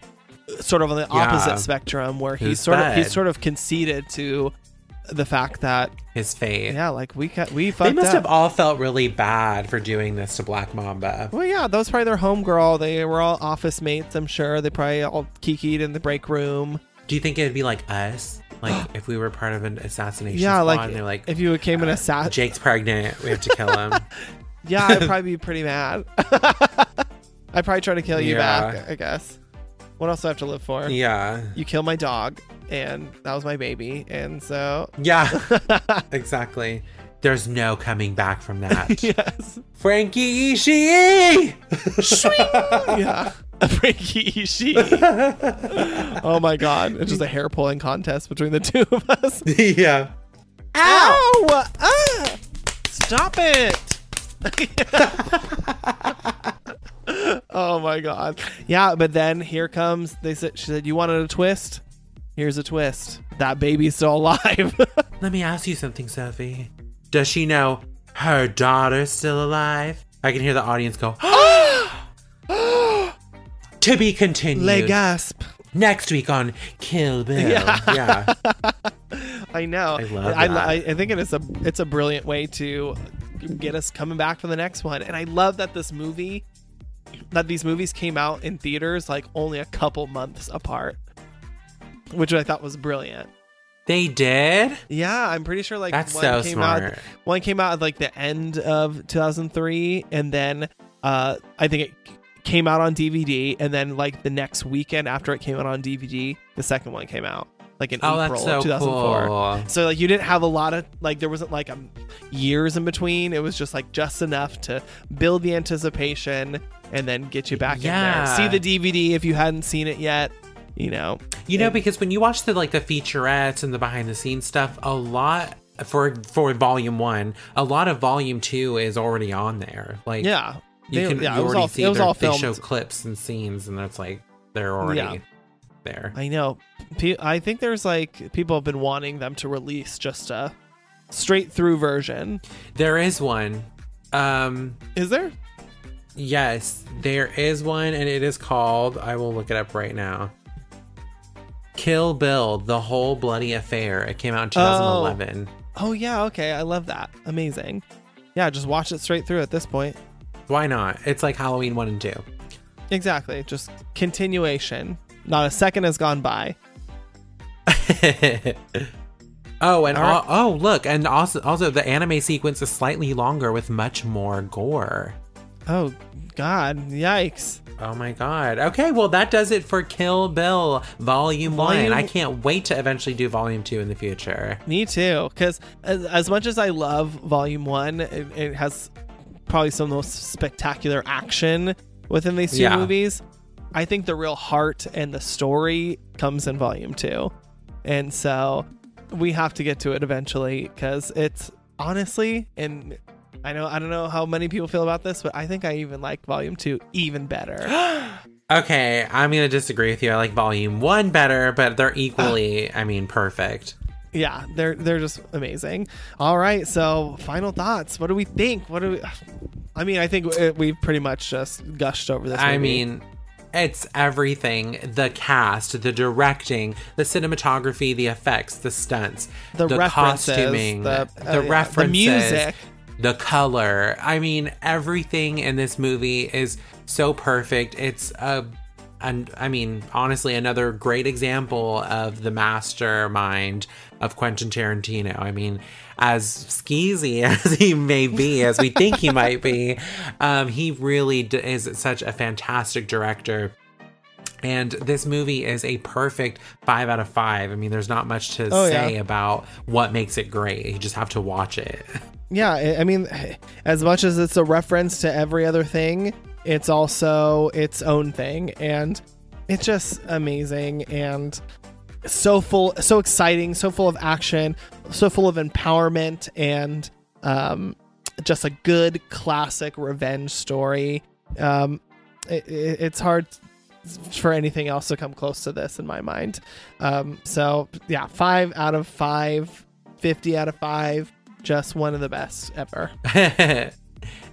sort of on the opposite spectrum, where he's Who's sort of he's sort of conceded to the fact that His fate. yeah, like we ca- we fucked They must up. have all felt really bad for doing this to Black Mamba. well, yeah, that was probably their homegirl. They were all office mates, I'm sure. They probably all kikied in the break room. Do you think it'd be like us? Like (gasps) if we were part of an assassination yeah, squad like, and they're like, if you came became an assassin, uh, Jake's pregnant, we have to kill him. (laughs) yeah, I'd probably be pretty mad. (laughs) I'd probably try to kill you Yeah. back. I guess. What else do I have to live for? yeah. You kill my dog. And that was my baby. And so, Yeah, (laughs) exactly. There's no coming back from (laughs) that. yes, Frankie Ishii! (laughs) yeah, Frankie Ishii. oh my god, it's just a hair pulling contest between the two of us. yeah. Ow! Ah! Stop it! oh my god. Yeah, but then here comes they said she said you wanted a twist? Here's a twist. That baby's still alive. (laughs) Let me ask you something, Sophie. Does she know her daughter's still alive? I can hear the audience go, (gasps) (gasps) to be continued. Le gasp. Next week on Kill Bill. (laughs) Yeah. I know. I love I, that. I, I think it is a it's a brilliant way to get us coming back for the next one. And I love that this movie that these movies came out in theaters like only a couple months apart. Which I thought was brilliant. They did? Yeah, I'm pretty sure like That's one so came out one came out at like the end of 2003 and then uh I think it came out on DVD and then like the next weekend after it came out on DVD, the second one came out like in Oh, April so of 2004. cool. So like you didn't have a lot of like there wasn't like a, years in between. It was just like just enough to build the anticipation and then get you back Yeah. in there. See the DVD if you hadn't seen it yet. You know, You know, And- because when you watch the like the featurettes and the behind the scenes stuff, a lot for for volume one, a lot of volume two is already on there. Like yeah, you They- can yeah, you already all see it was all they show clips and scenes and it's like they're already Yeah. there. I know. I think there's like people have been wanting them to release just a straight through version. There is one. Um Is there? yes, there is one and it is called I will look it up right now. Kill Bill, the whole bloody affair. It came out in 2011. Oh yeah, okay. I love that. Amazing. Yeah, just watch it straight through at this point. Why not? It's like Halloween 1 and 2. Exactly. Just continuation. Not a second has gone by. (laughs) oh, and right. oh, look, and also also the anime sequence is slightly longer with much more gore. Oh God! Yikes! Oh my god. Okay, well that does it for Kill Bill Volume 1. Volume- I can't wait to eventually do Volume 2 in the future. Me too. Because as, as much as I love Volume One, it, it has probably some of the most spectacular action within these two Yeah. movies. I think the real heart and the story comes in Volume Two, and so we have to get to it eventually because it's honestly and. I know I don't know how many people feel about this, but I think I even like Volume Two even better. (gasps) Okay, I'm going to disagree with you. I like Volume 1 better, but they're equally, I mean, perfect. yeah, they're they're just amazing. All right, so final thoughts. What do we think? What do we? I mean, I think we- we've pretty much just gushed over this. I mean, it's everything the cast, the directing, the cinematography, the effects, the stunts, The references, costuming, the- the, uh, yeah, the music. The color. I mean, everything in this movie is so perfect. It's a and I mean, honestly, another great example of the mastermind of Quentin Tarantino. I mean, as skeezy (laughs) as he may be, as we think he might be, um, he really d- is such a fantastic director. And this movie is a perfect five out of five. I mean, there's not much to Oh, say yeah. about what makes it great. You just have to watch it. (laughs) yeah, I mean, as much as it's a reference to every other thing, it's also its own thing, and it's just amazing and so full, so exciting, so full of action, so full of empowerment, and um, just a good classic revenge story. Um, it, it- it's hard for anything else to come close to this in my mind. Um, so yeah, five out of five, 50 out of five, just one of the best ever. (laughs)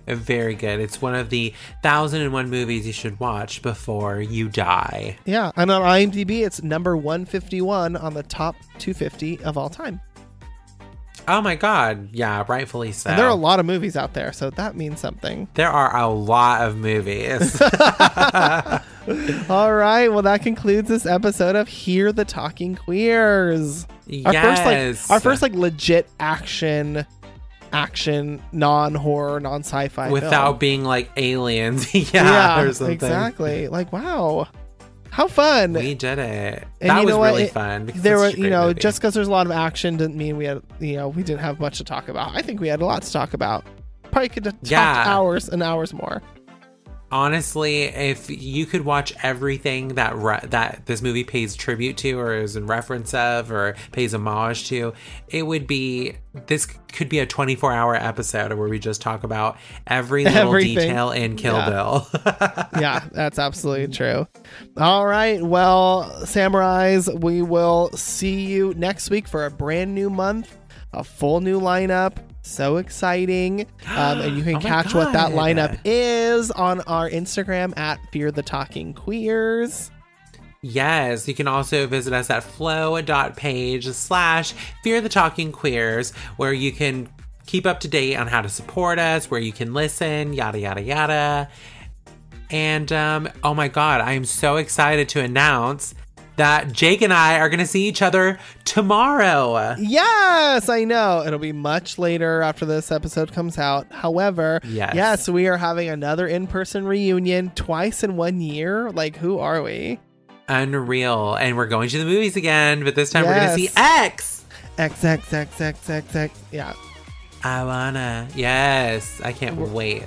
Very good. It's one of the thousand and one movies you should watch before you die. Yeah, and on IMDb, it's number 151 on the top 250 of all time. Oh my god. Yeah, rightfully so. And there are a lot of movies out there, so that means something. There are a lot of movies. (laughs) (laughs) All right, well, that concludes this episode of Fear the Talking Queers. Our first yes. like our first like legit action, action non horror non sci fi without being like aliens. (laughs) yeah, something. exactly. Like wow. How fun! We did it. And that you was know what? really It- fun. because there were, you know, movie. just because there's a lot of action didn't mean we had, you know, we didn't have much to talk about. I think we had a lot to talk about. Probably could have talked Yeah. hours and hours more. Honestly, if you could watch everything that re- that this movie pays tribute to, or is in reference of, or pays homage to, it would be this could be a 24 hour episode where we just talk about every (laughs) little Everything. detail in Kill Yeah. Bill. (laughs) yeah, that's absolutely true. All right. Well, samurais, we will see you next week for a brand new month, a full new lineup. So exciting. Um, and you (gasps) can Oh catch what that lineup is on our Instagram at Fear the Talking Queers. Yes, you can also visit us at flow.page slash fear the talking queers, where you can keep up to date on how to support us, where you can listen, yada, yada, yada. And um, oh my God, I am so excited to announce that Jake and I are going to see each other tomorrow. Yes, I know. It'll be much later after this episode comes out. However, Yes. yes, we are having another in person reunion twice in one year. Like, who are we? Unreal. And we're going to the movies again, but this time we're going to see X. X, X, X, X, X, X. Yeah. I wanna. Yes, I can't wait.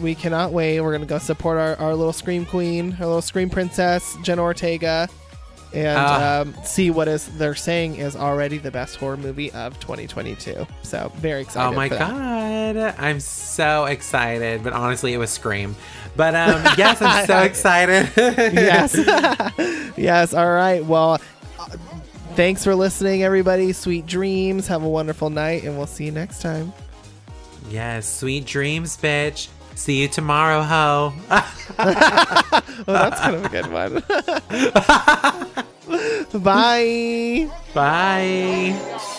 We cannot wait. We're going to go support our, our little Scream Queen, our little Scream Princess, Jenna Ortega, and Ah. um, see what is they're saying is already the best horror movie of 2022. So, very excited. Oh my god, I'm so excited. But honestly, it was Scream. But um, yes, I'm so (laughs) excited. yes. (laughs) (laughs) yes. All right. Well, uh, thanks for listening, everybody. Sweet dreams. Have a wonderful night, and we'll see you next time. yes, sweet dreams, bitch. See you tomorrow, ho. (laughs) Oh, that's kind of a good one. (laughs) Bye. Bye.